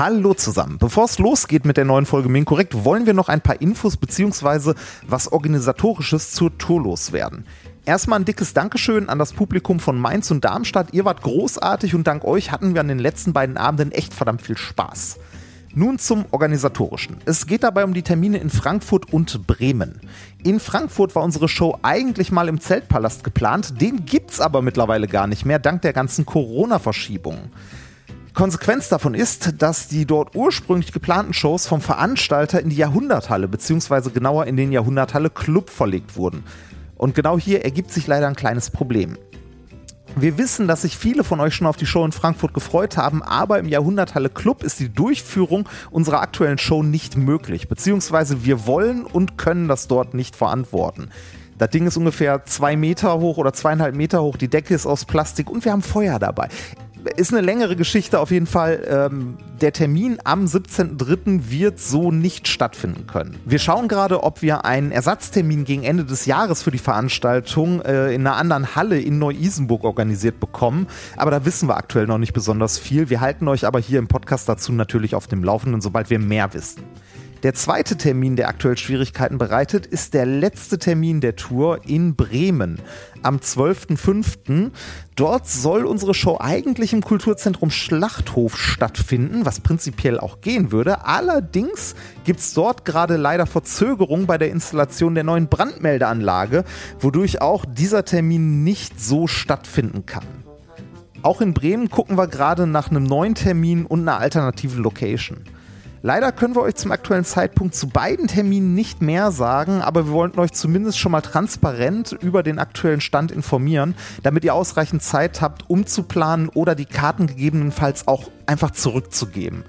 Hallo zusammen. Bevor es losgeht mit der neuen Folge Minkorrekt, wollen wir noch ein paar Infos bzw. was Organisatorisches zur Tour loswerden. Erstmal ein dickes Dankeschön an das Publikum von Mainz und Darmstadt. Ihr wart großartig und dank euch hatten wir an den letzten beiden Abenden echt verdammt viel Spaß. Nun zum Organisatorischen. Es geht dabei um die Termine in Frankfurt und Bremen. In Frankfurt war unsere Show eigentlich mal im Zeltpalast geplant, den gibt's aber mittlerweile gar nicht mehr, dank der ganzen Corona-Verschiebungen. Konsequenz davon ist, dass die dort ursprünglich geplanten Shows vom Veranstalter in die Jahrhunderthalle bzw. genauer in den Jahrhunderthalle Club verlegt wurden. Und genau hier ergibt sich leider ein kleines Problem. Wir wissen, dass sich viele von euch schon auf die Show in Frankfurt gefreut haben, aber im Jahrhunderthalle Club ist die Durchführung unserer aktuellen Show nicht möglich, beziehungsweise wir wollen und können das dort nicht verantworten. Das Ding ist ungefähr zwei Meter hoch oder zweieinhalb Meter hoch, die Decke ist aus Plastik und wir haben Feuer dabei ist eine längere Geschichte auf jeden Fall. Ähm, der Termin am 17.03. wird so nicht stattfinden können. Wir schauen gerade, ob wir einen Ersatztermin gegen Ende des Jahres für die Veranstaltung äh, in einer anderen Halle in Neu-Isenburg organisiert bekommen. Aber da wissen wir aktuell noch nicht besonders viel. Wir halten euch aber hier im Podcast dazu natürlich auf dem Laufenden, sobald wir mehr wissen. Der zweite Termin, der aktuell Schwierigkeiten bereitet, ist der letzte Termin der Tour in Bremen am 12.05. Dort soll unsere Show eigentlich im Kulturzentrum Schlachthof stattfinden, was prinzipiell auch gehen würde. Allerdings gibt es dort gerade leider Verzögerungen bei der Installation der neuen Brandmeldeanlage, wodurch auch dieser Termin nicht so stattfinden kann. Auch in Bremen gucken wir gerade nach einem neuen Termin und einer alternativen Location. Leider können wir euch zum aktuellen Zeitpunkt zu beiden Terminen nicht mehr sagen, aber wir wollten euch zumindest schon mal transparent über den aktuellen Stand informieren, damit ihr ausreichend Zeit habt, umzuplanen oder die Karten gegebenenfalls auch einfach zurückzugeben.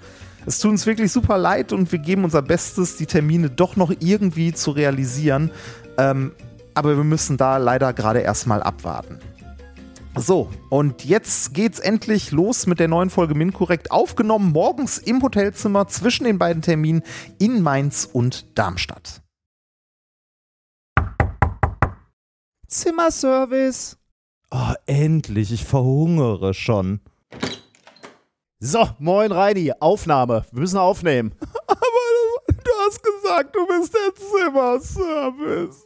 Es tut uns wirklich super leid und wir geben unser Bestes, die Termine doch noch irgendwie zu realisieren. Ähm, aber wir müssen da leider gerade erstmal abwarten. So, und jetzt geht's endlich los mit der neuen Folge Minkorrekt, aufgenommen morgens im Hotelzimmer zwischen den beiden Terminen in Mainz und Darmstadt. Zimmerservice. Oh, endlich, ich verhungere schon. So, moin Reini, Aufnahme. Wir müssen aufnehmen. Aber du hast gesagt, du bist der Zimmerservice.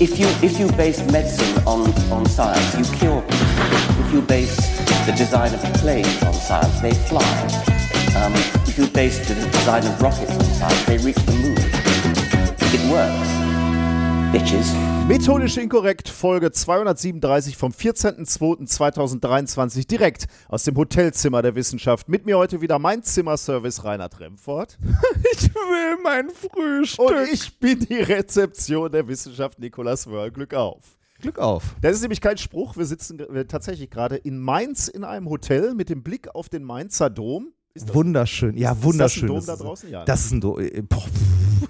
If, you, if you base medicine on, on science, you cure people. If you base the design of planes on science, they fly. Um, if you base the design of rockets on science, they reach the moon. It works. Bitches. Methodisch inkorrekt, Folge 237 vom 14.02.2023, direkt aus dem Hotelzimmer der Wissenschaft. Mit mir heute wieder mein Zimmerservice Reinhard Remfort. Ich will mein Frühstück. Und ich bin die Rezeption der Wissenschaft Nikolas Wörl. Glück auf. Glück auf. Das ist nämlich kein Spruch. Wir sitzen tatsächlich gerade in Mainz in einem Hotel mit dem Blick auf den Mainzer Dom. Wunderschön, ja, wunderschön. Ist das ein Dom da draußen? Ja. Das ist ein Dom. Äh,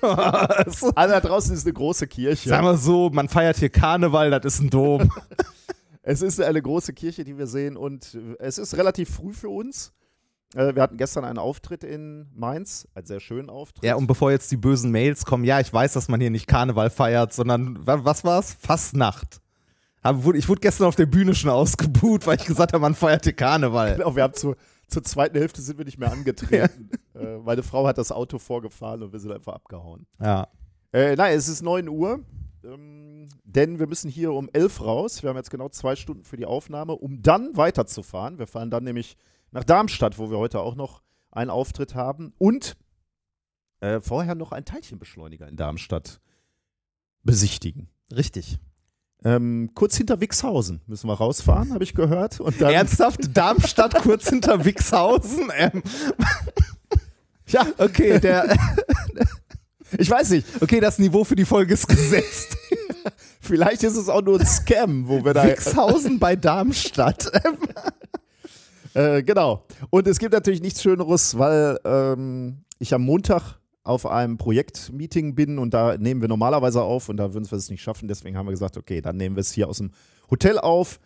boah. also da draußen ist eine große Kirche. Sagen wir so, man feiert hier Karneval, das ist ein Dom. es ist eine große Kirche, die wir sehen und es ist relativ früh für uns. Äh, wir hatten gestern einen Auftritt in Mainz, einen sehr schönen Auftritt. Ja, und bevor jetzt die bösen Mails kommen, ja, ich weiß, dass man hier nicht Karneval feiert, sondern, was war's? Fastnacht. Ich wurde gestern auf der Bühne schon ausgebuht, weil ich gesagt habe, man feiert hier Karneval. Genau, wir haben zu, zur zweiten Hälfte sind wir nicht mehr angetreten. äh, meine Frau hat das Auto vorgefahren und wir sind einfach abgehauen. Ja. Äh, nein, es ist 9 Uhr, ähm, denn wir müssen hier um 11 raus. Wir haben jetzt genau zwei Stunden für die Aufnahme, um dann weiterzufahren. Wir fahren dann nämlich nach Darmstadt, wo wir heute auch noch einen Auftritt haben und äh, vorher noch einen Teilchenbeschleuniger in Darmstadt besichtigen. Richtig. Ähm, kurz hinter Wixhausen müssen wir rausfahren, habe ich gehört. Ernsthaft? Darmstadt kurz hinter Wixhausen? Ähm. Ja, okay, der. ich weiß nicht. Okay, das Niveau für die Folge ist gesetzt. Vielleicht ist es auch nur ein Scam, wo wir da. Wixhausen bei Darmstadt. äh, genau. Und es gibt natürlich nichts Schöneres, weil ähm, ich am Montag auf einem Projektmeeting bin und da nehmen wir normalerweise auf und da würden wir es nicht schaffen. Deswegen haben wir gesagt, okay, dann nehmen wir es hier aus dem Hotel auf.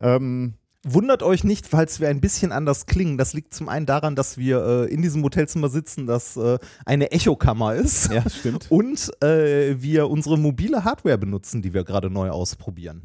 Ähm, Wundert euch nicht, falls wir ein bisschen anders klingen. Das liegt zum einen daran, dass wir äh, in diesem Hotelzimmer sitzen, das äh, eine Echokammer ist. Ja, stimmt. Und äh, wir unsere mobile Hardware benutzen, die wir gerade neu ausprobieren.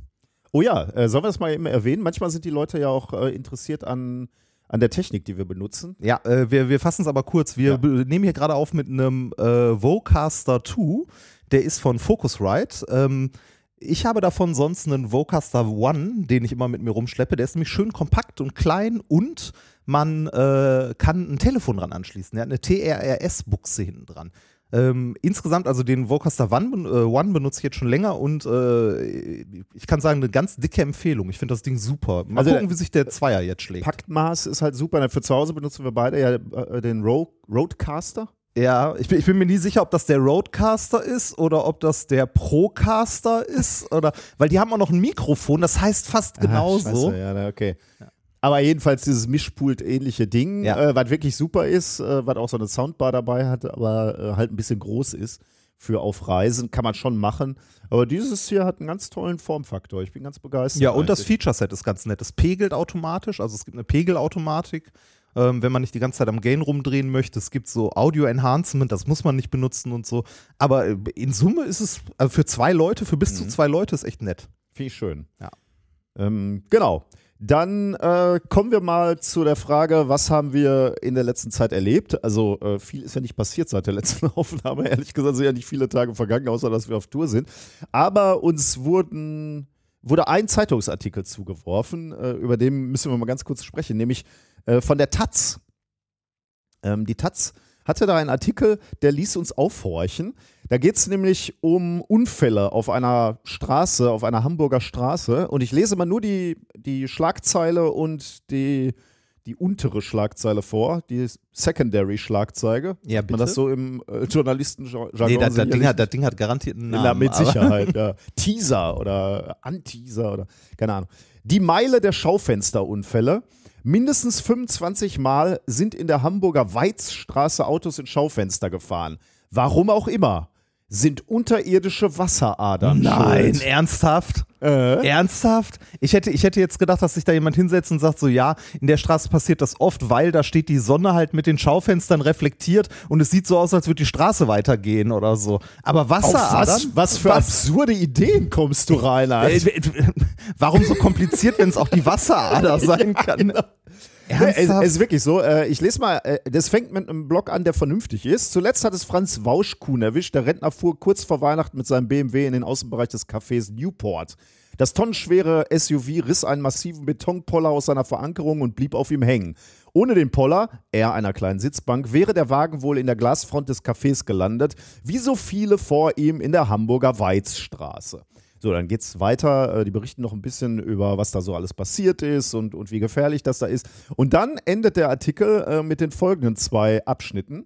Oh ja, äh, sollen wir das mal eben erwähnen? Manchmal sind die Leute ja auch äh, interessiert an, an der Technik, die wir benutzen. Ja, äh, wir, wir fassen es aber kurz. Wir Ja. nehmen hier gerade auf mit einem äh, Vocaster 2. Der ist von Focusrite. Ähm, ich habe davon sonst einen Vocaster One, den ich immer mit mir rumschleppe. Der ist nämlich schön kompakt und klein und man äh, kann ein Telefon dran anschließen. Der hat eine TRRS-Buchse hinten dran. Ähm, insgesamt, also den Vocaster One, äh, One benutze ich jetzt schon länger und äh, ich kann sagen, eine ganz dicke Empfehlung. Ich finde das Ding super. Mal Also gucken, wie sich der Zweier jetzt schlägt. Paktmaß ist halt super. Für zu Hause benutzen wir beide ja äh, den Ro Roadcaster. Ja, ich bin, ich bin mir nie sicher, ob das der Roadcaster ist oder ob das der Procaster ist oder weil die haben auch noch ein Mikrofon, das heißt fast genauso. Scheiße, ja, okay. Aber jedenfalls dieses Mischpult-ähnliche Ding, Ja. äh, was wirklich super ist, äh, was auch so eine Soundbar dabei hat, aber äh, halt ein bisschen groß ist für auf Reisen, kann man schon machen. Aber dieses hier hat einen ganz tollen Formfaktor. Ich bin ganz begeistert. Ja, und das eigentlich. Feature-Set ist ganz nett. Es pegelt automatisch, also es gibt eine Pegelautomatik, ähm, wenn man nicht die ganze Zeit am Gain rumdrehen möchte. Es gibt so Audio-Enhancement, das muss man nicht benutzen und so. Aber äh, in Summe ist es, also für zwei Leute, für bis zu Mhm. zwei Leute ist echt nett. Ich schön. Ja. Ähm, genau. Dann äh, kommen wir mal zu der Frage, was haben wir in der letzten Zeit erlebt? Also äh, viel ist ja nicht passiert seit der letzten Aufnahme. Ehrlich gesagt sind ja nicht viele Tage vergangen, außer dass wir auf Tour sind. Aber uns wurden, wurde ein Zeitungsartikel zugeworfen, äh, über den müssen wir mal ganz kurz sprechen, nämlich äh, von der Taz. Ähm, die Taz hatte da einen Artikel, der ließ uns aufhorchen. Da geht es nämlich um Unfälle auf einer Straße, auf einer Hamburger Straße. Und ich lese mal nur die, die Schlagzeile und die, die untere Schlagzeile vor, die Secondary-Schlagzeile. Ja, Hat man das so im äh, Journalistenjargon Nee, das, Ding hat, das Ding hat garantiert einen Namen. ja, mit Sicherheit, ja. Teaser oder Anteaser oder keine Ahnung. Die Meile der Schaufensterunfälle. Mindestens 25 Mal sind in der Hamburger Weizstraße Autos in Schaufenster gefahren. Warum auch immer. Sind unterirdische Wasseradern Nein, schuld. ernsthaft? Äh? Ernsthaft? Ich hätte, ich hätte jetzt gedacht, dass sich da jemand hinsetzt und sagt so, ja, in der Straße passiert das oft, weil da steht die Sonne halt mit den Schaufenstern reflektiert und es sieht so aus, als würde die Straße weitergehen oder so. Aber Wasseradern? was, was für absurde Ideen kommst du rein? Äh, Warum so kompliziert, wenn es auch die Wasserader sein kann? Nee, es, Ernsthaft? es ist wirklich so. Äh, ich lese mal, äh, das fängt mit einem Blog an, der vernünftig ist. Zuletzt hat es Franz Wauschkuhn erwischt. Der Rentner fuhr kurz vor Weihnachten mit seinem BMW in den Außenbereich des Cafés Newport. Das tonnenschwere SUV riss einen massiven Betonpoller aus seiner Verankerung und blieb auf ihm hängen. Ohne den Poller, er einer kleinen Sitzbank, wäre der Wagen wohl in der Glasfront des Cafés gelandet, wie so viele vor ihm in der Hamburger Weizstraße. So, dann geht's weiter. Äh, Die berichten noch ein bisschen über, was da so alles passiert ist und, und wie gefährlich das da ist. Und dann endet der Artikel äh, mit den folgenden zwei Abschnitten.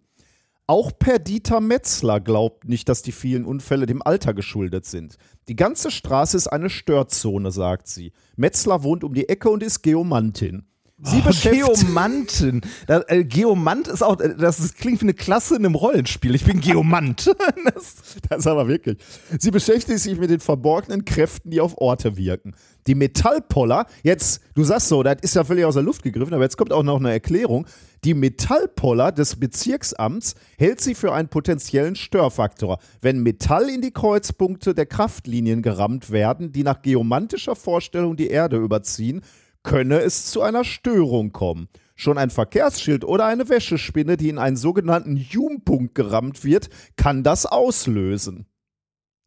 Auch Perdita Metzler glaubt nicht, dass die vielen Unfälle dem Alter geschuldet sind. Die ganze Straße ist eine Störzone, sagt sie. Metzler wohnt um die Ecke und ist Geomantin. Sie Oh, beschäftigt Geomanten. Da, äh, Geomant ist auch, äh, das ist, klingt wie eine Klasse in einem Rollenspiel. Ich bin Geomant. das, Das ist aber wirklich. Sie beschäftigt sich mit den verborgenen Kräften, die auf Orte wirken. Die Metallpoller, jetzt, du sagst so, das ist ja völlig aus der Luft gegriffen, aber jetzt kommt auch noch eine Erklärung. Die Metallpoller des Bezirksamts hält sie für einen potenziellen Störfaktor. Wenn Metall in die Kreuzpunkte der Kraftlinien gerammt werden, die nach geomantischer Vorstellung die Erde überziehen, könne es zu einer Störung kommen. Schon ein Verkehrsschild oder eine Wäschespinne, die in einen sogenannten Hume-Punkt gerammt wird, kann das auslösen.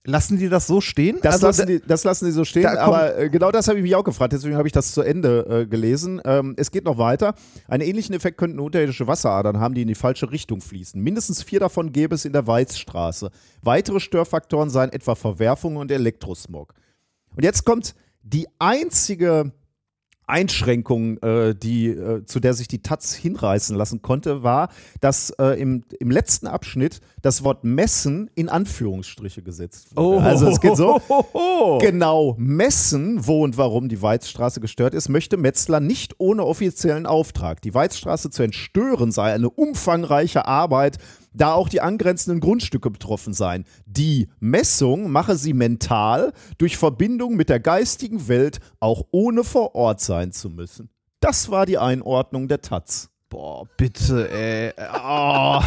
lassen die das so stehen? Das, Also, lassen, die, das lassen die so stehen, aber äh, genau das habe ich mich auch gefragt, deswegen habe ich das zu Ende äh, gelesen. Ähm, es geht noch weiter. Einen ähnlichen Effekt könnten unterirdische Wasseradern haben, die in die falsche Richtung fließen. Mindestens vier davon gäbe es in der Weizstraße. Weitere Störfaktoren seien etwa Verwerfungen und Elektrosmog. Und jetzt kommt die einzige Einschränkung, äh, die, äh, zu der sich die Taz hinreißen lassen konnte, war, dass äh, im, im letzten Abschnitt das Wort Messen in Anführungsstriche gesetzt wurde. Also es geht so, genau Messen, wo und warum die Weizstraße gestört ist, möchte Metzler nicht ohne offiziellen Auftrag. Die Weizstraße zu entstören sei eine umfangreiche Arbeit, da auch die angrenzenden Grundstücke betroffen seien. Die Messung mache sie mental durch Verbindung mit der geistigen Welt, auch ohne vor Ort sein zu müssen. Das war die Einordnung der Taz. Boah, bitte, ey. Oh.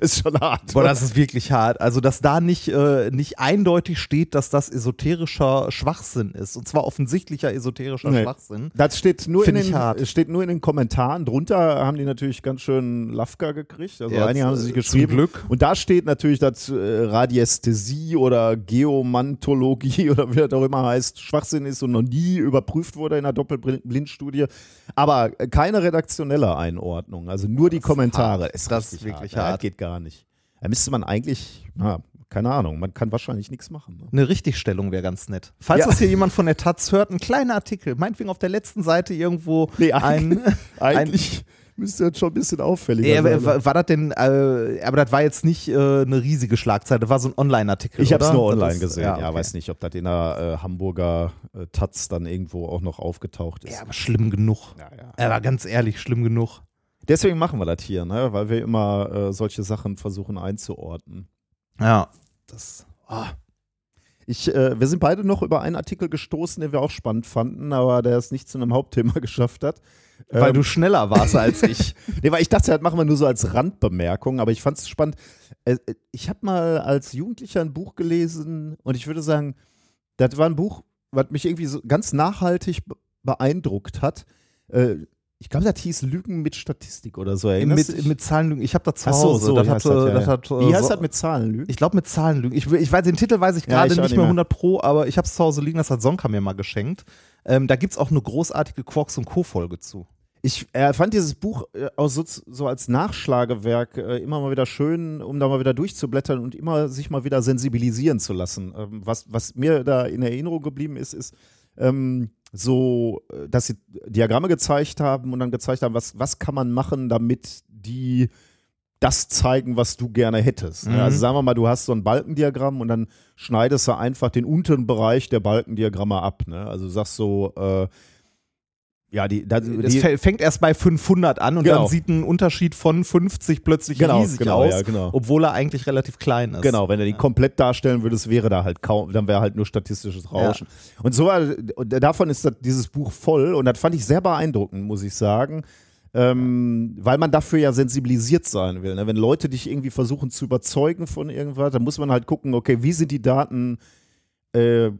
Ist schon hart. Boah, das ist wirklich hart. Also, dass da nicht, äh, nicht eindeutig steht, dass das esoterischer Schwachsinn ist. Und zwar offensichtlicher esoterischer Nee. Schwachsinn. Das steht nur, in Find den, hart. steht nur in den Kommentaren. Drunter haben die natürlich ganz schön Lafka gekriegt. Also Ja, einige haben z- sich zum geschrieben. Glück. Und da steht natürlich, dass äh, Radiästhesie oder Geomantologie oder wie das auch immer heißt, Schwachsinn ist und noch nie überprüft wurde in einer Doppelblindstudie. Aber keine redaktionelle Einordnung. Also nur die Kommentare. hart. Ist Das ist wirklich Ja, hart. das geht gar nicht. Da müsste man eigentlich, na, keine Ahnung, man kann wahrscheinlich nichts machen. Ne? Eine Richtigstellung wäre ganz nett. Falls Ja. das hier jemand von der Taz hört, ein kleiner Artikel, meinetwegen auf der letzten Seite irgendwo Nee, ein. Eigentlich müsste das schon ein bisschen auffälliger Ey, sein. aber, war, war das denn, äh, aber das war jetzt nicht äh, eine riesige Schlagzeile, das war so ein Online-Artikel. Ich habe es nur online ist- gesehen. Ja, okay. weiß nicht, ob das in der äh, Hamburger äh, Taz dann irgendwo auch noch aufgetaucht ist. Ja, aber schlimm genug. Ja, ja. Aber ganz ehrlich, schlimm genug. Deswegen machen wir das hier, ne? weil wir immer äh, solche Sachen versuchen einzuordnen. Ja. Das. Oh. Ich, äh, wir sind beide noch über einen Artikel gestoßen, den wir auch spannend fanden, aber der es nicht zu einem Hauptthema geschafft hat. Weil Ähm, du schneller warst als ich. Nee, weil ich dachte, das machen wir nur so als Randbemerkung, aber ich fand es spannend. Äh, äh, Ich habe mal als Jugendlicher ein Buch gelesen und ich würde sagen, das war ein Buch, was mich irgendwie so ganz nachhaltig be- beeindruckt hat. Äh, Ich glaube, das hieß Lügen mit Statistik oder so. Erinnerst mit, mit Zahlenlügen. Ich habe das zu Ach so, Hause. so, das wie hat, heißt das, ja, äh, das ja. hat, äh, Wie heißt so, das mit Zahlenlügen? Ich glaube mit Zahlenlügen. Ich, ich weiß, den Titel weiß ich Ja, gerade auch nicht mehr. 100 pro, aber ich habe es zu Hause liegen, das hat Sonka mir mal geschenkt. Ähm, da gibt es auch eine großartige Quarks und Co-Folge zu. Ich äh, fand dieses Buch äh, auch so, so als Nachschlagewerk äh, immer mal wieder schön, um da mal wieder durchzublättern und immer sich mal wieder sensibilisieren zu lassen. Ähm, was, was mir da in Erinnerung geblieben ist, ist ähm, so, äh, dass sie Diagramme gezeigt haben und dann gezeigt haben, was, was kann man machen, damit die das zeigen, was du gerne hättest. Ne? Mhm. Also sagen wir mal, du hast so ein Balkendiagramm und dann schneidest du einfach den unteren Bereich der Balkendiagramme ab. Ne? Also du sagst so, äh, ja, die, da, Das die fä- fängt erst bei 500 an und Genau. dann sieht ein Unterschied von 50 plötzlich Genau, riesig genau, aus, ja, genau. obwohl er eigentlich relativ klein ist. Genau, wenn du die komplett darstellen würdest, wäre da halt kaum, dann wäre halt nur statistisches Rauschen. Und so war, und davon ist das, dieses Buch voll und das fand ich sehr beeindruckend, muss ich sagen. Ähm, weil man dafür ja sensibilisiert sein will. Ne? Wenn Leute dich irgendwie versuchen zu überzeugen von irgendwas, dann muss man halt gucken, okay, wie sind die Daten äh,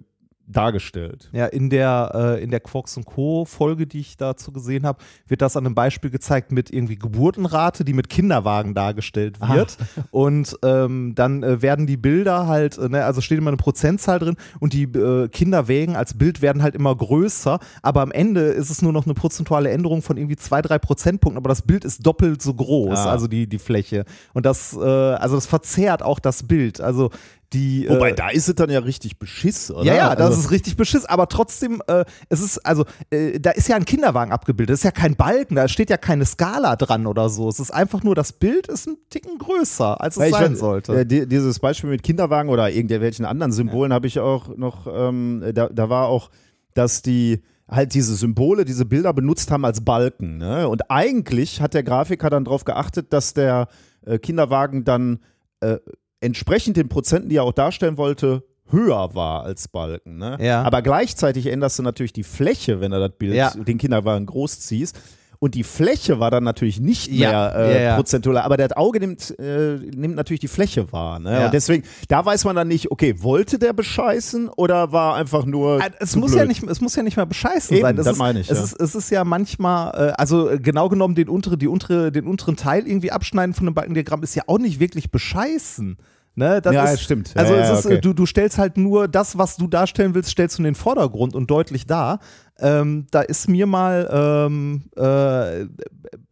dargestellt? Ja, in der, äh, in der Quarks und Co. Folge, die ich dazu gesehen habe, wird das an einem Beispiel gezeigt mit irgendwie Geburtenrate, die mit Kinderwagen dargestellt wird. Und ähm, dann äh, werden die Bilder halt, äh, ne, also steht immer eine Prozentzahl drin und die äh, Kinderwägen als Bild werden halt immer größer, aber am Ende ist es nur noch eine prozentuale Änderung von irgendwie zwei, drei Prozentpunkten, aber das Bild ist doppelt so groß, Ah. also die, die Fläche. Und das, äh, also das verzerrt auch das Bild. Also die, Wobei, äh, da ist es dann ja richtig beschiss, oder? ja, ja, das also, ist richtig beschiss, aber trotzdem, äh, es ist, also, äh, da ist ja ein Kinderwagen abgebildet, das ist ja kein Balken, da steht ja keine Skala dran oder so. Es ist einfach nur, das Bild ist ein Ticken größer, als es Ja, sein weiß, sollte. Äh, die, dieses Beispiel mit Kinderwagen oder irgendwelchen anderen Symbolen habe ich auch noch, ähm, da, da war auch, dass die halt diese Symbole, diese Bilder benutzt haben als Balken. Ne? Und eigentlich hat der Grafiker dann darauf geachtet, dass der äh, Kinderwagen dann äh, entsprechend den Prozenten, die er auch darstellen wollte, höher war als Balken. Ne? Ja. Aber gleichzeitig änderst du natürlich die Fläche, wenn du das Bild, Ja. den Kinderwagen groß ziehst. Und die Fläche war dann natürlich nicht Ja, mehr äh, ja, ja. prozentual, aber das Auge nimmt, äh, nimmt natürlich die Fläche wahr. Ne? Ja. Und deswegen, da weiß man dann nicht, okay, wollte der bescheißen oder war einfach nur. Äh, Es muss, blöd? ja nicht, es muss ja nicht mal bescheißen Eben, sein. Das das ist, meine ich, Es, ja. ist, es ist ja manchmal, äh, also äh, genau genommen, den, untere, die untere, den unteren Teil irgendwie abschneiden von einem Balkendiagramm ist ja auch nicht wirklich bescheißen. Ne, das Ja, ist, stimmt. Ja, Also ja, es ist, okay. du, du stellst halt nur das, was du darstellen willst, stellst du in den Vordergrund und deutlich dar. Ähm, da ist mir mal ähm, äh,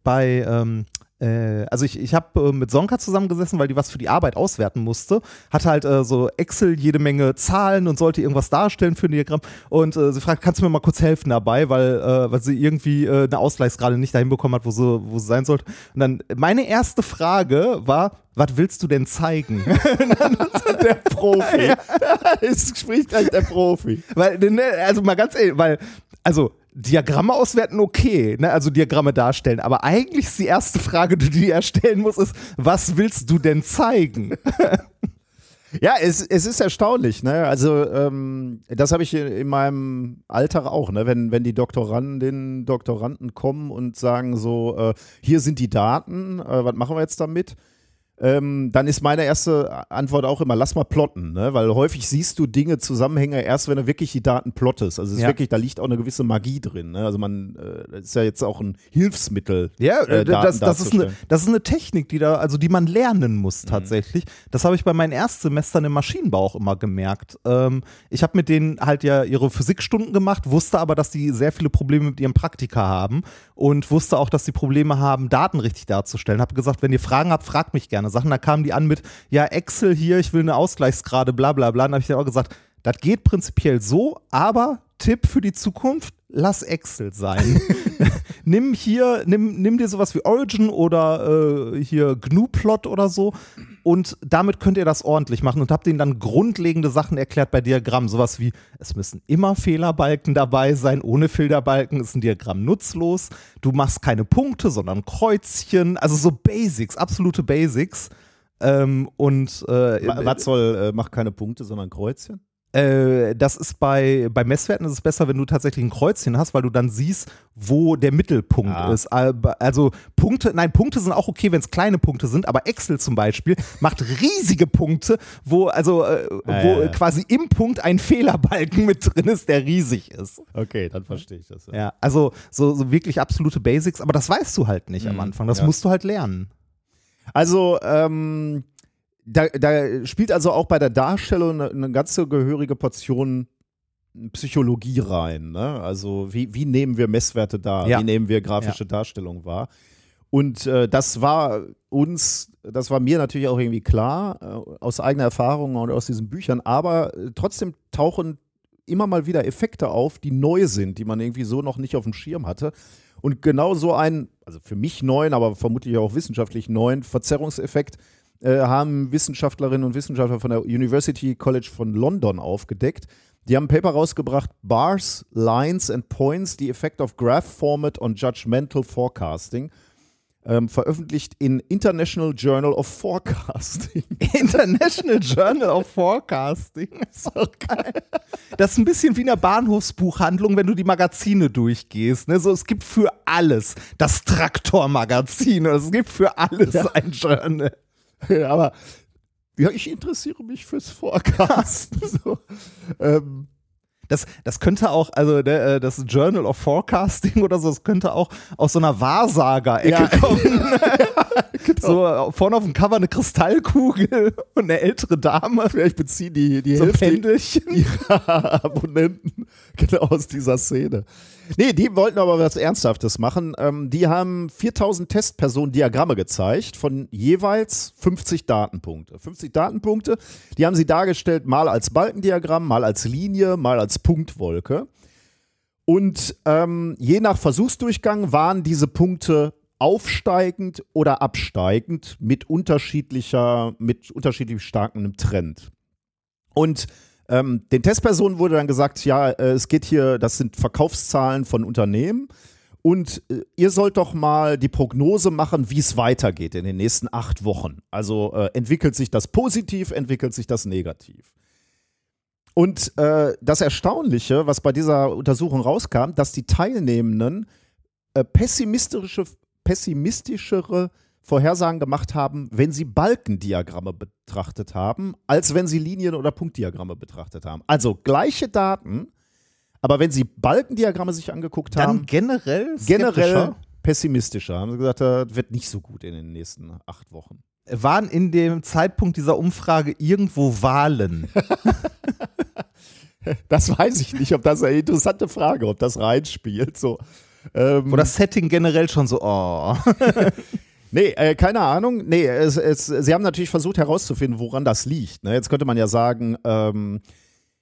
bei ähm, äh, also ich, ich habe äh, mit Sonka zusammengesessen, weil die was für die Arbeit auswerten musste. Hatte halt äh, so Excel jede Menge Zahlen und sollte irgendwas darstellen für ein Diagramm. Und äh, sie fragt, kannst du mir mal kurz helfen dabei, weil, äh, weil sie irgendwie eine Ausgleichsgrade nicht dahin bekommen hat, wo sie, wo sie sein sollte. Und dann meine erste Frage war, was willst du denn zeigen? der Profi. es spricht gleich der Profi. Weil, ne, also mal ganz ehrlich, weil, also Diagramme auswerten, okay, ne, also Diagramme darstellen, aber eigentlich ist die erste Frage, die du dir stellen musst, ist, was willst du denn zeigen? Ja, es, es ist erstaunlich, ne? Also, ähm, das habe ich in, in meinem Alltag auch, ne? Wenn, wenn die Doktoranden, Doktoranden kommen und sagen so, äh, hier sind die Daten, äh, was machen wir jetzt damit? Ähm, dann ist meine erste Antwort auch immer, lass mal plotten, ne? weil häufig siehst du Dinge, Zusammenhänge erst, wenn du wirklich die Daten plottest. Also es ist Ja. wirklich, da liegt auch eine gewisse Magie drin. Ne? Also man, äh, ist ja jetzt auch ein Hilfsmittel. Ja, äh, äh, das, das, ist eine, das ist eine Technik, die da, also die man lernen muss Mhm. tatsächlich. Das habe ich bei meinen Erstsemestern im Maschinenbau auch immer gemerkt. Ähm, ich habe mit denen halt ja ihre Physikstunden gemacht, wusste aber, dass die sehr viele Probleme mit ihrem Praktika haben und wusste auch, dass die Probleme haben, Daten richtig darzustellen. Habe gesagt, wenn ihr Fragen habt, fragt mich gerne Sachen. Da kamen die an mit, ja, Excel hier, ich will eine Ausgleichsgrade, bla bla bla. Dann habe ich dann auch gesagt, das geht prinzipiell so, aber Tipp für die Zukunft, lass Excel sein. nimm hier, nimm, nimm dir sowas wie Origin oder äh, hier GNU-Plot oder so und damit könnt ihr das ordentlich machen und habt ihnen dann grundlegende Sachen erklärt bei Diagrammen. Sowas wie, es müssen immer Fehlerbalken dabei sein, ohne Fehlerbalken ist ein Diagramm nutzlos. Du machst keine Punkte, sondern Kreuzchen, also so Basics, absolute Basics. Ähm, und äh, Wa- Was soll, äh, macht keine Punkte, sondern Kreuzchen? Äh, das ist bei, bei Messwerten ist es besser, wenn du tatsächlich ein Kreuzchen hast, weil du dann siehst, wo der Mittelpunkt Ah. ist. Also Punkte, nein, Punkte sind auch okay, wenn es kleine Punkte sind, aber Excel zum Beispiel macht riesige Punkte, wo also äh, wo ja, ja. quasi im Punkt ein Fehlerbalken mit drin ist, der riesig ist. Okay, dann verstehe ich das. Ja, also so, so wirklich absolute Basics, aber das weißt du halt nicht am Mhm, Anfang. Das ja. musst du halt lernen. Also, ähm, da, da spielt also auch bei der Darstellung eine, eine ganze gehörige Portion Psychologie rein. Ne? Also, wie, wie nehmen wir Messwerte dar? Ja. Wie nehmen wir grafische Darstellung wahr? Und äh, das war uns, das war mir natürlich auch irgendwie klar, äh, aus eigener Erfahrung und aus diesen Büchern, aber äh, trotzdem tauchen immer mal wieder Effekte auf, die neu sind, die man irgendwie so noch nicht auf dem Schirm hatte. Und genau so ein, also für mich neuen, aber vermutlich auch wissenschaftlich neuen Verzerrungseffekt äh, haben Wissenschaftlerinnen und Wissenschaftler von der University College von London aufgedeckt. Die haben ein Paper rausgebracht, Bars, Lines and Points, the Effect of Graph Format on Judgmental Forecasting, ähm, veröffentlicht in International Journal of Forecasting. International Journal of Forecasting. Ist auch geil. Das ist ein bisschen wie in einer Bahnhofsbuchhandlung, wenn du die Magazine durchgehst. Ne? So, es gibt für alles das Traktormagazin. Es gibt für alles ein Journal. Aber ja, ich interessiere mich fürs Forecasten. so. ähm, Das, das könnte auch, also der, äh, das Journal of Forecasting oder so, das könnte auch aus so einer Wahrsager-Ecke Ja. kommen. So äh, vorne auf dem Cover eine Kristallkugel und eine ältere Dame. vielleicht beziehen die, die So Hälfte Pendelchen. ihrer Abonnenten genau aus dieser Szene. Nee, die wollten aber was Ernsthaftes machen. Ähm, die haben 4000 Testpersonen Diagramme gezeigt von jeweils 50 Datenpunkte. 50 Datenpunkte, die haben sie dargestellt mal als Balkendiagramm, mal als Linie, mal als Punktwolke. Und ähm, je nach Versuchsdurchgang waren diese Punkte aufsteigend oder absteigend mit unterschiedlicher, mit unterschiedlich starkem Trend. Und ähm, den Testpersonen wurde dann gesagt, ja, äh, es geht hier, das sind Verkaufszahlen von Unternehmen. Und äh, ihr sollt doch mal die Prognose machen, wie es weitergeht in den nächsten acht Wochen. Also äh, entwickelt sich das positiv, entwickelt sich das negativ. Und äh, das Erstaunliche, was bei dieser Untersuchung rauskam, dass die Teilnehmenden äh, pessimistische, pessimistischere Vorhersagen gemacht haben, wenn sie Balkendiagramme betrachtet haben, als wenn sie Linien- oder Punktdiagramme betrachtet haben. Also gleiche Daten, aber wenn sie Balkendiagramme sich angeguckt Dann haben, generell generell pessimistischer. Haben sie gesagt, das wird nicht so gut in den nächsten acht Wochen. waren in dem Zeitpunkt dieser Umfrage irgendwo Wahlen. Das weiß ich nicht, ob das eine interessante Frage, ob das reinspielt. So. Ähm, Wo das Setting generell schon so, oh. Nee, äh, keine Ahnung. Nee, es, es, sie haben natürlich versucht herauszufinden, woran das liegt. Ne? Jetzt könnte man ja sagen, ähm,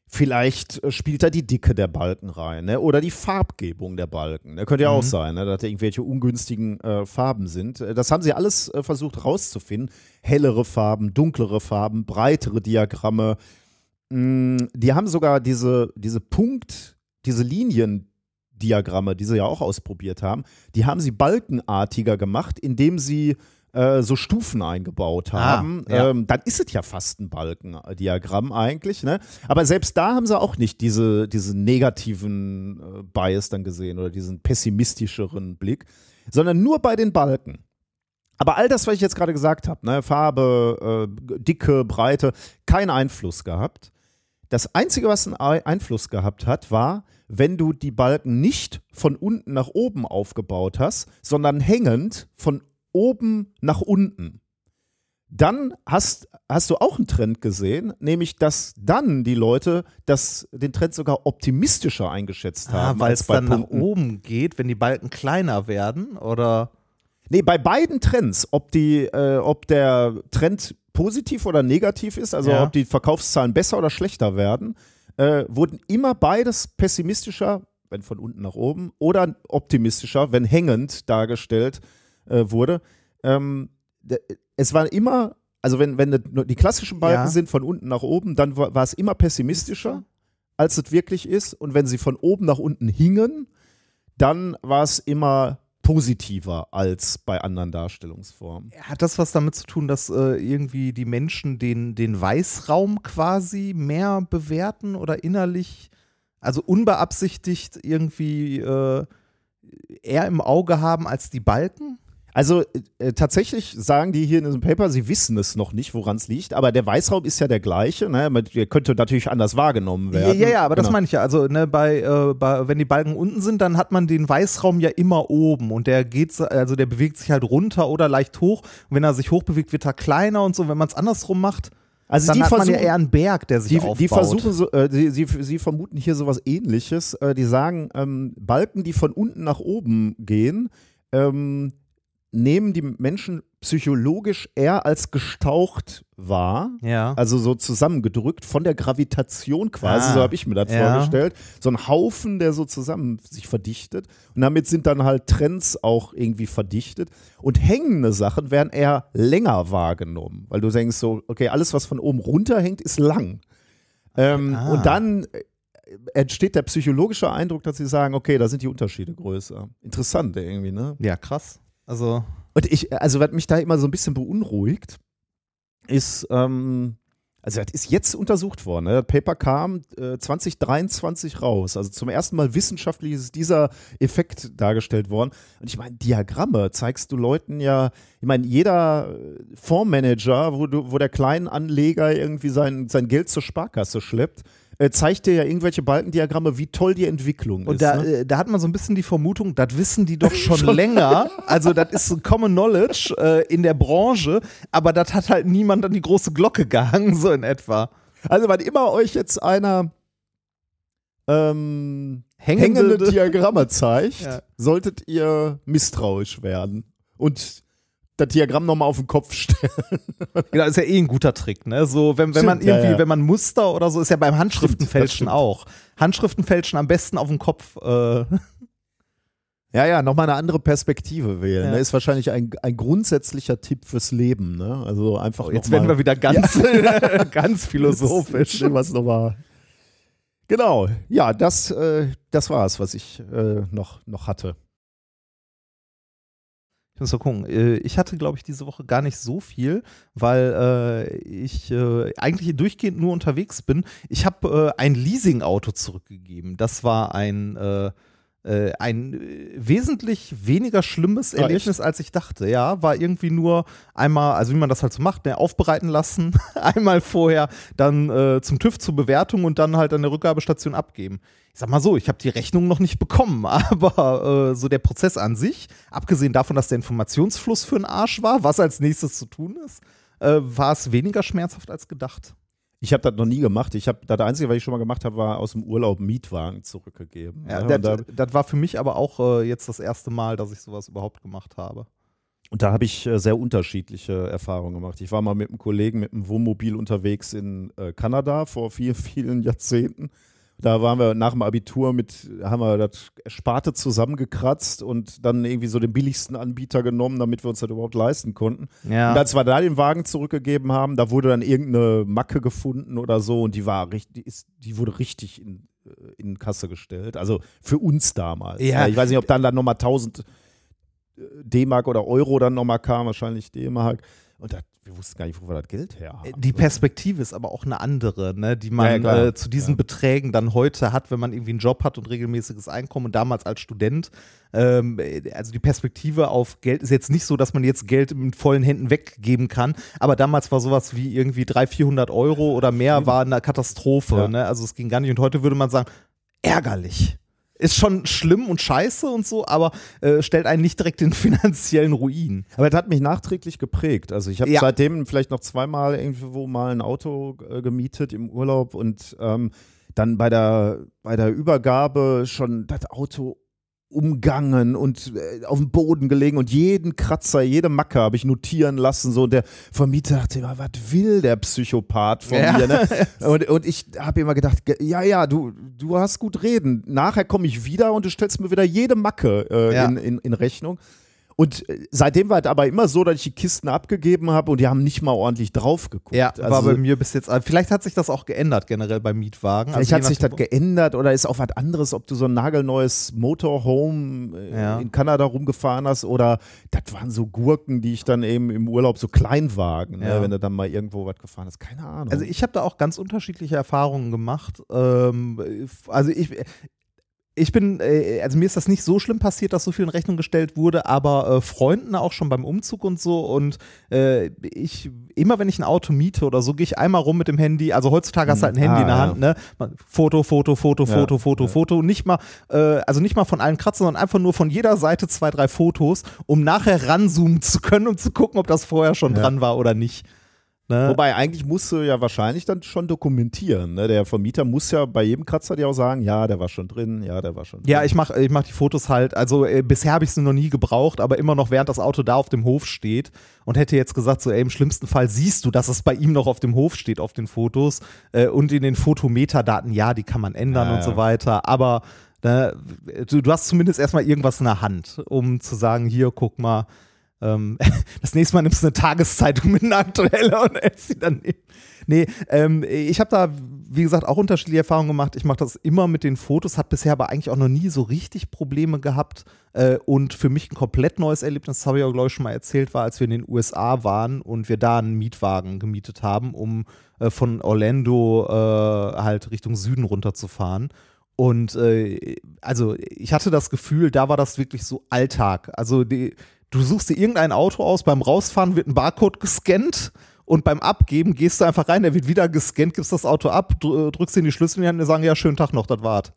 vielleicht spielt da die Dicke der Balken rein ne? oder die Farbgebung der Balken. Das könnte ja auch Mhm. sein, ne? dass da irgendwelche ungünstigen äh, Farben sind. Äh, Das haben sie alles äh, versucht herauszufinden. Hellere Farben, dunklere Farben, breitere Diagramme. Mm, die haben sogar diese, diese Punkt, diese Linien, Diagramme, die sie ja auch ausprobiert haben, die haben sie balkenartiger gemacht, indem sie äh, so Stufen eingebaut Ah, haben. ja. ähm, dann ist es ja fast ein Balkendiagramm eigentlich. Ne? Aber selbst da haben sie auch nicht diese, diesen negativen äh, Bias dann gesehen oder diesen pessimistischeren Blick, sondern nur bei den Balken. Aber all das, was ich jetzt gerade gesagt habe, ne, Farbe, äh, Dicke, Breite, keinen Einfluss gehabt. Das Einzige, was einen Einfluss gehabt hat, war, wenn du die Balken nicht von unten nach oben aufgebaut hast, sondern hängend von oben nach unten. Dann hast, hast du auch einen Trend gesehen, nämlich dass dann die Leute das, den Trend sogar optimistischer eingeschätzt Ah, haben. weil als es dann nach Punkten. oben geht, wenn die Balken kleiner werden, oder? Nee, bei beiden Trends, ob, die, äh, ob der Trend positiv oder negativ ist, also Ja. ob die Verkaufszahlen besser oder schlechter werden, äh, wurden immer beides pessimistischer, wenn von unten nach oben, oder optimistischer, wenn hängend dargestellt äh, wurde. Ähm, es war immer, also wenn, wenn die klassischen Balken Ja. sind von unten nach oben, dann war, war es immer pessimistischer, als es wirklich ist. Und wenn sie von oben nach unten hingen, dann war es immer positiver als bei anderen Darstellungsformen. Hat das was damit zu tun, dass äh, irgendwie die Menschen den, den Weißraum quasi mehr bewerten oder innerlich, also unbeabsichtigt irgendwie äh, eher im Auge haben als die Balken? Also äh, tatsächlich sagen die hier in diesem Paper, sie wissen es noch nicht, woran es liegt, aber der Weißraum ist ja der gleiche. Ne? Man- Der könnte natürlich anders wahrgenommen werden. ja, ja, aber das Genau. meine ich ja. Also, ne, bei, äh, bei, wenn die Balken unten sind, dann hat man den Weißraum ja immer oben und der geht, so- also der bewegt sich halt runter oder leicht hoch. Und wenn er sich hochbewegt, wird er kleiner und so. Wenn man es andersrum macht, Also dann die hat man ja eher einen Berg, der sich die, aufbaut. die versuchen so, äh, die, sie, sie vermuten hier sowas ähnliches. Äh, die sagen, ähm, Balken, die von unten nach oben gehen, ähm, nehmen die Menschen psychologisch eher als gestaucht wahr. ja. Also so zusammengedrückt von der Gravitation quasi, Ah, so habe ich mir das ja. vorgestellt. So ein Haufen, der so zusammen sich verdichtet. Und damit sind dann halt Trends auch irgendwie verdichtet. Und hängende Sachen werden eher länger wahrgenommen, weil du denkst so, okay, alles, was von oben runterhängt, ist lang. Ähm, Ah. Und dann äh, entsteht der psychologische Eindruck, dass sie sagen, okay, da sind die Unterschiede größer. Interessant irgendwie, ne? ja, krass. Also, Und ich, also was mich da immer so ein bisschen beunruhigt, ist, ähm, also das ist jetzt untersucht worden. Ne? Das Paper kam äh, 2023 raus. Also zum ersten Mal wissenschaftlich ist dieser Effekt dargestellt worden. Und ich meine, Diagramme zeigst du Leuten ja, ich meine, jeder äh, Fondsmanager, wo, du, wo der Kleinanleger irgendwie sein, sein Geld zur Sparkasse schleppt, äh, zeigt dir ja irgendwelche Balkendiagramme, wie toll die Entwicklung und ist. da, ne? äh, da hat man so ein bisschen die Vermutung, das wissen die doch schon, länger. Also, das ist so Common Knowledge äh, in der Branche, aber das hat halt niemand an die große Glocke gehangen, so in etwa. Also, wann immer euch jetzt einer ähm, Hängende- hängende Diagramme zeigt, Ja. solltet ihr misstrauisch werden und das Diagramm nochmal auf den Kopf stellen. Genau, ist ja eh ein guter Trick, ne? So, wenn, wenn man Stimmt, ja, irgendwie, ja. wenn man Muster oder so, ist ja beim Handschriftenfälschen auch. Handschriftenfälschen am besten auf dem Kopf. Äh, Ja, ja, nochmal eine andere Perspektive wählen. Ja. Ne? Ist wahrscheinlich ein, ein grundsätzlicher Tipp fürs Leben. Ne? Also einfach Oh, jetzt werden wir wieder ganz, ganz philosophisch. Was nochmal. Genau, ja, das, äh, das war es, was ich äh, noch, noch hatte. Ich muss mal gucken. Äh, Ich hatte, glaube ich, diese Woche gar nicht so viel, weil äh, ich äh, eigentlich durchgehend nur unterwegs bin. Ich habe äh, ein Leasing-Auto zurückgegeben. Das war ein, äh, ein äh, wesentlich weniger schlimmes Ah, Erlebnis, als ich dachte. Ja, war irgendwie nur einmal, also wie man das halt so macht, ne, aufbereiten lassen, einmal vorher, dann äh, zum TÜV zur Bewertung und dann halt an der Rückgabestation abgeben. Ich sag mal so, ich habe die Rechnung noch nicht bekommen, aber äh, so der Prozess an sich, abgesehen davon, dass der Informationsfluss für den Arsch war, was als nächstes zu tun ist, äh, war es weniger schmerzhaft als gedacht. Ich habe das noch nie gemacht. Ich habe das Einzige, was ich schon mal gemacht habe, war aus dem Urlaub Mietwagen zurückgegeben. Ja, Ne? das, da, das war für mich aber auch äh, jetzt das erste Mal, dass ich sowas überhaupt gemacht habe. und da habe ich äh, sehr unterschiedliche Erfahrungen gemacht. Ich war mal mit einem Kollegen mit einem Wohnmobil unterwegs in äh, Kanada vor vielen, vielen Jahrzehnten. Da waren wir nach dem Abitur mit, haben wir das Sparte zusammengekratzt und dann irgendwie so den billigsten Anbieter genommen, damit wir uns das überhaupt leisten konnten. Ja. Und als wir da den Wagen zurückgegeben haben, da wurde dann irgendeine Macke gefunden oder so und die war richtig, die, wurde richtig in, äh, in Kasse gestellt. Also für uns damals. Ja. Ich weiß nicht, ob dann dann nochmal 1000 D-Mark oder Euro dann nochmal kam, wahrscheinlich D-Mark. Und das wir wussten gar nicht, wo wir das Geld her haben. Die Perspektive ist aber auch eine andere, ne, die man Ja, ja, äh, zu diesen Ja. Beträgen dann heute hat, wenn man irgendwie einen Job hat und regelmäßiges Einkommen und damals als Student. Ähm, also die Perspektive auf Geld ist jetzt nicht so, dass man jetzt Geld mit vollen Händen weggeben kann, aber damals war sowas wie irgendwie 300, 400 Euro oder mehr war eine Katastrophe. Ne? Also es ging gar nicht und heute würde man sagen, ärgerlich. Ist schon schlimm und scheiße und so, aber äh, stellt einen nicht direkt in finanziellen Ruin. Aber das hat mich nachträglich geprägt. Also ich habe Ja. seitdem vielleicht noch zweimal irgendwo mal ein Auto äh, gemietet im Urlaub und ähm, dann bei der, bei der Übergabe schon das Auto umgangen und äh, auf dem Boden gelegen und jeden Kratzer, jede Macke habe ich notieren lassen. So und der Vermieter dachte immer, was will der Psychopath von Ja. mir? Ne? Und, und ich habe immer gedacht, ge- ja, ja, du, du hast gut reden. Nachher komme ich wieder und du stellst mir wieder jede Macke äh, Ja. in, in, in Rechnung. Und äh, seitdem war es aber immer so, dass ich die Kisten abgegeben habe und die haben nicht mal ordentlich drauf geguckt. Ja, war also, bei mir bis jetzt. Vielleicht hat sich das auch geändert generell beim Mietwagen. Vielleicht Also hat sich das geändert oder ist auch was anderes, ob du so ein nagelneues Motorhome äh, Ja. in Kanada rumgefahren hast oder das waren so Gurken, die ich dann eben im Urlaub, so Kleinwagen, Ja. ne, wenn du dann mal irgendwo was gefahren hast. Keine Ahnung. Also ich habe da auch ganz unterschiedliche Erfahrungen gemacht. Ähm, also ich, ich bin, äh, also mir ist das nicht so schlimm passiert, dass so viel in Rechnung gestellt wurde, aber äh, Freunden auch schon beim Umzug und so. Und äh, ich, immer wenn ich ein Auto miete oder so, gehe ich einmal rum mit dem Handy. Also heutzutage hast du halt ein Handy Ah, in der ja. Hand, ne? Foto, Foto, Foto, Ja, Foto, Foto, ja. Foto. Nicht mal, äh, also nicht mal von allen Kratzen, sondern einfach nur von jeder Seite zwei, drei Fotos, um nachher ranzoomen zu können, um zu gucken, ob das vorher schon dran war oder nicht. Ne? Wobei eigentlich musst du ja wahrscheinlich dann schon dokumentieren. Ne? Der Vermieter muss ja bei jedem Kratzer dir auch sagen, ja, der war schon drin, ja, der war schon drin. Ja, ich mache ich mach die Fotos halt, also äh, bisher habe ich sie noch nie gebraucht, aber immer noch während das Auto da auf dem Hof steht und hätte jetzt gesagt, so ey, im schlimmsten Fall siehst du, dass es bei ihm noch auf dem Hof steht auf den Fotos äh, und in den Fotometadaten, ja, die kann man ändern Ja, und ja. so weiter, aber ne, du, du hast zumindest erstmal irgendwas in der Hand, um zu sagen, hier, guck mal, ähm, das nächste Mal nimmst du eine Tageszeitung mit einer aktuelle und hältst sie dann. Nee, ähm, ich habe da, wie gesagt, auch unterschiedliche Erfahrungen gemacht. Ich mache das immer mit den Fotos, hat bisher aber eigentlich auch noch nie so richtig Probleme gehabt. Äh, und für mich ein komplett neues Erlebnis, das habe ich auch, glaube ich, schon mal erzählt, war, als wir in den USA waren und wir da einen Mietwagen gemietet haben, um äh, von Orlando äh, halt Richtung Süden runterzufahren. Und äh, also ich hatte das Gefühl, da war das wirklich so Alltag. Also die, du suchst dir irgendein Auto aus, beim Rausfahren wird ein Barcode gescannt und beim Abgeben gehst du einfach rein, der wird wieder gescannt, gibst das Auto ab, dr- drückst in die Schlüssel in die Hand und sagen, ja, schönen Tag noch, das war's.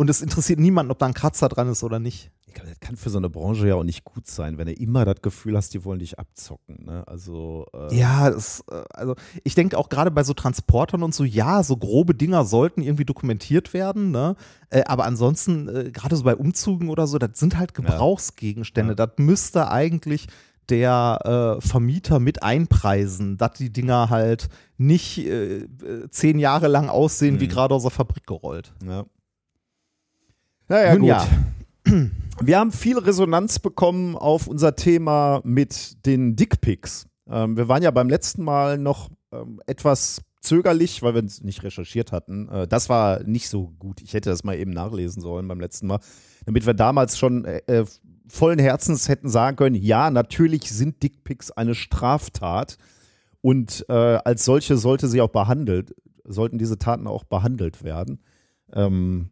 Und es interessiert niemanden, ob da ein Kratzer dran ist oder nicht. Ich glaube, das kann für so eine Branche ja auch nicht gut sein, wenn du immer das Gefühl hast, die wollen dich abzocken. Ne? Also, äh, Ja, es, äh, also ich denke auch gerade bei so Transportern und so, ja, so grobe Dinger sollten irgendwie dokumentiert werden, ne? Äh, aber ansonsten, äh, gerade so bei Umzügen oder so, das sind halt Gebrauchsgegenstände. Das müsste eigentlich der äh, Vermieter mit einpreisen, dass die Dinger halt nicht äh, zehn Jahre lang aussehen, wie Mhm. gerade aus der Fabrik gerollt. Ja. Naja, Nun gut. ja. Wir haben viel Resonanz bekommen auf unser Thema mit den Dickpics. Ähm, wir waren ja beim letzten Mal noch ähm, etwas zögerlich, weil wir es nicht recherchiert hatten. Äh, das war nicht so gut. Ich hätte das mal eben nachlesen sollen beim letzten Mal, damit wir damals schon äh, äh, vollen Herzens hätten sagen können, ja, natürlich sind Dickpics eine Straftat und äh, als solche sollte sie auch behandelt, sollten diese Taten auch behandelt werden. Ähm,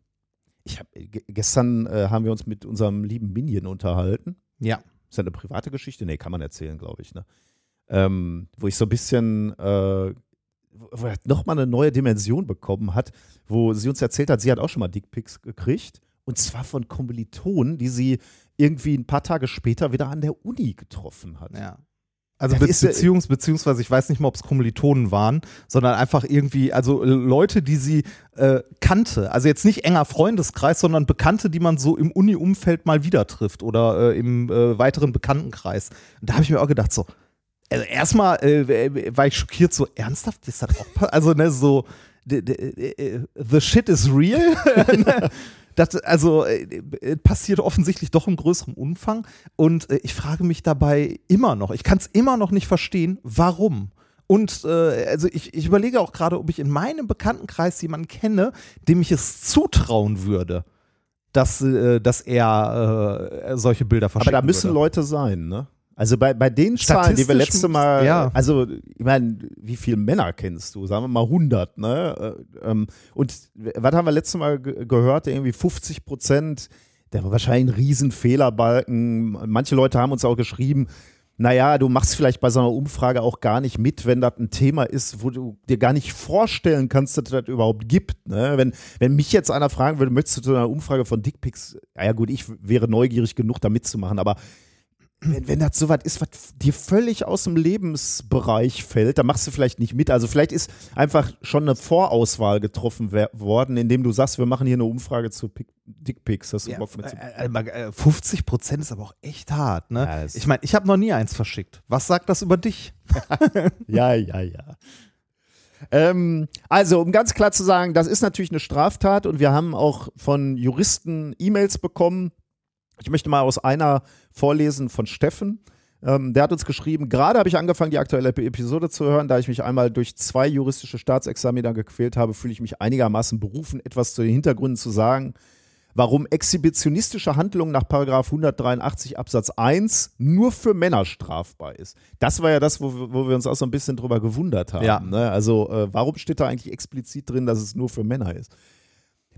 ich hab, ge- gestern äh, haben wir uns mit unserem lieben Minion unterhalten. Ja. Ist ja eine private Geschichte? Nee, kann man erzählen, glaube ich. Ne? Ähm, wo ich so ein bisschen, äh, wo er nochmal eine neue Dimension bekommen hat, wo sie uns erzählt hat, sie hat auch schon mal Dickpics gekriegt. Und zwar von Kommilitonen, die sie irgendwie ein paar Tage später wieder an der Uni getroffen hat. Ja. Also Das be ja- beziehungs beziehungsweise ich weiß nicht mal, ob es Kommilitonen waren, sondern einfach irgendwie, also äh, Leute, die sie äh, kannte. Also jetzt nicht enger Freundeskreis, sondern Bekannte, die man so im Uni-Umfeld mal wieder trifft oder äh, im äh, weiteren Bekanntenkreis. Und da habe ich mir auch gedacht, so, also erstmal äh, war ich schockiert, so ernsthaft ist das auch, also ne, so the, the, the shit is real. Das, also äh, äh, passiert offensichtlich doch im größeren Umfang. Und äh, ich frage mich dabei immer noch, ich kann es immer noch nicht verstehen, warum. Und äh, also ich, ich überlege auch gerade, ob ich in meinem Bekanntenkreis jemanden kenne, dem ich es zutrauen würde, dass, äh, dass er äh, solche Bilder Aber verschicken da müssen würde. Leute sein, ne? Also bei, bei den Zahlen, die wir letzte Mal, ja. also ich meine, wie viele Männer kennst du? Sagen wir mal 100, ne? Äh, ähm, Und was haben wir letzte Mal ge gehört? Irgendwie 50 Prozent, der war wahrscheinlich ein Riesenfehlerbalken. Manche Leute haben uns auch geschrieben, naja, du machst vielleicht bei so einer Umfrage auch gar nicht mit, wenn das ein Thema ist, wo du dir gar nicht vorstellen kannst, dass es das überhaupt gibt. Ne? Wenn, wenn mich jetzt einer fragen würde, möchtest du zu einer Umfrage von Dickpics, ja, ja gut, ich wäre neugierig genug, da mitzumachen, aber wenn, wenn das so was ist, was dir völlig aus dem Lebensbereich fällt, dann machst du vielleicht nicht mit. Also vielleicht ist einfach schon eine Vorauswahl getroffen worden, indem du sagst, wir machen hier eine Umfrage zu Pick Dickpics. Hast du Ja, Bock mit äh, äh, mal, äh, 50 Prozent ist aber auch echt hart, ne? Ja, ich meine, ich habe noch nie eins verschickt. Was sagt das über dich? Ja, ja, ja. Ähm, also, um ganz klar zu sagen, das ist natürlich eine Straftat und wir haben auch von Juristen E-Mails bekommen. Ich möchte mal aus einer vorlesen von Steffen. Ähm, der hat uns geschrieben, gerade habe ich angefangen, die aktuelle Episode zu hören. Da ich mich einmal durch zwei juristische Staatsexamina gequält habe, fühle ich mich einigermaßen berufen, etwas zu den Hintergründen zu sagen, warum exhibitionistische Handlung nach Paragraph 183 Absatz 1 nur für Männer strafbar ist. Das war ja das, wo, wir- wo wir uns auch so ein bisschen drüber gewundert haben. Ja. Ne? Also äh, warum steht da eigentlich explizit drin, dass es nur für Männer ist?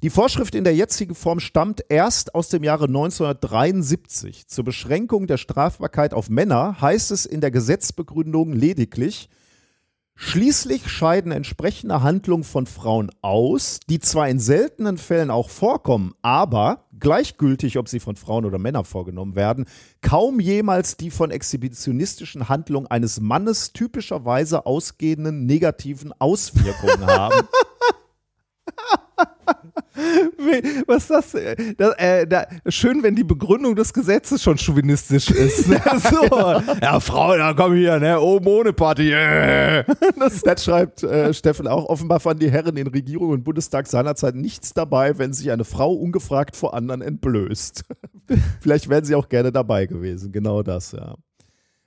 Die Vorschrift in der jetzigen Form stammt erst aus dem Jahre 1973. Zur Beschränkung der Strafbarkeit auf Männer heißt es in der Gesetzbegründung lediglich, Schließlich scheiden entsprechende Handlungen von Frauen aus, die zwar in seltenen Fällen auch vorkommen, aber gleichgültig, ob sie von Frauen oder Männern vorgenommen werden, kaum jemals die von exhibitionistischen Handlungen eines Mannes typischerweise ausgehenden negativen Auswirkungen haben. Was ist das? äh, das äh, schön, wenn die Begründung des Gesetzes schon chauvinistisch ist. ne? so. Ja, Frau, da komm hier, ne? Oben ohne Party. äh. Das, das schreibt äh, Steffen auch. Offenbar fanden die Herren in Regierung und Bundestag seinerzeit nichts dabei, wenn sich eine Frau ungefragt vor anderen entblößt. Vielleicht wären sie auch gerne dabei gewesen. Genau das, ja.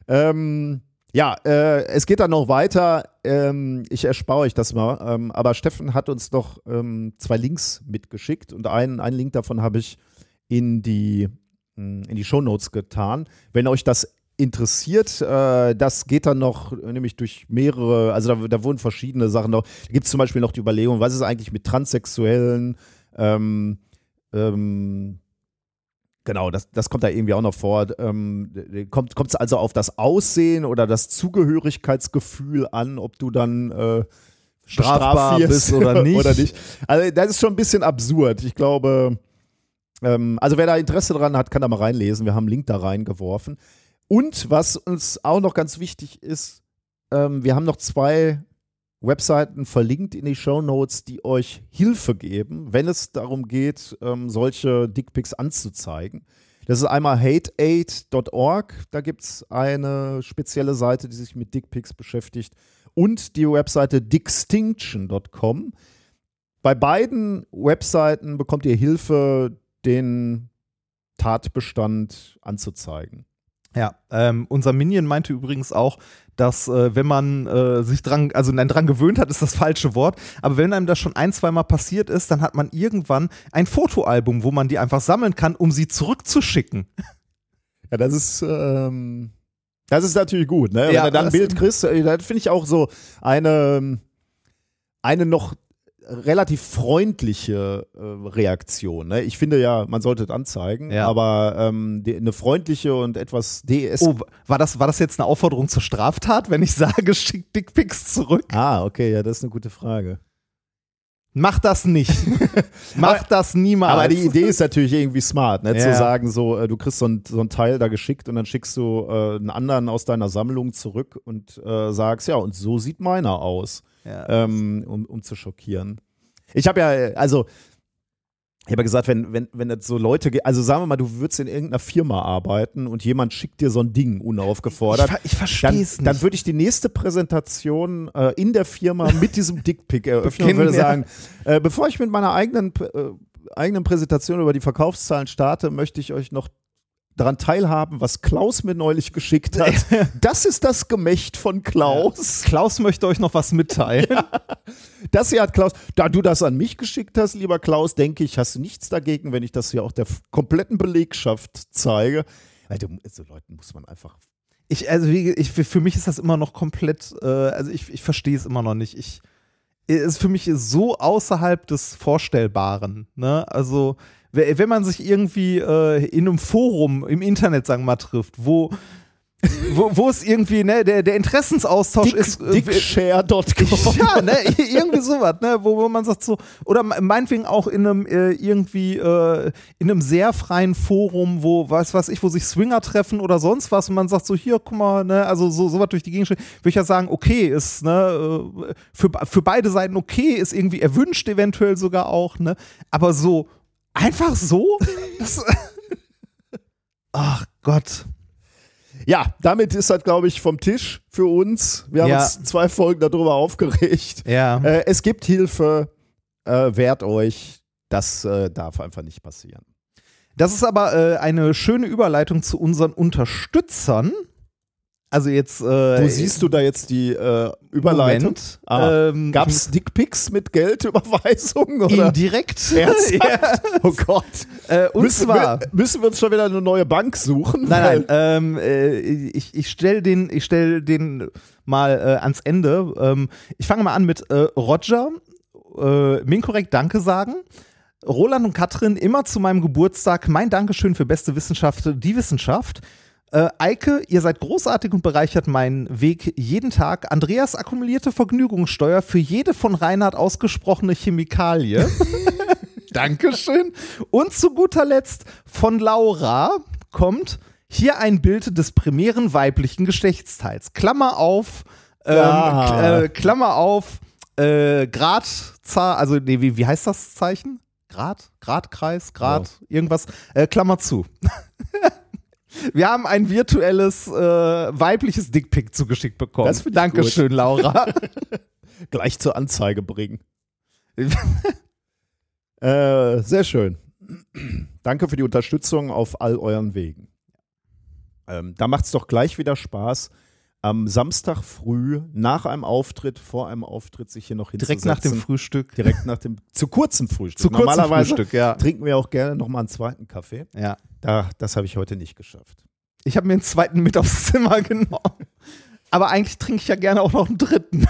Ähm, ja, äh, es geht dann noch weiter. Ähm, ich erspare euch das mal. Ähm, aber Steffen hat uns noch ähm, zwei Links mitgeschickt und einen, einen Link davon habe ich in die, mh, in die Shownotes getan. Wenn euch das interessiert, äh, das geht dann noch nämlich durch mehrere, also da, da wurden verschiedene Sachen noch. Da gibt es zum Beispiel noch die Überlegung, was ist eigentlich mit Transsexuellen? Ähm, ähm, Genau, das, das kommt da irgendwie auch noch vor. Ähm, kommt es also auf das Aussehen oder das Zugehörigkeitsgefühl an, ob du dann äh, Strafbar bist oder nicht. oder nicht. Also das ist schon ein bisschen absurd. Ich glaube, ähm, also wer da Interesse dran hat, kann da mal reinlesen. Wir haben einen Link da reingeworfen. Und was uns auch noch ganz wichtig ist, ähm, wir haben noch zwei Webseiten verlinkt in die Show Notes, die euch Hilfe geben, wenn es darum geht, ähm, solche Dickpics anzuzeigen. Das ist einmal hateaid.org, da gibt es eine spezielle Seite, die sich mit Dickpics beschäftigt, und die Webseite dickstinction.com. Bei beiden Webseiten bekommt ihr Hilfe, den Tatbestand anzuzeigen. Ja, ähm, unser Minion meinte übrigens auch, dass äh, wenn man äh, sich dran, also nein, dran gewöhnt hat, ist das falsche Wort, aber wenn einem das schon ein, zweimal passiert ist, dann hat man irgendwann ein Fotoalbum, wo man die einfach sammeln kann, um sie zurückzuschicken. Ja, das ist, ähm, das ist natürlich gut, ne? Wenn Ja, du dann ein Bild kriegst, äh, das finde ich auch so eine, eine noch relativ freundliche äh, Reaktion. Ne? Ich finde ja, man sollte es anzeigen, Ja. aber ähm, die, eine freundliche und etwas DS. Oh, war das, war das jetzt eine Aufforderung zur Straftat, wenn ich sage, schick Dickpics zurück? Ah, okay, ja, das ist eine gute Frage. Mach das nicht. Mach Aber- das niemals. Aber die Idee ist natürlich irgendwie smart, ne? zu Ja. sagen, so, äh, du kriegst so ein, so ein Teil da geschickt und dann schickst du äh, einen anderen aus deiner Sammlung zurück und äh, sagst, ja, und so sieht meiner aus. Ja. ähm, um, um zu schockieren. Ich habe ja, also, ich habe ja gesagt, wenn, wenn, wenn das so Leute, also sagen wir mal, du würdest in irgendeiner Firma arbeiten und jemand schickt dir so ein Ding unaufgefordert. ich, ich verstehe es nicht. dann würde ich die nächste Präsentation äh, in der Firma mit diesem Dickpick eröffnen und würde sagen, äh, bevor ich mit meiner eigenen, äh, eigenen Präsentation über die Verkaufszahlen starte, möchte ich euch noch daran teilhaben, was Klaus mir neulich geschickt hat. Das ist das Gemächt von Klaus. Klaus möchte euch noch was mitteilen. Das hier hat Klaus, da du das an mich geschickt hast, lieber Klaus, denke ich, hast du nichts dagegen, wenn ich das hier auch der kompletten Belegschaft zeige. Du, so Leuten muss man einfach. Ich, also ich, für mich ist das immer noch komplett, äh, also ich, ich verstehe es immer noch nicht. Ich, ist für mich so außerhalb des Vorstellbaren. Ne? Also wenn man sich irgendwie äh, in einem Forum im Internet, sagen wir mal, trifft, wo wo, wo es irgendwie, ne, der, der Interessensaustausch Dick, ist. Äh, Dickshare.com. Ja, ne, irgendwie sowas, ne, wo, wo man sagt so, oder meinetwegen auch in einem äh, irgendwie, äh, in einem sehr freien Forum, wo, weiß was ich, wo sich Swinger treffen oder sonst was und man sagt so, hier, guck mal, ne, also so, sowas durch die Gegend würde ich ja sagen, okay, ist, ne, äh, für, für beide Seiten okay, ist irgendwie erwünscht eventuell sogar auch, ne, aber so, einfach so, das, ach Gott. Ja, damit ist das, glaube ich, vom Tisch für uns. Wir haben Ja. uns zwei Folgen darüber aufgeregt. Ja. Äh, es gibt Hilfe, äh, wehrt euch. Das äh, darf einfach nicht passieren. Das ist aber äh, eine schöne Überleitung zu unseren Unterstützern. Also jetzt. Äh, Wo siehst du da jetzt die äh, Überleitung? Ah, Ähm, Gab es Dickpics mit Geldüberweisung? Oder? Indirekt. Ernsthaft? Oh Gott. äh, und müssen, zwar. wir, müssen wir uns schon wieder eine neue Bank suchen? Nein, nein, ähm, äh, ich, ich stelle den, ich stell den mal äh, ans Ende. Ähm, ich fange mal an mit äh, Roger, äh, Minkorrekt Danke sagen. Roland und Katrin, immer zu meinem Geburtstag mein Dankeschön für beste Wissenschaft, die Wissenschaft. Äh, Eike, ihr seid großartig und bereichert meinen Weg jeden Tag. Andreas akkumulierte Vergnügungssteuer für jede von Reinhard ausgesprochene Chemikalie. Dankeschön. Und zu guter Letzt von Laura kommt hier ein Bild des primären weiblichen Geschlechtsteils. Klammer auf, ähm. K- äh, Klammer auf, äh, Gradzahl, also nee, wie, wie heißt das Zeichen? Grad, Gradkreis, Grad, irgendwas, äh, Klammer zu. Wir haben ein virtuelles äh, weibliches Dickpick zugeschickt bekommen. Das Dankeschön, Laura. Gleich zur Anzeige bringen. Äh, sehr schön. Danke für die Unterstützung auf all euren Wegen. Ähm, da macht es doch gleich wieder Spaß, am Samstag früh nach einem Auftritt, vor einem Auftritt sich hier noch Direkt hinzusetzen. nach dem Frühstück. Direkt nach dem, zu kurzem Frühstück. Zu kurzem Normalerweise Frühstück, ja. trinken wir auch gerne nochmal einen zweiten Kaffee. ja. Da, das habe ich heute nicht geschafft. Ich habe mir einen zweiten mit aufs Zimmer genommen. Aber eigentlich trinke ich ja gerne auch noch einen dritten.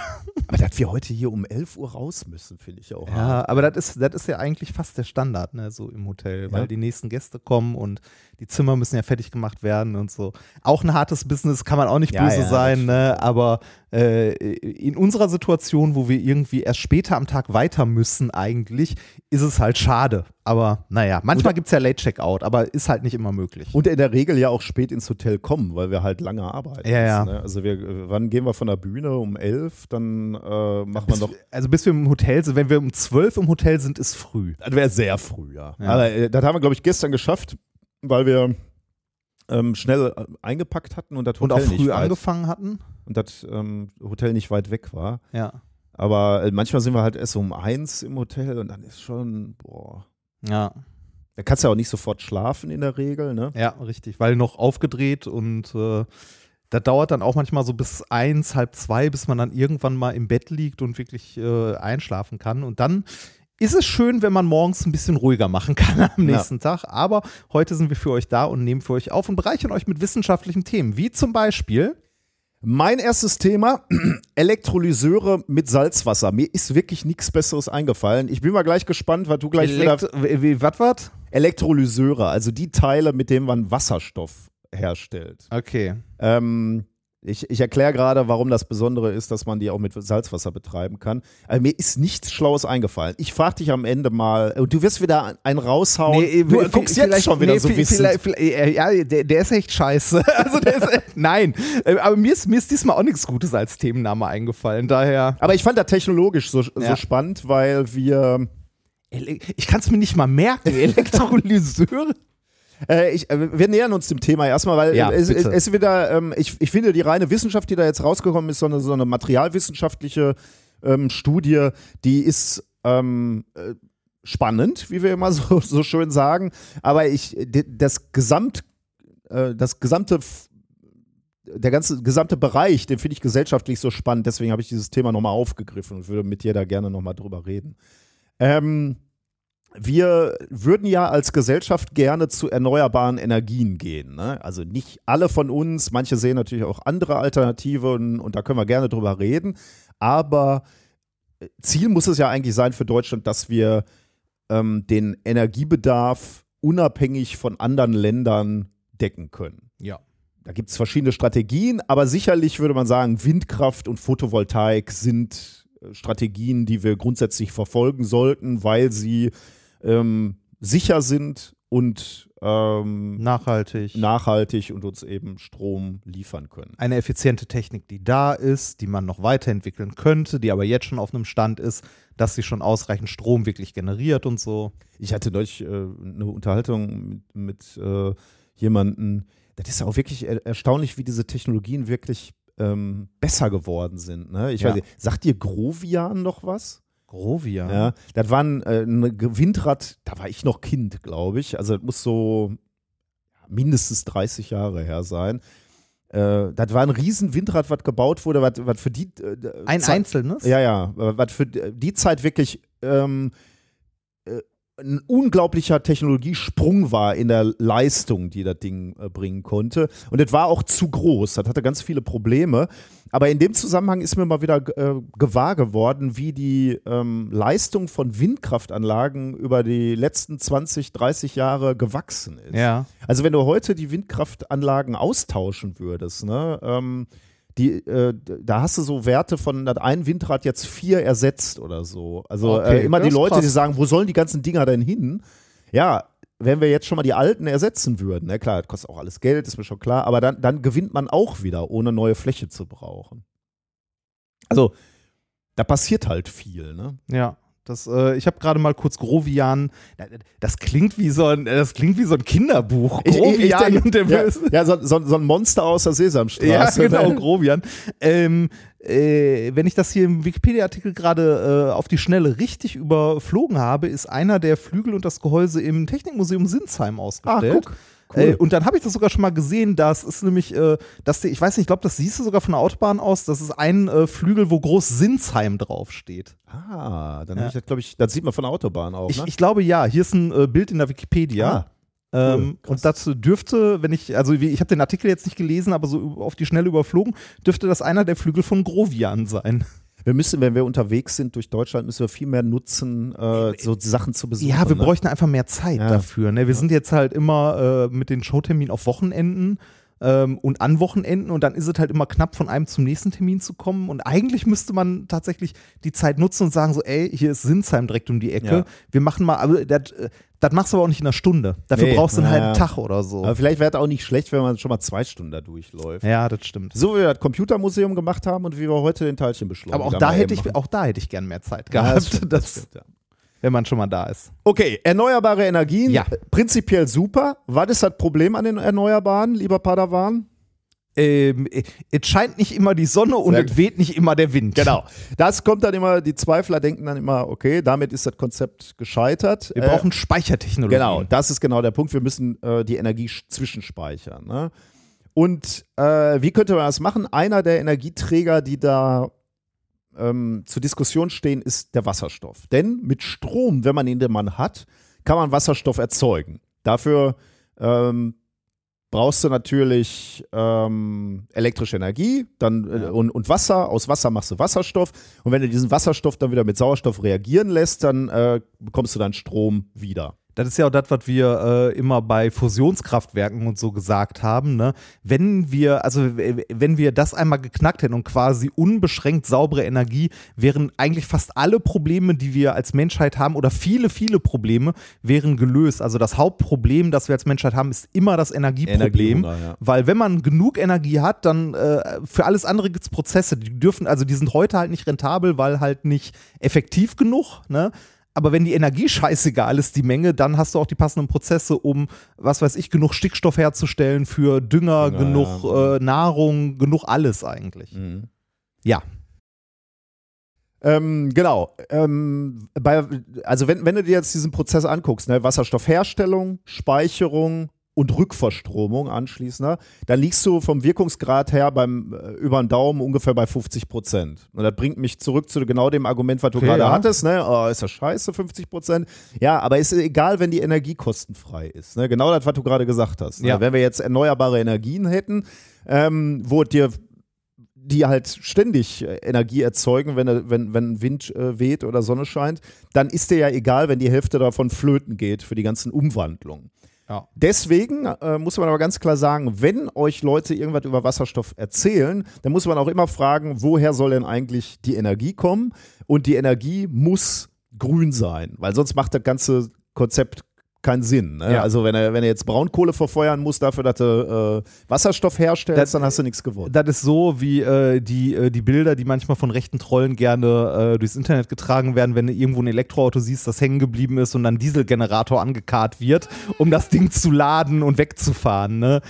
Aber dass wir heute hier um 11 Uhr raus müssen, finde ich auch. hart. Ja, aber das ist, das ist ja eigentlich fast der Standard, ne, so im Hotel, weil Ja. die nächsten Gäste kommen und die Zimmer müssen ja fertig gemacht werden und so. Auch ein hartes Business, kann man auch nicht Ja, böse ja, sein, ne, aber äh, in unserer Situation, wo wir irgendwie erst später am Tag weiter müssen eigentlich, ist es halt schade. Aber naja, manchmal gibt es ja Late-Checkout, aber ist halt nicht immer möglich. Und in der Regel ja auch spät ins Hotel kommen, weil wir halt lange arbeiten. Ja, ja. Ne? Also wir, äh, wann gehen wir von der Bühne? Um 11? Dann äh, machen wir bis, noch. also bis wir im Hotel sind, wenn wir um 12 im Hotel sind, ist früh. Das wäre sehr früh, ja. Ja. Aber äh, das haben wir, glaube ich, gestern geschafft, weil wir ähm, schnell äh, eingepackt hatten und das Und Hotel auch nicht früh angefangen hatten. Und das ähm, Hotel nicht weit weg war. Ja. Aber äh, manchmal sind wir halt erst um eins im Hotel und dann ist schon, boah. Ja. Da kannst du ja auch nicht sofort schlafen in der Regel, ne? Ja, richtig, weil noch aufgedreht und äh, das dauert dann auch manchmal so bis eins, halb zwei, bis man dann irgendwann mal im Bett liegt und wirklich äh, einschlafen kann. Und dann ist es schön, wenn man morgens ein bisschen ruhiger machen kann am Ja. nächsten Tag. Aber heute sind wir für euch da und nehmen für euch auf und bereichern euch mit wissenschaftlichen Themen, wie zum Beispiel Mein erstes Thema, Elektrolyseure mit Salzwasser. Mir ist wirklich nichts Besseres eingefallen. Ich bin mal gleich gespannt, was du gleich wieder. Elekt wie, wie, was wat? Elektrolyseure, also die Teile, mit denen man Wasserstoff herstellt. Okay. Ähm, ich ich erkläre gerade, warum das Besondere ist, dass man die auch mit Salzwasser betreiben kann. Also mir ist nichts Schlaues eingefallen. Ich frage dich am Ende mal, und du wirst wieder einen raushauen. Nee, du vi- guckst jetzt schon wieder nee, so vielleicht- vielleicht- äh, Ja, der, der ist echt scheiße. Also der ist nein, Äh, aber mir ist, mir ist diesmal auch nichts Gutes als Themenname eingefallen. Daher, Aber ich fand das technologisch so, so Ja. spannend, weil wir ich kann es mir nicht mal merken. Elektrolyseure. Äh, ich, äh, wir nähern uns dem Thema erstmal, weil Ja, es, es es ist wieder, ähm, ich, ich finde die reine Wissenschaft, die da jetzt rausgekommen ist, so eine, so eine materialwissenschaftliche ähm, Studie, die ist ähm, äh, spannend, wie wir immer so, so schön sagen. Aber ich, das Gesamt, äh, das gesamte der ganze gesamte Bereich, den finde ich gesellschaftlich so spannend, deswegen habe ich dieses Thema nochmal aufgegriffen und würde mit dir da gerne nochmal drüber reden. Ähm, wir würden ja als Gesellschaft gerne zu erneuerbaren Energien gehen. Ne? Also nicht alle von uns, manche sehen natürlich auch andere Alternativen und da können wir gerne drüber reden. Aber äh, Ziel muss es ja eigentlich sein für Deutschland, dass wir ähm, den Energiebedarf unabhängig von anderen Ländern decken können. Ja. Da gibt es verschiedene Strategien, aber sicherlich würde man sagen, Windkraft und Photovoltaik sind äh, Strategien, die wir grundsätzlich verfolgen sollten, weil sie ähm, sicher sind und ähm, Nachhaltig. nachhaltig und uns eben Strom liefern können. eine effiziente Technik, die da ist, die man noch weiterentwickeln könnte, die aber jetzt schon auf einem Stand ist, dass sie schon ausreichend Strom wirklich generiert und so. Ich hatte neulich äh, eine Unterhaltung mit, mit äh, jemandem. Das ist auch wirklich er erstaunlich, wie diese Technologien wirklich ähm, besser geworden sind. Ne? Ich Ja. weiß nicht, sagt dir Grovian noch was? Grovia. Ja, das war ein, äh, ein Windrad, da war ich noch Kind, glaube ich. Also das muss so mindestens 30 Jahre her sein. Äh, das war ein riesen Windrad, was gebaut wurde, was, was für die äh, Ein Zeit- einzelnes? Ja, ja, was für die Zeit wirklich ähm, äh, ein unglaublicher Technologiesprung war in der Leistung, die das Ding äh, bringen konnte. Und das war auch zu groß. Das hatte ganz viele Probleme. Aber in dem Zusammenhang ist mir mal wieder äh, gewahr geworden, wie die ähm, Leistung von Windkraftanlagen über die letzten 20, 30 Jahre gewachsen ist. Ja. Also wenn du heute die Windkraftanlagen austauschen würdest, ne, ähm, die, äh, da hast du so Werte von hat ein Windrad jetzt vier ersetzt oder so. Also Okay, äh, immer die Leute, die krass. sagen, wo sollen die ganzen Dinger denn hin? Ja, wenn wir jetzt schon mal die alten ersetzen würden, na klar, das kostet auch alles Geld, ist mir schon klar, aber dann, dann gewinnt man auch wieder, ohne neue Fläche zu brauchen. Also, da passiert halt viel, ne? Ja. Das, äh, ich habe gerade mal kurz Grovian. Das klingt wie so ein, das klingt wie so ein Kinderbuch. Grovian denke, und der ja, ja so, so, so ein Monster aus der Sesamstraße. Ja, genau, ne? Grovian. Ähm, äh, wenn ich das hier im Wikipedia-Artikel gerade äh, auf die Schnelle richtig überflogen habe, ist einer der Flügel und das Gehäuse im Technikmuseum Sinsheim ausgestellt. guck. Äh, und dann habe ich das sogar schon mal gesehen, das ist nämlich, äh, dass die, ich weiß nicht, ich glaube, das siehst du sogar von der Autobahn aus, das ist ein äh, Flügel, wo groß Sinsheim draufsteht. Ah, dann Ja. habe ich das, glaube ich, das sieht man von der Autobahn auch, Ich, ne? ich glaube ja, hier ist ein äh, Bild in der Wikipedia. Ah, Ähm, krass. und das dürfte, wenn ich, also wie, ich habe den Artikel jetzt nicht gelesen, aber so auf die Schnelle überflogen, dürfte das einer der Flügel von Grovian sein. Wir müssen, wenn wir unterwegs sind durch Deutschland, müssen wir viel mehr nutzen, äh, so Sachen zu besuchen. Ja, wir ne? bräuchten einfach mehr Zeit Ja. dafür. Ne? Wir sind jetzt halt immer äh, mit den Showterminen auf Wochenenden ähm, und an Wochenenden und dann ist es halt immer knapp von einem zum nächsten Termin zu kommen und eigentlich müsste man tatsächlich die Zeit nutzen und sagen so, ey, hier ist Sinsheim direkt um die Ecke, Ja. wir machen mal, aber das, äh, das machst du aber auch nicht in einer Stunde. Dafür Nee, brauchst du einen ja, halben ja. Tag oder so. Aber vielleicht wäre es auch nicht schlecht, wenn man schon mal zwei Stunden da durchläuft. ja, das stimmt. So wie wir das Computermuseum gemacht haben und wie wir heute den Teilchenbeschleuniger Aber auch da hätte ich, machen. auch da hätte ich gern mehr Zeit Ja, gehabt, das stimmt, das das, stimmt, ja. Wenn man schon mal da ist. Okay, erneuerbare Energien, Ja. prinzipiell super. Was ist das Problem an den Erneuerbaren, lieber Padawan? Ähm, äh, es scheint nicht immer die Sonne und Sehr es weht nicht immer der Wind. Genau. Das kommt dann immer, die Zweifler denken dann immer, okay, damit ist das Konzept gescheitert. Wir Äh, brauchen Speichertechnologie. Genau, das ist genau der Punkt. Wir müssen äh, die Energie sch- zwischenspeichern. Ne? Und äh, wie könnte man das machen? Einer der Energieträger, die da ähm, zur Diskussion stehen, ist der Wasserstoff. Denn mit Strom, wenn man ihn denn man hat, kann man Wasserstoff erzeugen. Dafür ähm, brauchst du natürlich ähm, elektrische Energie dann, äh, und, und Wasser. Aus Wasser machst du Wasserstoff. Und wenn du diesen Wasserstoff dann wieder mit Sauerstoff reagieren lässt, dann äh, bekommst du dann Strom wieder. Das ist ja auch das, was wir äh, immer bei Fusionskraftwerken und so gesagt haben. Ne? Wenn wir, also wenn wir das einmal geknackt hätten und quasi unbeschränkt saubere Energie, wären eigentlich fast alle Probleme, die wir als Menschheit haben, oder viele, viele Probleme, wären gelöst. Also das Hauptproblem, das wir als Menschheit haben, ist immer das Energieproblem. Energiehunger, ja. Weil wenn man genug Energie hat, dann äh, für alles andere gibt es Prozesse, die dürfen, also die sind heute halt nicht rentabel, weil halt nicht effektiv genug, ne? Aber wenn die Energie scheißegal ist, die Menge, dann hast du auch die passenden Prozesse, um, was weiß ich, genug Stickstoff herzustellen für Dünger, Dünger, genug ja. äh, Nahrung, genug alles eigentlich. Mhm. Ja. Ähm, genau. Ähm, bei, also wenn, wenn du dir jetzt diesen Prozess anguckst, ne, Wasserstoffherstellung, Speicherung, und Rückverstromung anschließender, dann liegst du vom Wirkungsgrad her beim äh, über den Daumen ungefähr bei 50 Prozent. Und das bringt mich zurück zu genau dem Argument, was du Okay, gerade ja. hattest. Ne? Oh, ist das scheiße, 50 Prozent? Ja, aber ist egal, wenn die Energie kostenfrei ist. Ne? Genau das, was du gerade gesagt hast. Ne? Ja. Wenn wir jetzt erneuerbare Energien hätten, ähm, wo dir die halt ständig äh, Energie erzeugen, wenn, er- wenn, wenn Wind äh, weht oder Sonne scheint, dann ist dir ja egal, wenn die Hälfte davon flöten geht für die ganzen Umwandlungen. Ja. Deswegen äh, muss man aber ganz klar sagen, wenn euch Leute irgendwas über Wasserstoff erzählen, dann muss man auch immer fragen, woher soll denn eigentlich die Energie kommen? Und die Energie muss grün sein, weil sonst macht das ganze Konzept keinen Sinn. Ne? Ja. Also wenn er, wenn er jetzt Braunkohle verfeuern muss dafür, dass du äh, Wasserstoff herstellst, Das- dann hast du nichts gewonnen. Das ist so wie äh, die, äh, die Bilder, die manchmal von rechten Trollen gerne äh, durchs Internet getragen werden, wenn du irgendwo ein Elektroauto siehst, das hängen geblieben ist und dann Dieselgenerator angekarrt wird, um das Ding zu laden und wegzufahren. Ne?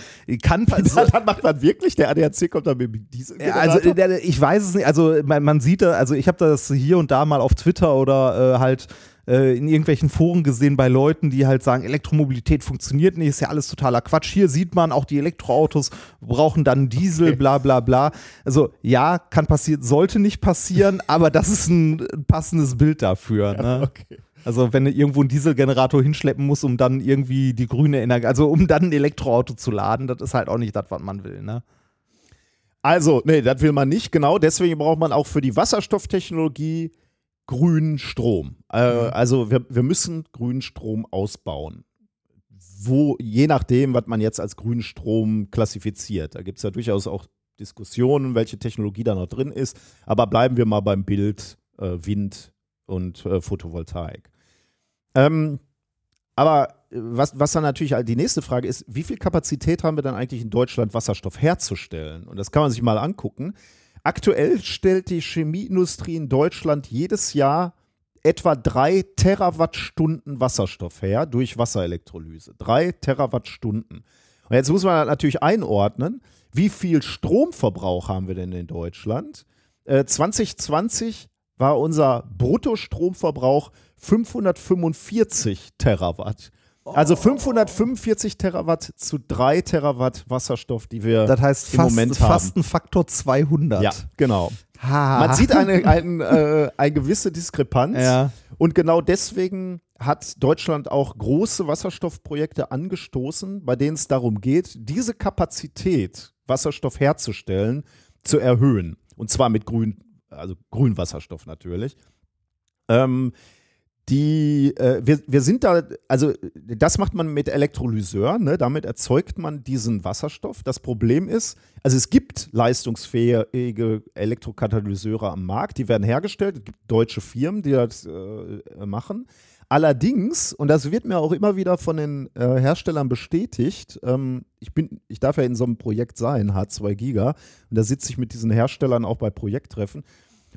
Kann passieren. dann macht man wirklich, der ADAC kommt dann mit diesem Ja, also der- ich weiß es nicht, also man, man sieht also ich habe das hier und da mal auf Twitter oder äh, halt äh, in irgendwelchen Foren gesehen bei Leuten, die halt sagen, Elektromobilität funktioniert nicht, ist ja alles totaler Quatsch. Hier sieht man, auch die Elektroautos brauchen dann Diesel, Okay. bla bla bla. Also ja, kann passieren, sollte nicht passieren, aber das ist ein passendes Bild dafür. Ne? okay. Also wenn du irgendwo einen Dieselgenerator hinschleppen musst, um dann irgendwie die grüne Energie, also um dann ein Elektroauto zu laden, das ist halt auch nicht das, was man will. Ne? Also, nee, das will man nicht. Genau deswegen braucht man auch für die Wasserstofftechnologie grünen Strom. Äh, Also wir, wir müssen grünen Strom ausbauen. Wo, je nachdem, was man jetzt als grünen Strom klassifiziert. Da gibt es ja durchaus auch Diskussionen, welche Technologie da noch drin ist. Aber bleiben wir mal beim Bild äh, Wind und äh, Photovoltaik. Ähm, aber äh, was, was dann natürlich die nächste Frage ist, wie viel Kapazität haben wir dann eigentlich in Deutschland, Wasserstoff herzustellen? Und das kann man sich mal angucken. Aktuell stellt die Chemieindustrie in Deutschland jedes Jahr etwa drei Terawattstunden Wasserstoff her durch Wasserelektrolyse. Drei Terawattstunden. Und jetzt muss man natürlich einordnen, wie viel Stromverbrauch haben wir denn in Deutschland? Äh, 2020 war unser Bruttostromverbrauch 545 Terawatt. Also 545 Terawatt zu 3 Terawatt Wasserstoff, die wir Das heißt im fast, Moment fast haben. ein Faktor 200. Ja, genau. Ha. Man sieht eine, ein, äh, eine gewisse Diskrepanz. Ja. Und genau deswegen hat Deutschland auch große Wasserstoffprojekte angestoßen, bei denen es darum geht, diese Kapazität, Wasserstoff herzustellen, zu erhöhen. Und zwar mit grün, also Grünwasserstoff natürlich. Ähm, die, äh, wir, wir sind da, also das macht man mit Elektrolyseur, ne? damit erzeugt man diesen Wasserstoff. Das Problem ist, also es gibt leistungsfähige Elektrokatalyseure am Markt, die werden hergestellt, es gibt deutsche Firmen, die das äh, machen. Allerdings, und das wird mir auch immer wieder von den äh, Herstellern bestätigt, ähm, ich, bin, ich darf ja in so einem Projekt sein, H2 Giga, und da sitze ich mit diesen Herstellern auch bei Projekttreffen.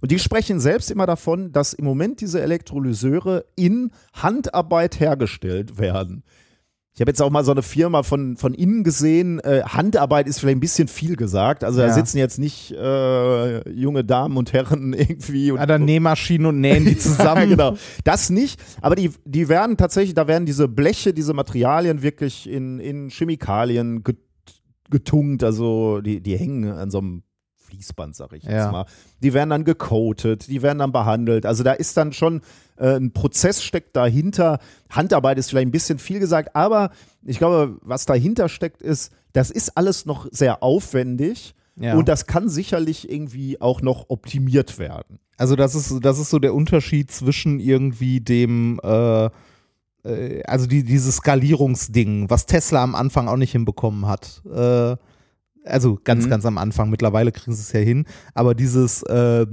Und die sprechen selbst immer davon, dass im Moment diese Elektrolyseure in Handarbeit hergestellt werden. Ich habe jetzt auch mal so eine Firma von, von innen gesehen. Äh, Handarbeit ist vielleicht ein bisschen viel gesagt. Also da Ja. sitzen jetzt nicht äh, junge Damen und Herren irgendwie und, Ja, dann Nähmaschinen und nähen die ja, zusammen. genau. Das nicht, aber die, die werden tatsächlich, da werden diese Bleche, diese Materialien wirklich in, in Chemikalien get- getunkt, also die, die hängen an so einem Fließband, sag ich jetzt Ja. mal. Die werden dann gecoatet, die werden dann behandelt. Also da ist dann schon äh, ein Prozess steckt dahinter. Handarbeit ist vielleicht ein bisschen viel gesagt, aber ich glaube, was dahinter steckt, ist, das ist alles noch sehr aufwendig Ja. und das kann sicherlich irgendwie auch noch optimiert werden. Also das ist, das ist so der Unterschied zwischen irgendwie dem, äh, äh, also die, dieses Skalierungsding, was Tesla am Anfang auch nicht hinbekommen hat. Äh, also ganz, Mhm. ganz am Anfang. Mittlerweile kriegen sie es ja hin. Aber dieses, äh,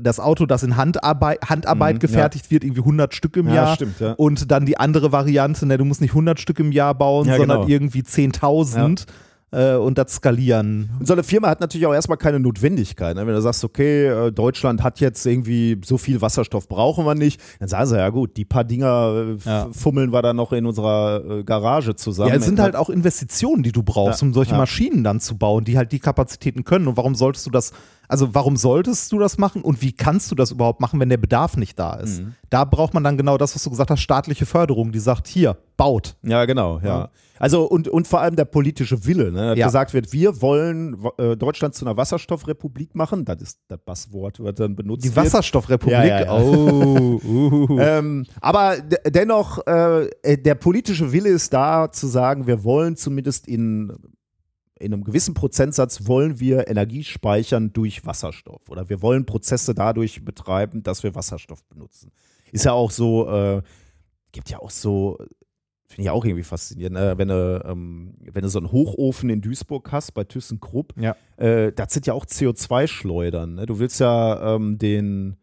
das Auto, das in Handarbeit, Handarbeit Mhm, gefertigt wird, irgendwie 100 Stück im Jahr. stimmt, ja. Und dann die andere Variante, ne, du musst nicht 100 Stück im Jahr bauen, Ja, sondern genau. irgendwie 10.000 äh, und das skalieren. Und so eine Firma hat natürlich auch erstmal keine Notwendigkeit. Ne? Wenn du sagst, okay, äh, Deutschland hat jetzt irgendwie so viel Wasserstoff, brauchen wir nicht, dann sagen sie, ja gut, die paar Dinger äh, Ja. fummeln wir dann noch in unserer äh, Garage zusammen. Ja, es sind halt auch Investitionen, die du brauchst, Ja, um solche. Maschinen dann zu bauen, die halt die Kapazitäten können. Und warum solltest du das Also warum solltest du das machen und wie kannst du das überhaupt machen, wenn der Bedarf nicht da ist? Mhm. Da braucht man dann genau das, was du gesagt hast, staatliche Förderung, die sagt, hier, baut. Ja, genau, ja. Ja. Also und, und vor allem der politische Wille, ne? Ja. gesagt wird, wir wollen äh, Deutschland zu einer Wasserstoffrepublik machen. Das ist das Buzzword, wird dann benutzt. Die. Wasserstoffrepublik. Ja. Oh, uh. Ähm, aber de- dennoch, äh, äh, der politische Wille ist da, zu sagen, wir wollen zumindest in, in einem gewissen Prozentsatz wollen wir Energie speichern durch Wasserstoff. Oder wir wollen Prozesse dadurch betreiben, dass wir Wasserstoff benutzen. Ist ja auch so, äh, gibt ja auch so, finde ich auch irgendwie faszinierend, äh, wenn, du, ähm, wenn du so einen Hochofen in Duisburg hast, bei ThyssenKrupp, Ja. äh, das sind ja auch CO2-Schleudern. Ne? Du willst ja ähm, den, äh,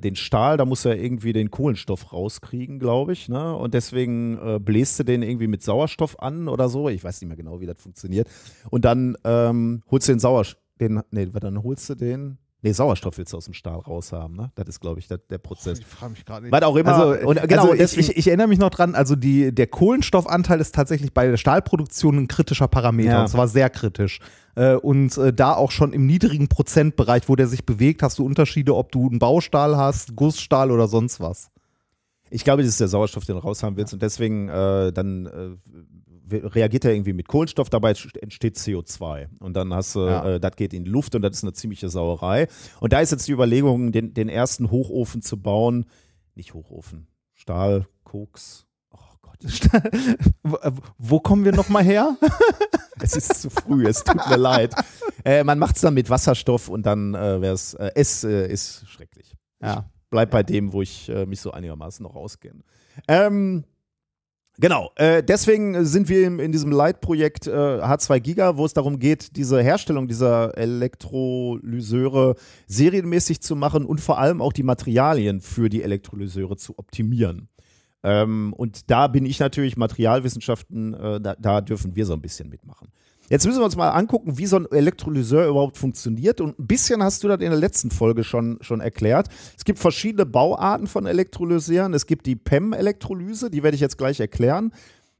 den Stahl, da musst du ja irgendwie den Kohlenstoff rauskriegen, glaube ich. Ne? Und deswegen äh, bläst du den irgendwie mit Sauerstoff an oder so. Ich weiß nicht mehr genau, wie das funktioniert. Und dann ähm, holst du den Sauerstoff, den, nee, dann holst du den, nee, Sauerstoff willst du aus dem Stahl raushaben. Ne? Das ist, glaube ich, der, der Prozess. Ich frage mich gerade Was auch immer. Also, und, genau, also ich, deswegen, ich, ich erinnere mich noch dran, also die, der Kohlenstoffanteil ist tatsächlich bei der Stahlproduktion ein kritischer Parameter, Ja. und zwar sehr kritisch. Äh, Und äh, da auch schon im niedrigen Prozentbereich, wo der sich bewegt, hast du Unterschiede, ob du einen Baustahl hast, Gussstahl oder sonst was. Ich glaube, das ist der Sauerstoff, den du raushaben willst. Und deswegen äh, dann äh, reagiert er irgendwie mit Kohlenstoff, dabei entsteht CO2. Und dann hast du, Ja. äh, das geht in die Luft und das ist eine ziemliche Sauerei. Und da ist jetzt die Überlegung, den, den ersten Hochofen zu bauen. Nicht Hochofen, Stahl, Koks. Oh Gott, Wo- äh, Wo kommen wir nochmal her? es ist zu früh, es tut mir leid. Äh, man macht es dann mit Wasserstoff und dann äh, wäre es, äh, es äh, ist schrecklich. Ja. bleib bei dem, wo ich äh, mich so einigermaßen noch auskenne. Ähm, genau, äh, deswegen sind wir im, in diesem Leitprojekt äh, H2 Giga, wo es darum geht, diese Herstellung dieser Elektrolyseure serienmäßig zu machen und vor allem auch die Materialien für die Elektrolyseure zu optimieren. Ähm, und da bin ich natürlich Materialwissenschaften, äh, da, da dürfen wir so ein bisschen mitmachen. Jetzt müssen wir uns mal angucken, wie so ein Elektrolyseur überhaupt funktioniert. Und ein bisschen hast du das in der letzten Folge schon, schon erklärt. Es gibt verschiedene Bauarten von Elektrolyseuren. Es gibt die PEM-Elektrolyse, die werde ich jetzt gleich erklären,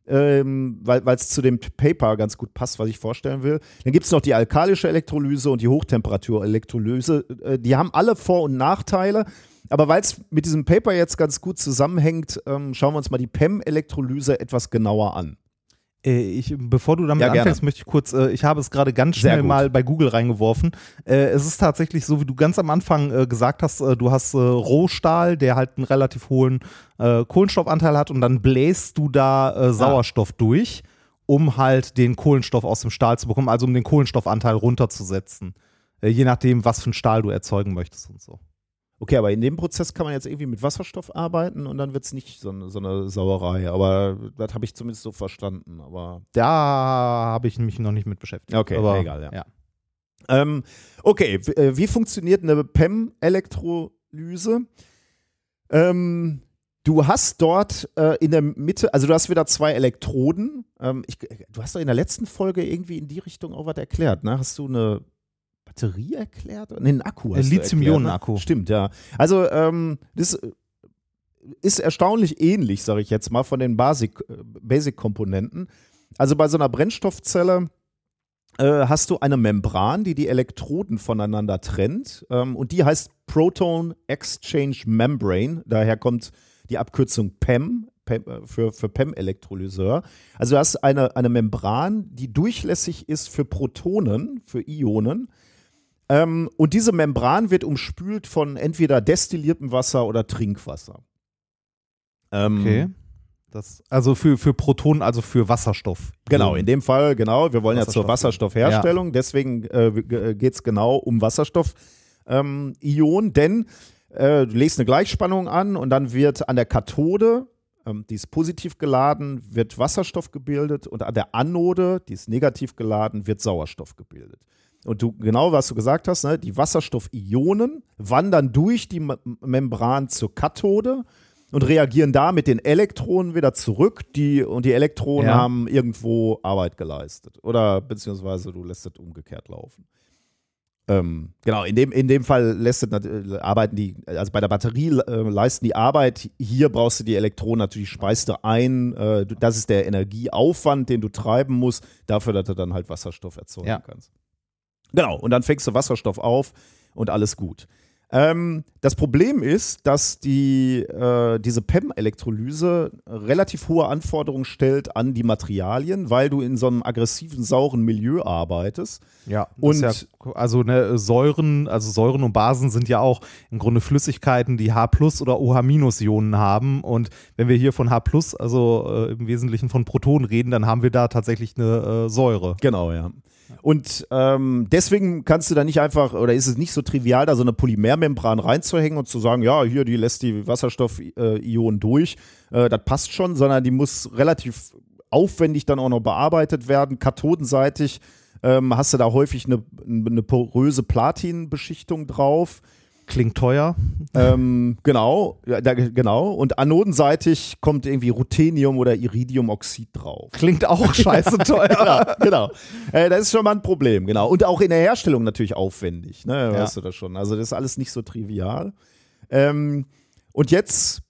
ähm, weil es zu dem Paper ganz gut passt, was ich vorstellen will. Dann gibt es noch die alkalische Elektrolyse und die Hochtemperatur-Elektrolyse. Äh, die haben alle Vor- und Nachteile. Aber weil es mit diesem Paper jetzt ganz gut zusammenhängt, ähm, schauen wir uns mal die PEM-Elektrolyse etwas genauer an. Äh, Ich, bevor du damit Ja, anfängst, möchte ich kurz, äh, ich habe es gerade ganz schnell mal bei Google reingeworfen. Äh, es ist tatsächlich so, wie du ganz am Anfang gesagt hast, du hast Rohstahl, der halt einen relativ hohen Kohlenstoffanteil hat und dann bläst du da Ah. Sauerstoff durch, um halt den Kohlenstoff aus dem Stahl zu bekommen, also um den Kohlenstoffanteil runterzusetzen. Je nachdem, was für einen Stahl du erzeugen möchtest und so. Okay, aber in dem Prozess kann man jetzt irgendwie mit Wasserstoff arbeiten und dann wird es nicht so, eine- so eine Sauerei. Aber das habe ich zumindest so verstanden. Aber Da habe ich mich noch nicht mit beschäftigt. Okay, aber, egal, ja. ja. ähm, okay, w- äh, wie funktioniert eine PEM-Elektrolyse? Ähm, du hast dort äh, in der Mitte, also du hast wieder zwei Elektroden. Ähm, ich, du hast doch in der letzten Folge irgendwie in die Richtung auch was erklärt, ne? Hast du eine Batterie erklärt? Nee, einen Akku. Ein Lithium-Ionen-Akku. Ne? Stimmt, ja. Also, ähm, das äh, ist erstaunlich ähnlich, sage ich jetzt mal, von den Basic- äh, Basic-Komponenten. also bei so einer Brennstoffzelle äh, hast du eine Membran, die die Elektroden voneinander trennt. Ähm, und die heißt Proton Exchange Membrane. Daher kommt die Abkürzung PEM, PEM äh, für, für PEM-Elektrolyseur. Also du hast eine, eine Membran, die durchlässig ist für Protonen, für Ionen. Ähm, und diese Membran wird umspült von entweder destilliertem Wasser oder Trinkwasser. Ähm, Okay. Das, also für, für Protonen, also für Wasserstoff. Genau, in dem Fall, genau. Wir wollen ja zur Wasserstoff. Wasserstoffherstellung, deswegen äh, geht es genau um Wasserstoff-Ionen, denn äh, du legst eine Gleichspannung an und dann wird an der Kathode, ähm, die ist positiv geladen, wird Wasserstoff gebildet und an der Anode, die ist negativ geladen, wird Sauerstoff gebildet. Und du, genau was du gesagt hast, ne, die Wasserstoffionen wandern durch die M Membran zur Kathode und reagieren da mit den Elektronen wieder zurück. Die, und die Elektronen Ja. haben irgendwo Arbeit geleistet. Oder beziehungsweise du lässt es umgekehrt laufen. Ähm, genau, in dem, in dem Fall lässt es, äh, arbeiten die, also bei der Batterie äh, leisten die Arbeit. Hier brauchst du die Elektronen natürlich, speist du ein. Äh, das ist der Energieaufwand, den du treiben musst, dafür, dass du dann halt Wasserstoff erzeugen Ja. kannst. Genau, und dann fängst du Wasserstoff auf, und alles gut. Ähm, das Problem ist, dass die, äh, diese PEM-Elektrolyse relativ hohe Anforderungen stellt an die Materialien, weil du in so einem aggressiven, sauren Milieu arbeitest. Ja, Und- ja, also ne, Säuren, also Säuren und Basen sind ja auch im Grunde Flüssigkeiten, die H+ oder OH-Ionen haben. Und wenn wir hier von H+, also äh, im Wesentlichen von Protonen reden, dann haben wir da tatsächlich eine äh, Säure. Genau, ja. Und ähm, deswegen kannst du da nicht einfach, oder ist es nicht so trivial, da so eine Polymermembran reinzuhängen und zu sagen, ja, hier, die lässt die Wasserstoff-Ionen durch, äh, das passt schon, sondern die muss relativ aufwendig dann auch noch bearbeitet werden. Kathodenseitig ähm, hast du da häufig eine, eine poröse Platinbeschichtung drauf. Klingt teuer. Ähm, genau, ja, da, genau. Und anodenseitig kommt irgendwie Ruthenium oder Iridiumoxid drauf. Klingt auch scheiße teuer. genau, genau. Äh, das ist schon mal ein Problem, genau. Und auch in der Herstellung natürlich aufwendig, ne? Weißt du das schon. Also das ist alles nicht so trivial. Ähm, und jetzt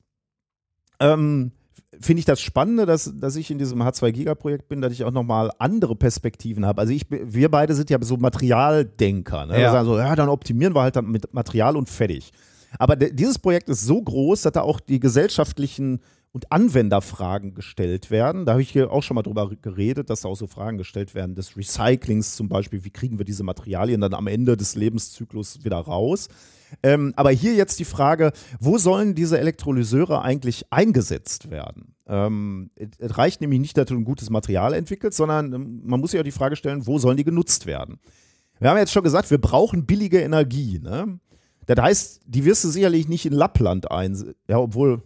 ähm, finde ich das Spannende, dass, dass ich in diesem H2-Giga-Projekt bin, dass ich auch nochmal andere Perspektiven habe. Also ich, wir beide sind ja so Materialdenker. Ne? Wir Ja. sagen so, ja, dann optimieren wir halt dann mit Material und fertig. Aber dieses Projekt ist so groß, dass da auch die gesellschaftlichen und Anwenderfragen gestellt werden. Da habe ich hier auch schon mal drüber geredet, dass da auch so Fragen gestellt werden des Recyclings zum Beispiel. Wie kriegen wir diese Materialien dann am Ende des Lebenszyklus wieder raus? Ähm, aber hier jetzt die Frage, wo sollen diese Elektrolyseure eigentlich eingesetzt werden? Ähm, es reicht nämlich nicht, dass du ein gutes Material entwickelst, sondern ähm, man muss sich auch die Frage stellen, wo sollen die genutzt werden? Wir haben jetzt schon gesagt, wir brauchen billige Energie. Ne? Das heißt, die wirst du sicherlich nicht in Lappland einsetzen. Ja, obwohl,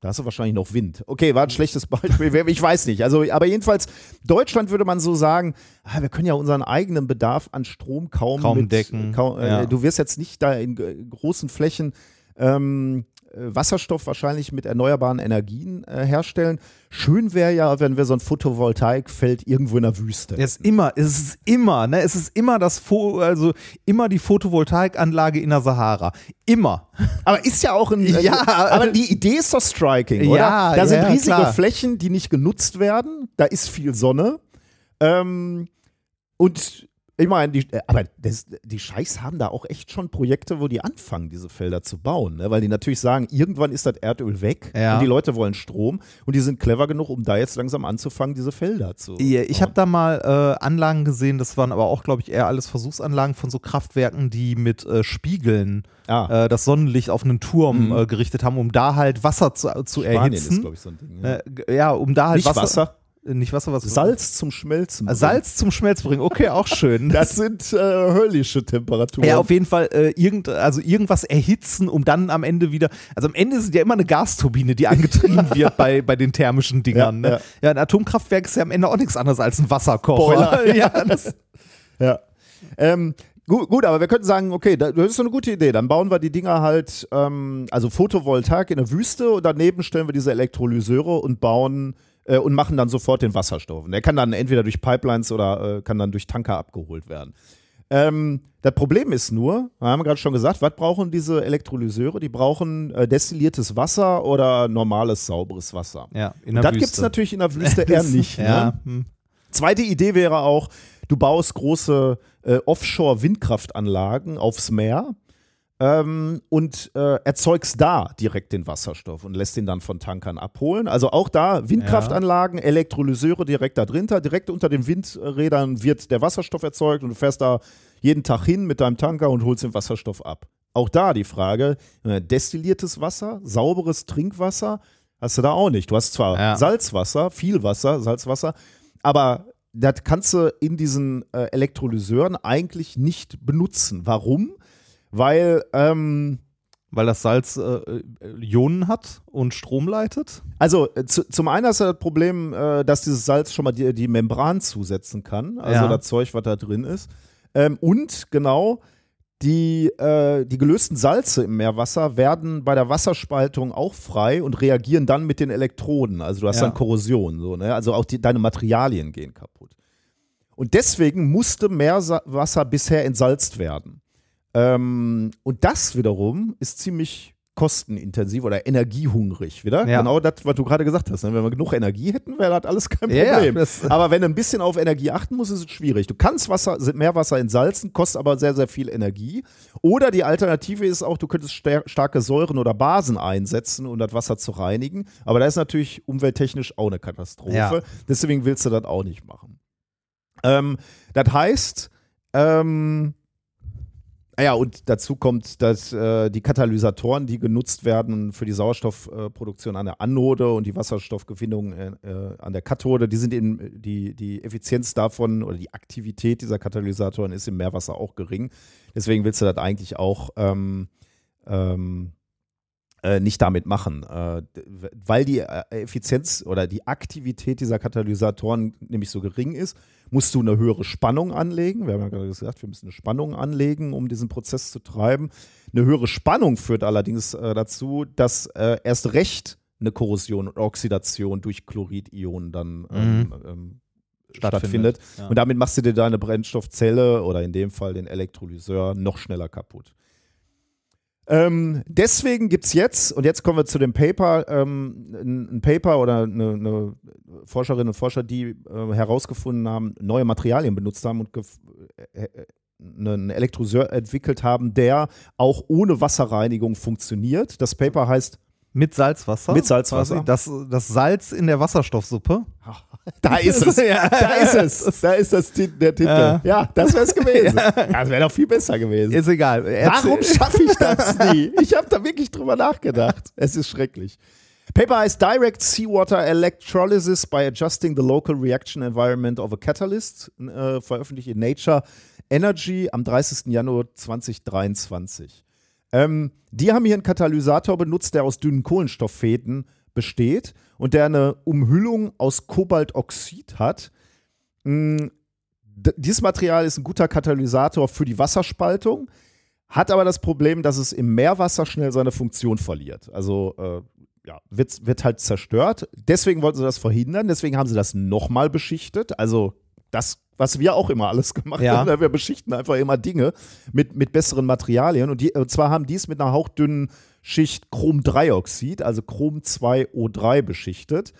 da hast du wahrscheinlich noch Wind. Okay, war ein schlechtes Beispiel. Ich weiß nicht. Also, aber jedenfalls, Deutschland würde man so sagen, ah, wir können ja unseren eigenen Bedarf an Strom kaum, Kaum mit, decken, Kaum, äh, ja. Du wirst jetzt nicht da in großen Flächen ähm, äh, Wasserstoff wahrscheinlich mit erneuerbaren Energien äh, herstellen. Schön wäre ja, wenn wir so ein Photovoltaikfeld irgendwo in der Wüste. Es ist immer, es ist immer, ne? Es ist immer das, Fo also immer die Photovoltaikanlage in der Sahara. Immer. Aber ist ja auch ein. Ja. aber die Idee ist doch striking, oder? Ja, da sind ja, riesige klar. Flächen, die nicht genutzt werden. Da ist viel Sonne. Ähm, und ich meine, die, äh, aber das, die Scheichs haben da auch echt schon Projekte, wo die anfangen, diese Felder zu bauen. Ne? Weil die natürlich sagen, irgendwann ist das Erdöl weg Ja. und die Leute wollen Strom und die sind clever genug, um da jetzt langsam anzufangen, diese Felder zu. Ja, Ich habe da mal äh, Anlagen gesehen, das waren aber auch, glaube ich, eher alles Versuchsanlagen von so Kraftwerken, die mit äh, Spiegeln ah, äh, das Sonnenlicht auf einen Turm Mhm. äh, gerichtet haben, um da halt Wasser zu, zu Spanien ist, erhitzen. glaube ich, so ein Ding. Ja. äh, ja, um da halt nicht Wasser, Wasser, Nicht Wasser, was Salz zum Schmelzen. Äh, Salz zum Schmelz bringen. Okay, auch schön. Das sind äh, höllische Temperaturen. Ja, auf jeden Fall äh, irgend, also irgendwas erhitzen, um dann am Ende wieder. Also am Ende ist ja immer eine Gasturbine, die angetrieben wird bei, bei den thermischen Dingern. Ja, ne? ja. ja, ein Atomkraftwerk ist ja am Ende auch nichts anderes als ein Wasserkocher. Ja, das, Ja. Ähm, gut, gut, aber wir könnten sagen, okay, da- das ist so eine gute Idee. Dann bauen wir die Dinger halt, ähm, also Photovoltaik in der Wüste und daneben stellen wir diese Elektrolyseure und bauen äh, und machen dann sofort den Wasserstoff. Und der kann dann entweder durch Pipelines oder äh, kann dann durch Tanker abgeholt werden. Ähm, das Problem ist nur, wir haben gerade schon gesagt, was brauchen diese Elektrolyseure? Die brauchen äh, destilliertes Wasser oder normales, sauberes Wasser. ja, in Und der das gibt es natürlich in der Wüste eher nicht. Ne? Ja, hm. Zweite Idee wäre auch, du baust große äh, Offshore-Windkraftanlagen aufs Meer ähm, und äh, erzeugst da direkt den Wasserstoff und lässt ihn dann von Tankern abholen. Also auch da Windkraftanlagen, Elektrolyseure direkt da drinter, direkt unter den Windrädern wird der Wasserstoff erzeugt und du fährst da jeden Tag hin mit deinem Tanker und holst den Wasserstoff ab. Auch da die Frage, äh, destilliertes Wasser, sauberes Trinkwasser, hast du da auch nicht. Du hast zwar Ja. Salzwasser, viel Wasser, Salzwasser, aber das kannst du in diesen äh, Elektrolyseuren eigentlich nicht benutzen. Warum? Weil, ähm, Weil das Salz äh, äh, Ionen hat und Strom leitet. also äh, zu, zum einen hast du das Problem, äh, dass dieses Salz schon mal die, die Membran zusetzen kann, also Ja. das Zeug, was da drin ist. Ähm, und genau, die, äh, die gelösten Salze im Meerwasser werden bei der Wasserspaltung auch frei und reagieren dann mit den Elektroden. Also du hast Ja. dann Korrosion, so, ne? also auch die, deine Materialien gehen kaputt. Und deswegen musste Meerwasser bisher entsalzt werden. Ähm, und das wiederum ist ziemlich kostenintensiv oder energiehungrig wieder. Ja. Genau das, was du gerade gesagt hast. ne? Wenn wir genug Energie hätten, wäre das alles kein Ja, ja, Problem. das- aber wenn du ein bisschen auf Energie achten musst, ist es schwierig. Du kannst Wasser, Meerwasser entsalzen, kostet aber sehr, sehr viel Energie. Oder die Alternative ist auch, du könntest star starke Säuren oder Basen einsetzen, um das Wasser zu reinigen. Aber da ist natürlich umwelttechnisch auch eine Katastrophe. Ja. Deswegen willst du das auch nicht machen. Ähm, das heißt, ähm, ja, und dazu kommt, dass äh, die Katalysatoren, die genutzt werden für die Sauerstoffproduktion an der Anode und die Wasserstoffgewinnung äh, äh, an der Kathode, die sind in, die, die Effizienz davon oder die Aktivität dieser Katalysatoren ist im Meerwasser auch gering. Deswegen willst du das eigentlich auch ähm, ähm, äh, nicht damit machen, äh, weil die äh, Effizienz oder die Aktivität dieser Katalysatoren nämlich so gering ist, musst du eine höhere Spannung anlegen. Wir haben ja gerade gesagt, wir müssen eine Spannung anlegen, um diesen Prozess zu treiben. Eine höhere Spannung führt allerdings äh, dazu, dass äh, erst recht eine Korrosion und Oxidation durch Chloridionen dann ähm, ähm, stattfindet. Ja. Und damit machst du dir deine Brennstoffzelle oder in dem Fall den Elektrolyseur noch schneller kaputt. Ähm, deswegen gibt es jetzt, und jetzt kommen wir zu dem Paper, ähm, ein, ein Paper oder eine, eine Forscherinnen und Forscher, die äh, herausgefunden haben, neue Materialien benutzt haben und äh, äh, einen Elektrolyseur entwickelt haben, der auch ohne Wasserreinigung funktioniert. Das Paper heißt Mit Salzwasser? Mit Salzwasser. Das, das Salz in der Wasserstoffsuppe? Da ist es. Ja. Da ist es. Da ist das, der Titel. Ja. Ja, das wäre es gewesen. Das wäre doch viel besser gewesen. Ist egal. Warum Erzähl- schaffe ich das nie? Ich habe da wirklich drüber nachgedacht. Es ist schrecklich. Paper heißt Direct Seawater Electrolysis by Adjusting the Local Reaction Environment of a Catalyst, äh, veröffentlicht in Nature Energy am 30. Januar 2023. Ähm, die haben hier einen Katalysator benutzt, der aus dünnen Kohlenstofffäden besteht und der eine Umhüllung aus Kobaltoxid hat. D- Dieses Material ist ein guter Katalysator für die Wasserspaltung, hat aber das Problem, dass es im Meerwasser schnell seine Funktion verliert. Also äh, ja, wird, wird halt zerstört. Deswegen wollten sie das verhindern. Deswegen haben sie das nochmal beschichtet. Also das, was wir auch immer alles gemacht Ja. haben. ne? Wir beschichten einfach immer Dinge mit, mit besseren Materialien. Und, die, und zwar haben die es mit einer hauchdünnen Schicht Chrom-3-Oxid, also Chrom-2O3 beschichtet.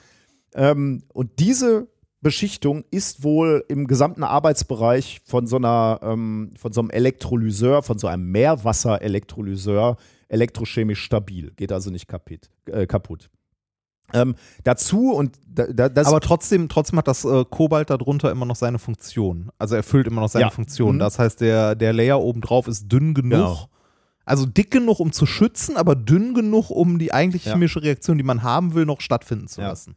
Ähm, und diese Beschichtung ist wohl im gesamten Arbeitsbereich von so einer, ähm, von so einem Elektrolyseur, von so einem Meerwasserelektrolyseur elektrochemisch stabil. Geht also nicht kaputt. Äh, kaputt. Ähm, dazu und da, da, das Aber trotzdem, trotzdem hat das äh, Kobalt darunter immer noch seine Funktion. Also erfüllt immer noch seine Ja. Funktion. Mhm. Das heißt, der, der Layer obendrauf ist dünn genug. Genau. Also dick genug, um zu schützen, aber dünn genug, um die eigentliche Ja. chemische Reaktion, die man haben will, noch stattfinden zu Ja. lassen.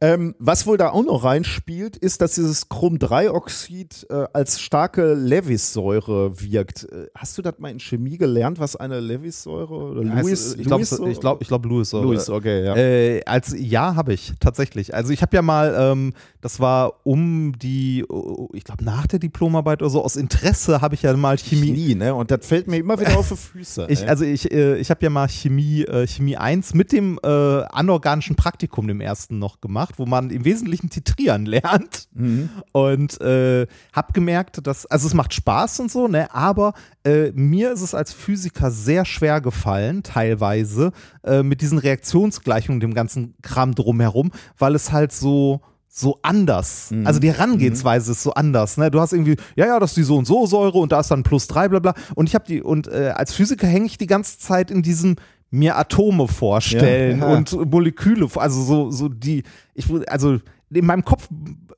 Ähm, was wohl da auch noch reinspielt, ist, dass dieses Chrom-3-Oxid äh, als starke Lewis-Säure wirkt. Äh, hast du das mal in Chemie gelernt, was eine Lewis-Säure oder Lewis? ich glaube, Lewis-Säure- ich glaube, ich glaub, Lewis. Säure. Lewis, okay, ja. Äh, als ja, habe ich tatsächlich. Also ich habe ja mal, ähm, das war um die, oh, ich glaube nach der Diplomarbeit oder so, aus Interesse habe ich ja mal Chemie. Chemie, ne? Und das fällt mir immer wieder auf die Füße. Ich, ey. also ich, äh, ich habe ja mal Chemie, äh, Chemie 1 mit dem äh, anorganischen Praktikum, dem ersten noch gemacht, wo man im Wesentlichen titrieren lernt. Mhm. Und äh, habe gemerkt, dass, also es macht Spaß und so, ne, aber äh, mir ist es als Physiker sehr schwer gefallen, teilweise, äh, mit diesen Reaktionsgleichungen, dem ganzen Kram drumherum, weil es halt so so anders. Mhm. Also die Herangehensweise ist so anders. Ne? Du hast irgendwie, ja, ja, das ist die so und so Säure und da ist dann plus drei, bla bla. Und ich habe die, und äh, als Physiker hänge ich die ganze Zeit in diesem mir Atome vorstellen Ja, ja. und Moleküle, also so, so die, ich, also in meinem Kopf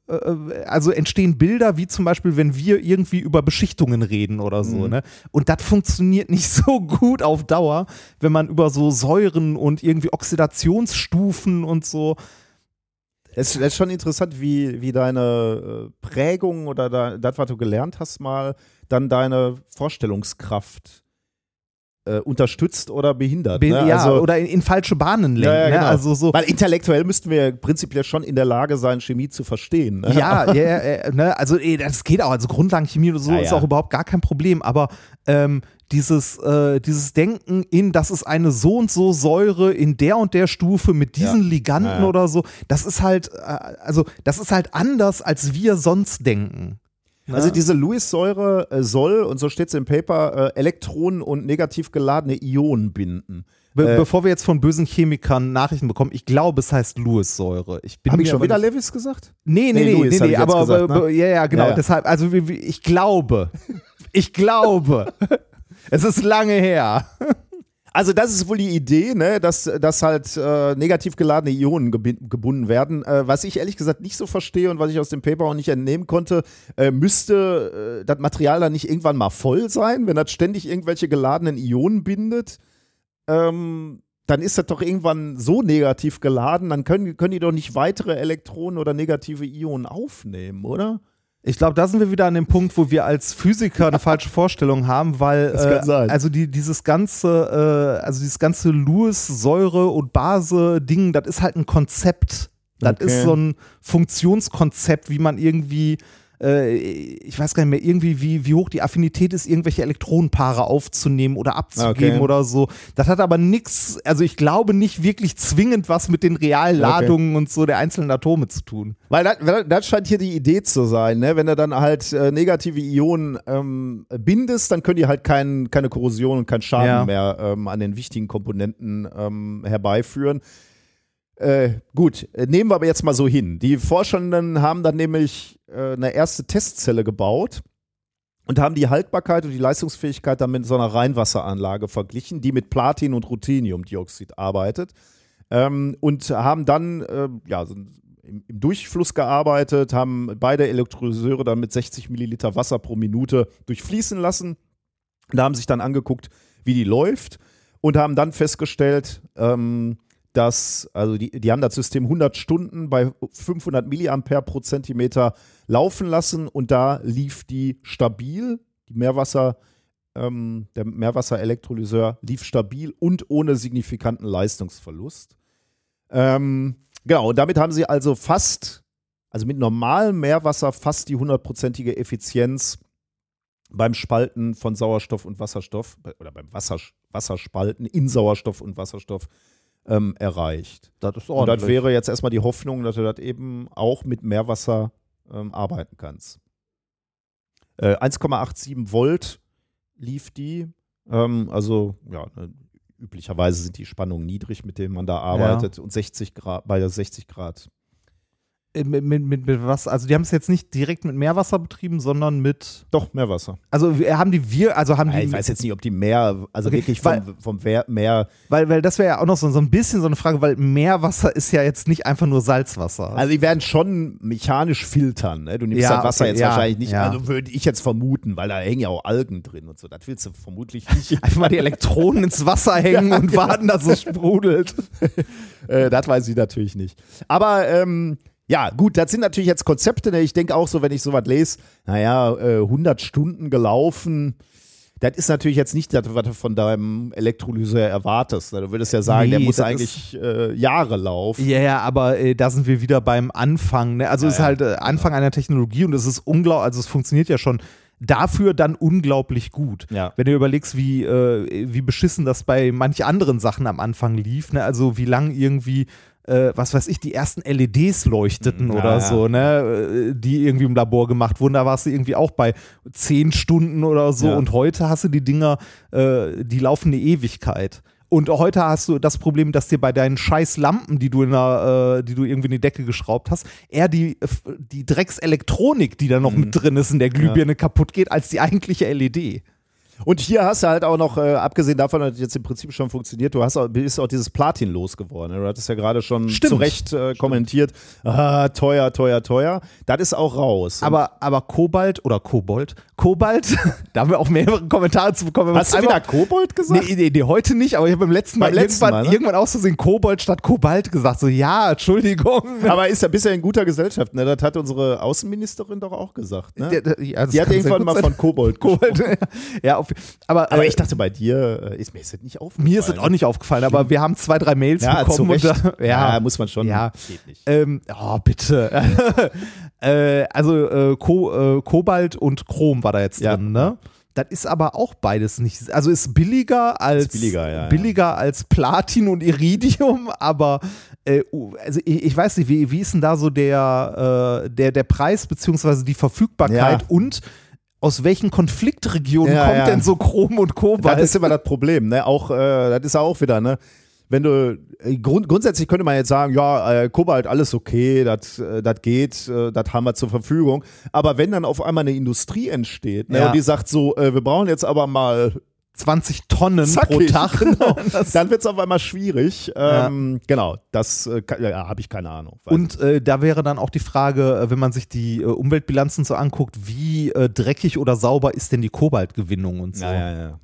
äh, also entstehen Bilder, wie zum Beispiel, wenn wir irgendwie über Beschichtungen reden oder so, Mhm. ne? Und das funktioniert nicht so gut auf Dauer, wenn man über so Säuren und irgendwie Oxidationsstufen und so. Es es ist schon interessant, wie, wie deine äh, Prägung oder da, das, was du gelernt hast, mal dann deine Vorstellungskraft äh, unterstützt oder behindert. Be- ne? ja, also, oder in, in falsche Bahnen lenken. Ja, ja, ne? genau. Also so. weil intellektuell müssten wir prinzipiell schon in der Lage sein, Chemie zu verstehen. Ne? Ja, ja, ne? also das geht auch. Also Grundlagenchemie oder so ist auch überhaupt gar kein Problem. Aber ähm, dieses, äh, dieses Denken in, das ist eine so und so Säure in der und der Stufe mit diesen Ja. Liganten Ja, ja. oder so, das ist halt, äh, also das ist halt anders, als wir sonst denken. Ne? Also diese Lewis-Säure äh, soll, und so steht es im Paper, äh, Elektronen und negativ geladene Ionen binden. Be äh, bevor wir jetzt von bösen Chemikern Nachrichten bekommen, ich glaube, es heißt Lewis-Säure. Habe ich schon wieder Lewis gesagt? Nee, nee, Nee, nee, Louis nee, nee aber gesagt, ne? ja, ja, genau. Ja, ja. Deshalb, also ich glaube, ich glaube, es ist lange her. Also das ist wohl die Idee, ne, dass, dass halt äh, negativ geladene Ionen gebunden werden. Äh, was ich ehrlich gesagt nicht so verstehe und was ich aus dem Paper auch nicht entnehmen konnte, äh, müsste äh, das Material dann nicht irgendwann mal voll sein, wenn das ständig irgendwelche geladenen Ionen bindet. Ähm, dann ist das doch irgendwann so negativ geladen, dann können, können die doch nicht weitere Elektronen oder negative Ionen aufnehmen, oder? Ich glaube, da sind wir wieder an dem Punkt, wo wir als Physiker eine falsche Vorstellung haben, weil äh, also die, dieses ganze, äh, also dieses ganze Lewis Säure und Base Ding, das ist halt ein Konzept. Das Okay. ist so ein Funktionskonzept, wie man irgendwie äh, ich weiß gar nicht mehr, irgendwie, wie, wie hoch die Affinität ist, irgendwelche Elektronenpaare aufzunehmen oder abzugeben Okay. oder so. Das hat aber nichts, also ich glaube nicht wirklich zwingend was mit den Realladungen und so der einzelnen Atome zu tun. Weil das, das scheint hier die Idee zu sein, ne? Wenn du dann halt äh, negative Ionen ähm, bindest, dann können die halt kein, keine Korrosion und keinen Schaden Ja. mehr ähm, an den wichtigen Komponenten ähm, herbeiführen. Äh, gut, äh, nehmen wir aber jetzt mal so hin. Die Forschenden haben dann nämlich äh, eine erste Testzelle gebaut und haben die Haltbarkeit und die Leistungsfähigkeit dann mit so einer Reinwasseranlage verglichen, die mit Platin und Rutheniumdioxid arbeitet. Ähm, und haben dann äh, ja, so im, im Durchfluss gearbeitet, haben beide Elektrolyseure dann mit 60 Milliliter Wasser pro Minute durchfließen lassen. Da haben sich dann angeguckt, wie die läuft und haben dann festgestellt, ähm, dass, also die, die haben das System 100 Stunden bei 500 Milliampere pro Zentimeter laufen lassen und da lief die stabil, die Meerwasser, ähm, der Meerwasserelektrolyseur lief stabil und ohne signifikanten Leistungsverlust. Ähm, genau, und damit haben sie also fast, also mit normalem Meerwasser fast die hundertprozentige Effizienz beim Spalten von Sauerstoff und Wasserstoff oder beim Wasser, Wasserspalten in Sauerstoff und Wasserstoff ähm, erreicht. Das ist Und das wäre jetzt erstmal die Hoffnung, dass du das eben auch mit Meerwasser ähm, arbeiten kannst. Äh, 1,87 Volt lief die. Ähm, also, ja, ne, üblicherweise sind die Spannungen niedrig, mit denen man da arbeitet. Und 60 Grad, bei 60 Grad. Äh, Mit, mit, mit, mit was? Also die haben es jetzt nicht direkt mit Meerwasser betrieben, sondern mit. Doch, Meerwasser. Also wir- haben die wir, also haben Ja, die. ich weiß jetzt nicht, ob die Meer, also Okay, wirklich weil- vom, vom Wehr- Meer. Weil, weil das wäre ja auch noch so, so ein bisschen so eine Frage, weil Meerwasser ist ja jetzt nicht einfach nur Salzwasser. Also die werden schon mechanisch filtern. Ne? Du nimmst Ja, das Wasser okay, jetzt ja, wahrscheinlich nicht, also würde ich jetzt vermuten, weil da hängen ja auch Algen drin und so. Das willst du vermutlich nicht. einfach mal die Elektronen ins Wasser hängen und warten, dass es sprudelt. Äh, das weiß ich natürlich nicht. Aber ähm, ja, gut, das sind natürlich jetzt Konzepte. Ne? Ich denke auch so, wenn ich sowas lese, naja, äh, 100 Stunden gelaufen. Das ist natürlich jetzt nicht das, was du von deinem Elektrolyseur erwartest. ne? Du würdest ja sagen, der Nee, muss das eigentlich äh, Jahre laufen. Ja, ja, aber äh, da sind wir wieder beim Anfang. Ne? Also es ist ja, halt äh, Anfang einer Technologie und es ist unglaublich, also es funktioniert ja schon dafür dann unglaublich gut. Ja. Wenn du überlegst, wie, äh, wie beschissen das bei manch anderen Sachen am Anfang lief, ne? also wie lang irgendwie äh, was weiß ich, die ersten LEDs leuchteten Mhm, Ja, oder ja. so, ne, äh, die irgendwie im Labor gemacht wurden. Da warst du irgendwie auch bei zehn Stunden oder so Ja. und heute hast du die Dinger, äh, die laufen eine Ewigkeit. Und heute hast du das Problem, dass dir bei deinen scheiß Lampen, die du in der, äh, die du irgendwie in die Decke geschraubt hast, eher die, äh, die Dreckselektronik, die da noch mit drin ist in der Glühbirne kaputt geht, als die eigentliche LED. Und hier hast du halt auch noch, äh, abgesehen davon, dass das jetzt im Prinzip schon funktioniert, du hast auch, bist auch dieses Platin losgeworden. ne? Du hattest ja gerade schon Stimmt. zu Recht äh, kommentiert, ah, teuer, teuer, teuer. Das ist auch raus. Aber, aber Kobalt oder Kobold, Kobalt, da haben wir auch mehrere Kommentare zu bekommen. hast du wieder Kobold gesagt? Nee, nee, nee, heute nicht, aber ich habe beim letzten Mal, Beim letzten irgendwann, Mal, ne? irgendwann aus Versehen Kobold statt Kobalt gesagt. So, ja, Entschuldigung. Aber ist ja bisher in guter Gesellschaft, ne? Das hat unsere Außenministerin doch auch gesagt, ne? Der- der- ja, Die hat irgendwann mal sein. von Kobold gesprochen. Kobold. ja, auf, aber, Aber äh, ich dachte, bei dir äh, ist mir ist nicht aufgefallen. mir ist das auch nicht aufgefallen, aber wir haben zwei, drei Mails Ja, bekommen. Und da, ja, ja, muss man schon. Ja. Geht nicht. Ähm, oh, bitte. äh, also äh, Ko, äh, Kobalt und Chrom war da jetzt Ja. drin, ne? Das ist aber auch beides nicht. Also ist billiger als Ist billiger, ja, billiger als Platin und Iridium, aber äh, also ich, ich weiß nicht, wie, wie ist denn da so der, äh, der, der Preis beziehungsweise die Verfügbarkeit und aus welchen Konfliktregionen Ja, kommt ja. denn so Chrom und Kobalt? Das ist immer das Problem, ne? Auch, äh, das ist ja auch wieder, ne? Wenn du, äh, grund, grundsätzlich könnte man jetzt sagen, ja, äh, Kobalt, alles okay, das äh, das geht, äh, das haben wir zur Verfügung. Aber wenn dann auf einmal eine Industrie entsteht, ne, Ja. und die sagt so, äh, wir brauchen jetzt aber mal 20 Tonnen pro zackig, Tag. genau, Das- dann wird es auf einmal schwierig. Ähm, Genau, das äh, ja, habe ich keine Ahnung. Und äh, da wäre dann auch die Frage, äh, wenn man sich die äh, Umweltbilanzen so anguckt, wie äh, dreckig oder sauber ist denn die Kobaltgewinnung und so. Ja, ja, ja.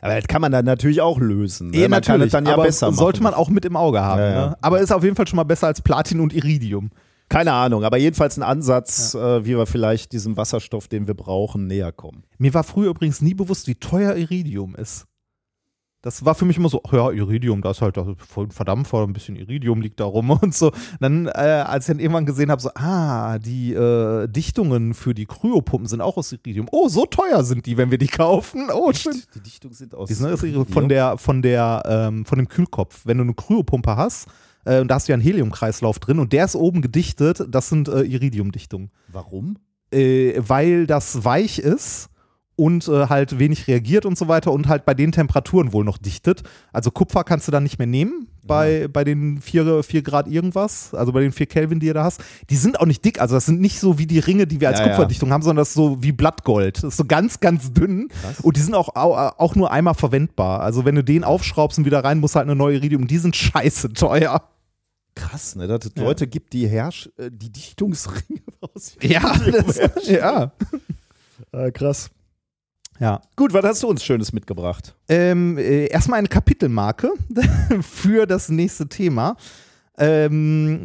Aber das kann man dann natürlich auch lösen. Ne? Eh, man kann es natürlich, dann ja aber besser machen. sollte man auch mit im Auge haben. Ja, ja. Ne? Aber ist auf jeden Fall schon mal besser als Platin und Iridium. Keine Ahnung, aber jedenfalls ein Ansatz, äh, wie wir vielleicht diesem Wasserstoff, den wir brauchen, näher kommen. Mir war früher übrigens nie bewusst, wie teuer Iridium ist. Das war für mich immer so, ja, Iridium, da ist halt da voll ein Verdampfer, ein bisschen Iridium liegt da rum und so. Dann, äh, als ich dann irgendwann gesehen habe, so, ah, die äh, Dichtungen für die Kryopumpen sind auch aus Iridium. Oh, so teuer sind die, wenn wir die kaufen. Oh, schön. Die Dichtungen sind aus. Die sind aus von der, von der, ähm, von dem Kühlkopf. Wenn du eine Kryopumpe hast, äh, und da hast du ja einen Heliumkreislauf drin und der ist oben gedichtet, das sind äh, Iridiumdichtungen. Warum? Äh, weil das weich ist und äh, halt wenig reagiert und so weiter und halt bei den Temperaturen wohl noch dichtet. Also Kupfer kannst du dann nicht mehr nehmen bei, bei den 4, 4 Grad irgendwas, also bei den 4 Kelvin, die ihr da hast. Die sind auch nicht dick, also das sind nicht so wie die Ringe, die wir als Ja, ja. Kupferdichtung haben, sondern das ist so wie Blattgold. Das ist so ganz, ganz dünn und die sind auch, au- auch nur einmal verwendbar. Also wenn du den aufschraubst und wieder rein, musst halt eine neue Iridium. Die sind scheiße teuer. Krass, ne? Dass es Ja. Leute gibt, die Herrsch, äh, die Dichtungsringe aus. Ja, das, ja. Äh, krass. Ja. Gut, was hast du uns Schönes mitgebracht? Ähm, äh, erstmal eine Kapitelmarke für das nächste Thema. Ähm,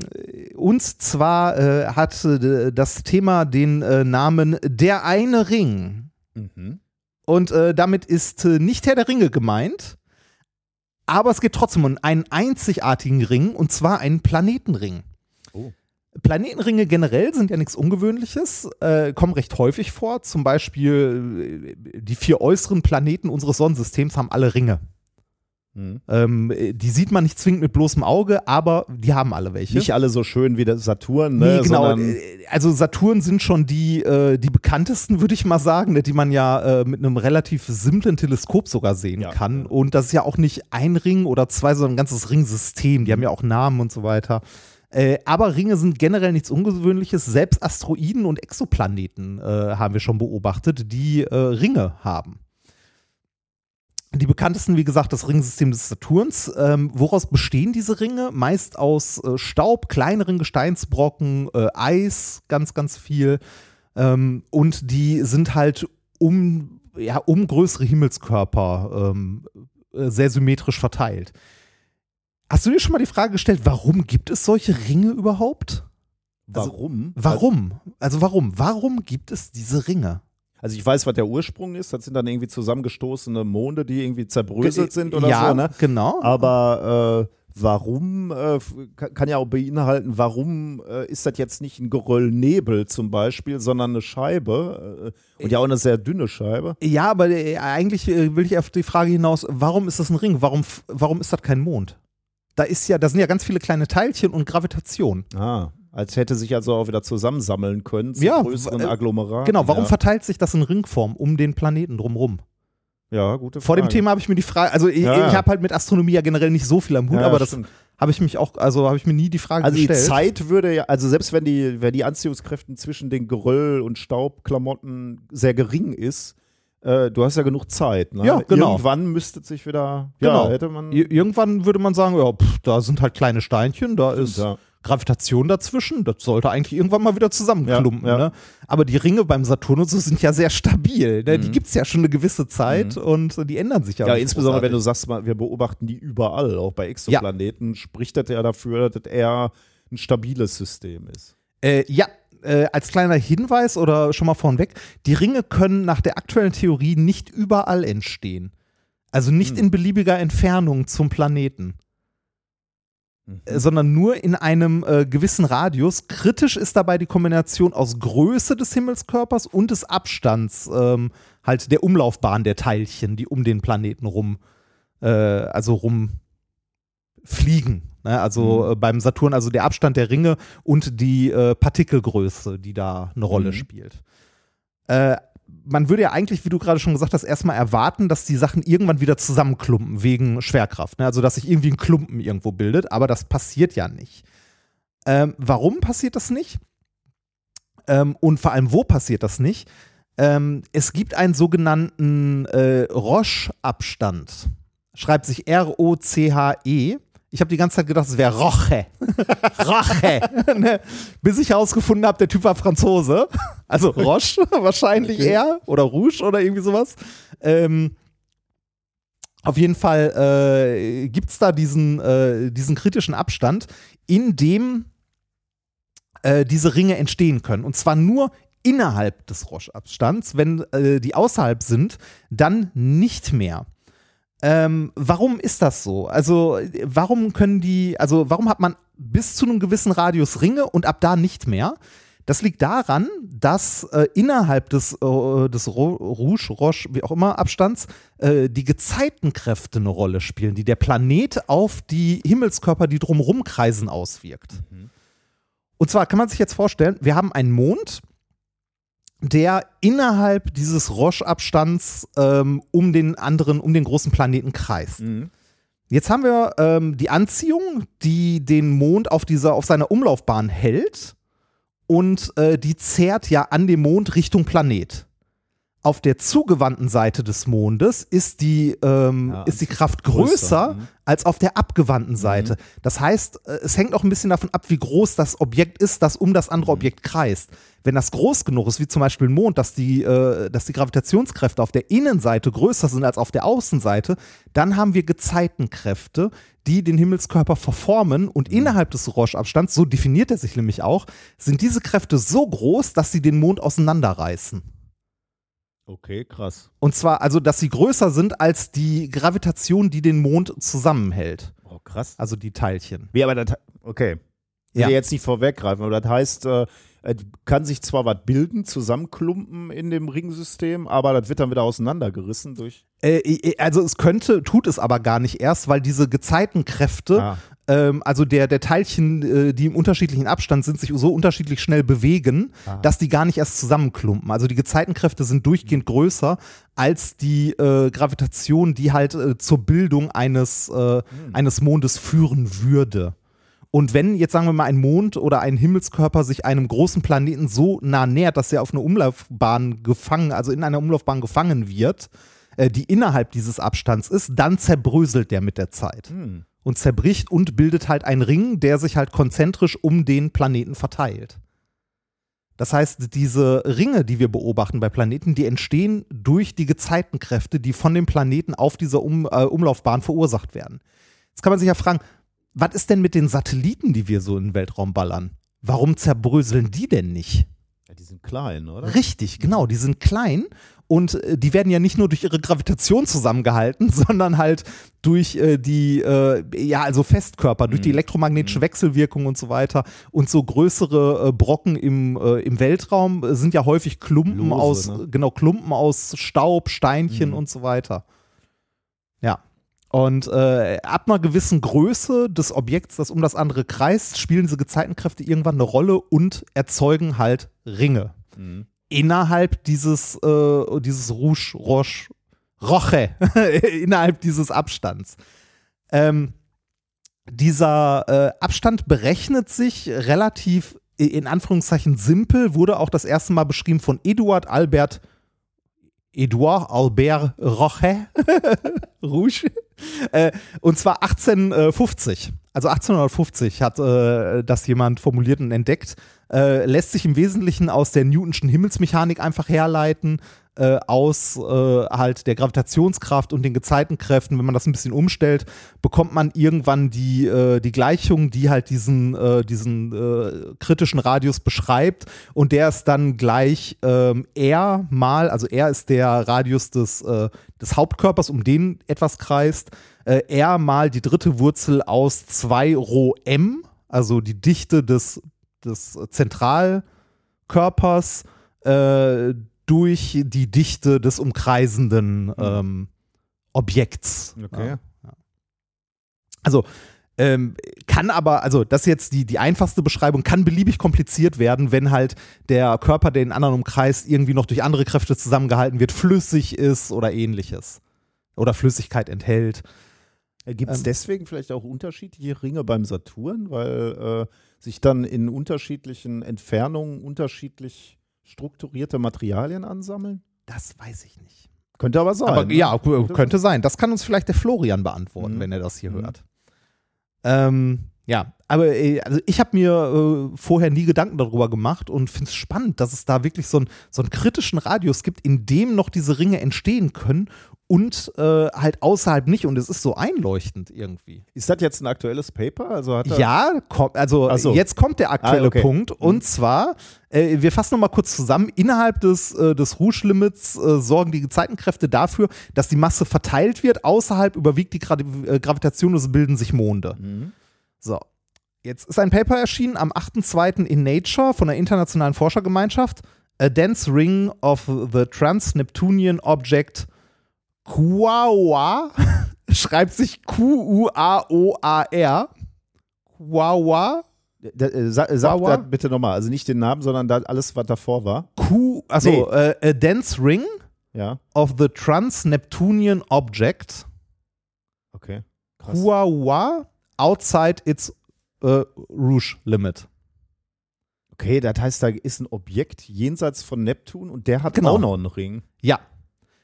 und zwar äh, hat äh, das Thema den äh, Namen Der eine Ring. Mhm. Und damit ist nicht Herr der Ringe gemeint, aber es geht trotzdem um einen einzigartigen Ring und zwar einen Planetenring. Oh. Planetenringe generell sind ja nichts Ungewöhnliches, äh, kommen recht häufig vor. Zum Beispiel äh, die vier äußeren Planeten unseres Sonnensystems haben alle Ringe. Mhm. Ähm, äh, die sieht man nicht zwingend mit bloßem Auge, aber die haben alle welche. Nicht alle so schön wie der Saturn, ne? Nee, genau. Sondern, äh, Also Saturn sind schon die, äh, die bekanntesten, würde ich mal sagen, die man ja äh, mit einem relativ simplen Teleskop sogar sehen Ja, kann. Und das ist ja auch nicht ein Ring oder zwei, sondern ein ganzes Ringsystem. Die haben ja auch Namen und so weiter. Äh, aber Ringe sind generell nichts Ungewöhnliches. Selbst Asteroiden und Exoplaneten äh, haben wir schon beobachtet, die Ringe haben. Die bekanntesten, wie gesagt, das Ringsystem des Saturns. Ähm, woraus bestehen diese Ringe? Meist aus äh, Staub, kleineren Gesteinsbrocken, äh, Eis, ganz, ganz viel. Ähm, und die sind halt um, ja, um größere Himmelskörper ähm, äh, sehr symmetrisch verteilt. Hast du dir schon mal die Frage gestellt, warum gibt es solche Ringe überhaupt? also- warum? Warum? Also warum? Warum gibt es diese Ringe? Also ich weiß, was der Ursprung ist. Das sind dann irgendwie zusammengestoßene Monde, die irgendwie zerbröselt sind oder ja, so, ne? genau. Aber äh, warum, äh, kann, ja auch beinhalten, warum äh, ist das jetzt nicht ein Geröllnebel zum Beispiel, sondern eine Scheibe äh, und ja auch eine sehr dünne Scheibe. Ja, aber äh, eigentlich äh, will ich auf die Frage hinaus, warum ist das ein Ring? Warum, warum ist das kein Mond? Da ist ja, da sind ja ganz viele kleine Teilchen und Gravitation. Ah, als hätte sich also auch wieder zusammensammeln können zu Ja, größeren äh, Agglomeraten. Genau, warum ja. verteilt sich das in Ringform um den Planeten drumherum? Ja, gute Vor dem Frage. Thema habe ich mir die Frage, also ich, Ja, ich habe halt mit Astronomie ja generell nicht so viel am Hut, Ja, aber das stimmt. habe ich mich auch, also habe ich mir nie die Frage Also die gestellt. Zeit würde ja, also selbst wenn die, wenn die Anziehungskräfte zwischen den Geröll- und Staubklamotten sehr gering ist, äh, du hast ja genug Zeit. Ne? Ja, genau. Irgendwann müsste sich wieder, Genau. ja, hätte man. Ir- Irgendwann würde man sagen, ja, pff, da sind halt kleine Steinchen, da ist ja. Gravitation dazwischen, das sollte eigentlich irgendwann mal wieder zusammenklumpen. Ja, ja. Ne? Aber die Ringe beim Saturn und so sind ja sehr stabil. Ne? Die Mhm. gibt es ja schon eine gewisse Zeit und die ändern sich ja. Ja, insbesondere wenn du großartig. sagst, mal, wir beobachten die überall, auch bei Exoplaneten, spricht das ja dafür, dass das eher ein stabiles System ist. Äh, ja, äh, als kleiner Hinweis oder schon mal vornweg, die Ringe können nach der aktuellen Theorie nicht überall entstehen. Also nicht Hm. in beliebiger Entfernung zum Planeten. Äh, sondern nur in einem äh, gewissen Radius. Kritisch ist dabei die Kombination aus Größe des Himmelskörpers und des Abstands, ähm, halt der Umlaufbahn der Teilchen, die um den Planeten rum, äh, also rum fliegen. Ne? Also Mhm. äh, beim Saturn, also der Abstand der Ringe und die äh, Partikelgröße, die da eine Rolle Mhm. spielt. Man würde ja eigentlich, wie du gerade schon gesagt hast, erstmal erwarten, dass die Sachen irgendwann wieder zusammenklumpen wegen Schwerkraft. Ne? Also dass sich irgendwie ein Klumpen irgendwo bildet, aber das passiert ja nicht. Ähm, warum passiert das nicht? Ähm, und vor allem, wo passiert das nicht? Ähm, es gibt einen sogenannten äh, Roche-Abstand. Schreibt sich R-O-C-H-E. Ich habe die ganze Zeit gedacht, es wäre Roche. Roche. ne? Bis ich herausgefunden habe, der Typ war Franzose. Also Roche wahrscheinlich Okay. eher. Oder Rouge oder irgendwie sowas. Ähm, auf jeden Fall äh, gibt es da diesen, äh, diesen kritischen Abstand, in dem äh, diese Ringe entstehen können. Und zwar nur innerhalb des Roche-Abstands. Wenn äh, die außerhalb sind, dann nicht mehr. Ähm, warum ist das so? Also, warum können die, also, warum hat man bis zu einem gewissen Radius Ringe und ab da nicht mehr? Das liegt daran, dass äh, innerhalb des, äh, des Ro Rouge, Roche, wie auch immer, Abstands äh, die Gezeitenkräfte eine Rolle spielen, die der Planet auf die Himmelskörper, die drumherum kreisen, auswirkt. Und zwar kann man sich jetzt vorstellen, wir haben einen Mond, der innerhalb dieses Roche-Abstands ähm, um den anderen, um den großen Planeten kreist. Mhm. Jetzt haben wir ähm, die Anziehung, die den Mond auf dieser, auf seiner Umlaufbahn hält und äh, die zerrt ja an dem Mond Richtung Planet. Auf der zugewandten Seite des Mondes ist die, ähm, Ja, ist die Kraft größer, größer, mhm. als auf der abgewandten Seite. Das heißt, äh, es hängt auch ein bisschen davon ab, wie groß das Objekt ist, das um das andere Objekt kreist. Wenn das groß genug ist, wie zum Beispiel ein Mond, dass die, äh, dass die Gravitationskräfte auf der Innenseite größer sind als auf der Außenseite, dann haben wir Gezeitenkräfte, die den Himmelskörper verformen und innerhalb des Roche-Abstands, so definiert er sich nämlich auch, sind diese Kräfte so groß, dass sie den Mond auseinanderreißen. Okay, krass. Und zwar, also, dass sie größer sind als die Gravitation, die den Mond zusammenhält. Oh, krass. Also die Teilchen. Wie, aber das, okay. Ich Ja. will jetzt nicht vorweggreifen, aber das heißt, äh, äh, kann sich zwar was bilden, zusammenklumpen in dem Ringsystem, aber das wird dann wieder auseinandergerissen durch. Äh, äh, also es könnte, tut es aber gar nicht erst, weil diese Gezeitenkräfte, Ah. Ähm, also der, der Teilchen, äh, die im unterschiedlichen Abstand sind, sich so unterschiedlich schnell bewegen, Ah. dass die gar nicht erst zusammenklumpen. Also die Gezeitenkräfte sind durchgehend größer als die äh, Gravitation, die halt äh, zur Bildung eines, äh, eines Mondes führen würde. Und wenn jetzt sagen wir mal ein Mond oder ein Himmelskörper sich einem großen Planeten so nah nähert, dass er auf eine Umlaufbahn gefangen, also in einer Umlaufbahn gefangen wird, äh, die innerhalb dieses Abstands ist, dann zerbröselt der mit der Zeit Hm. Und zerbricht und bildet halt einen Ring, der sich halt konzentrisch um den Planeten verteilt. Das heißt, diese Ringe, die wir beobachten bei Planeten, die entstehen durch die Gezeitenkräfte, die von dem Planeten auf dieser um, äh, Umlaufbahn verursacht werden. Jetzt kann man sich ja fragen, was ist denn mit den Satelliten, die wir so in den Weltraum ballern? Warum zerbröseln die denn nicht? Ja, die sind klein, oder? Richtig, genau. Die sind klein und äh, die werden ja nicht nur durch ihre Gravitation zusammengehalten, sondern halt durch äh, die, äh, ja, also Festkörper, durch die Mhm. elektromagnetische Wechselwirkung und so weiter. Und so größere äh, Brocken im, äh, im Weltraum äh, sind ja häufig Klumpen Lose, aus, ne? genau, Klumpen aus Staub, Steinchen Mhm. und so weiter. Ja. Und äh, ab einer gewissen Größe des Objekts, das um das andere kreist, spielen diese Gezeitenkräfte irgendwann eine Rolle und erzeugen halt Ringe Mhm. Innerhalb dieses, äh, dieses Rouge, Roche, Roche, innerhalb dieses Abstands. Ähm, dieser äh, Abstand berechnet sich relativ in Anführungszeichen simpel, wurde auch das erste Mal beschrieben von Eduard Albert Edouard Albert Roche Rouge äh, und zwar 1850. Also 1850 hat äh, das jemand formuliert und entdeckt. Äh, lässt sich im Wesentlichen aus der Newtonschen Himmelsmechanik einfach herleiten, äh, aus äh, halt der Gravitationskraft und den Gezeitenkräften. Wenn man das ein bisschen umstellt, bekommt man irgendwann die, äh, die Gleichung, die halt diesen, äh, diesen äh, kritischen Radius beschreibt. Und der ist dann gleich ähm, R mal, also R ist der Radius des, des Hauptkörpers, um den etwas kreist, R mal die dritte Wurzel aus 2 Rho m, also die Dichte des, des Zentralkörpers, äh, durch die Dichte des umkreisenden ähm, Objekts. Okay. Ja. Also ähm, kann aber, also das ist jetzt die, die einfachste Beschreibung, kann beliebig kompliziert werden, wenn halt der Körper, der den anderen umkreist, irgendwie noch durch andere Kräfte zusammengehalten wird, flüssig ist oder ähnliches. Oder Flüssigkeit enthält. Gibt es Ähm. deswegen vielleicht auch unterschiedliche Ringe beim Saturn, weil äh, sich dann in unterschiedlichen Entfernungen unterschiedlich strukturierte Materialien ansammeln? Das weiß ich nicht. Könnte aber sein. Aber ne? ja, könnte sein. Das kann uns vielleicht der Florian beantworten, Mhm. wenn er das hier Mhm. hört. Ähm, ja, aber äh, also ich habe mir äh, vorher nie Gedanken darüber gemacht und finde es spannend, dass es da wirklich so, ein, so einen kritischen Radius gibt, in dem noch diese Ringe entstehen können und äh, halt außerhalb nicht. Und es ist so einleuchtend irgendwie. Ist das jetzt ein aktuelles Paper? Also hat Ja, komm, also so. jetzt kommt der aktuelle Ah, okay. Punkt. Und zwar, äh, wir fassen nochmal kurz zusammen, innerhalb des, äh, des Rouge-Limits äh, sorgen die Gezeitenkräfte dafür, dass die Masse verteilt wird, außerhalb überwiegt die Gra äh, Gravitation und es bilden sich Monde. Mhm. So. Jetzt ist ein Paper erschienen am 8.2. in Nature von der Internationalen Forschergemeinschaft. A dense ring of the Trans-Neptunian Object Quaoar schreibt sich Q-U-A-O-A-R. Da, äh, sa, sag Wawa? das bitte nochmal. Also nicht den Namen, sondern alles, was davor war. Q, also Nee. äh, a dense ring Ja, of the Trans-Neptunian Object okay. Krass. Quaoar outside its äh, Rouge Limit. Okay, das heißt, da ist ein Objekt jenseits von Neptun und der hat Genau. auch noch einen Ring. Ja.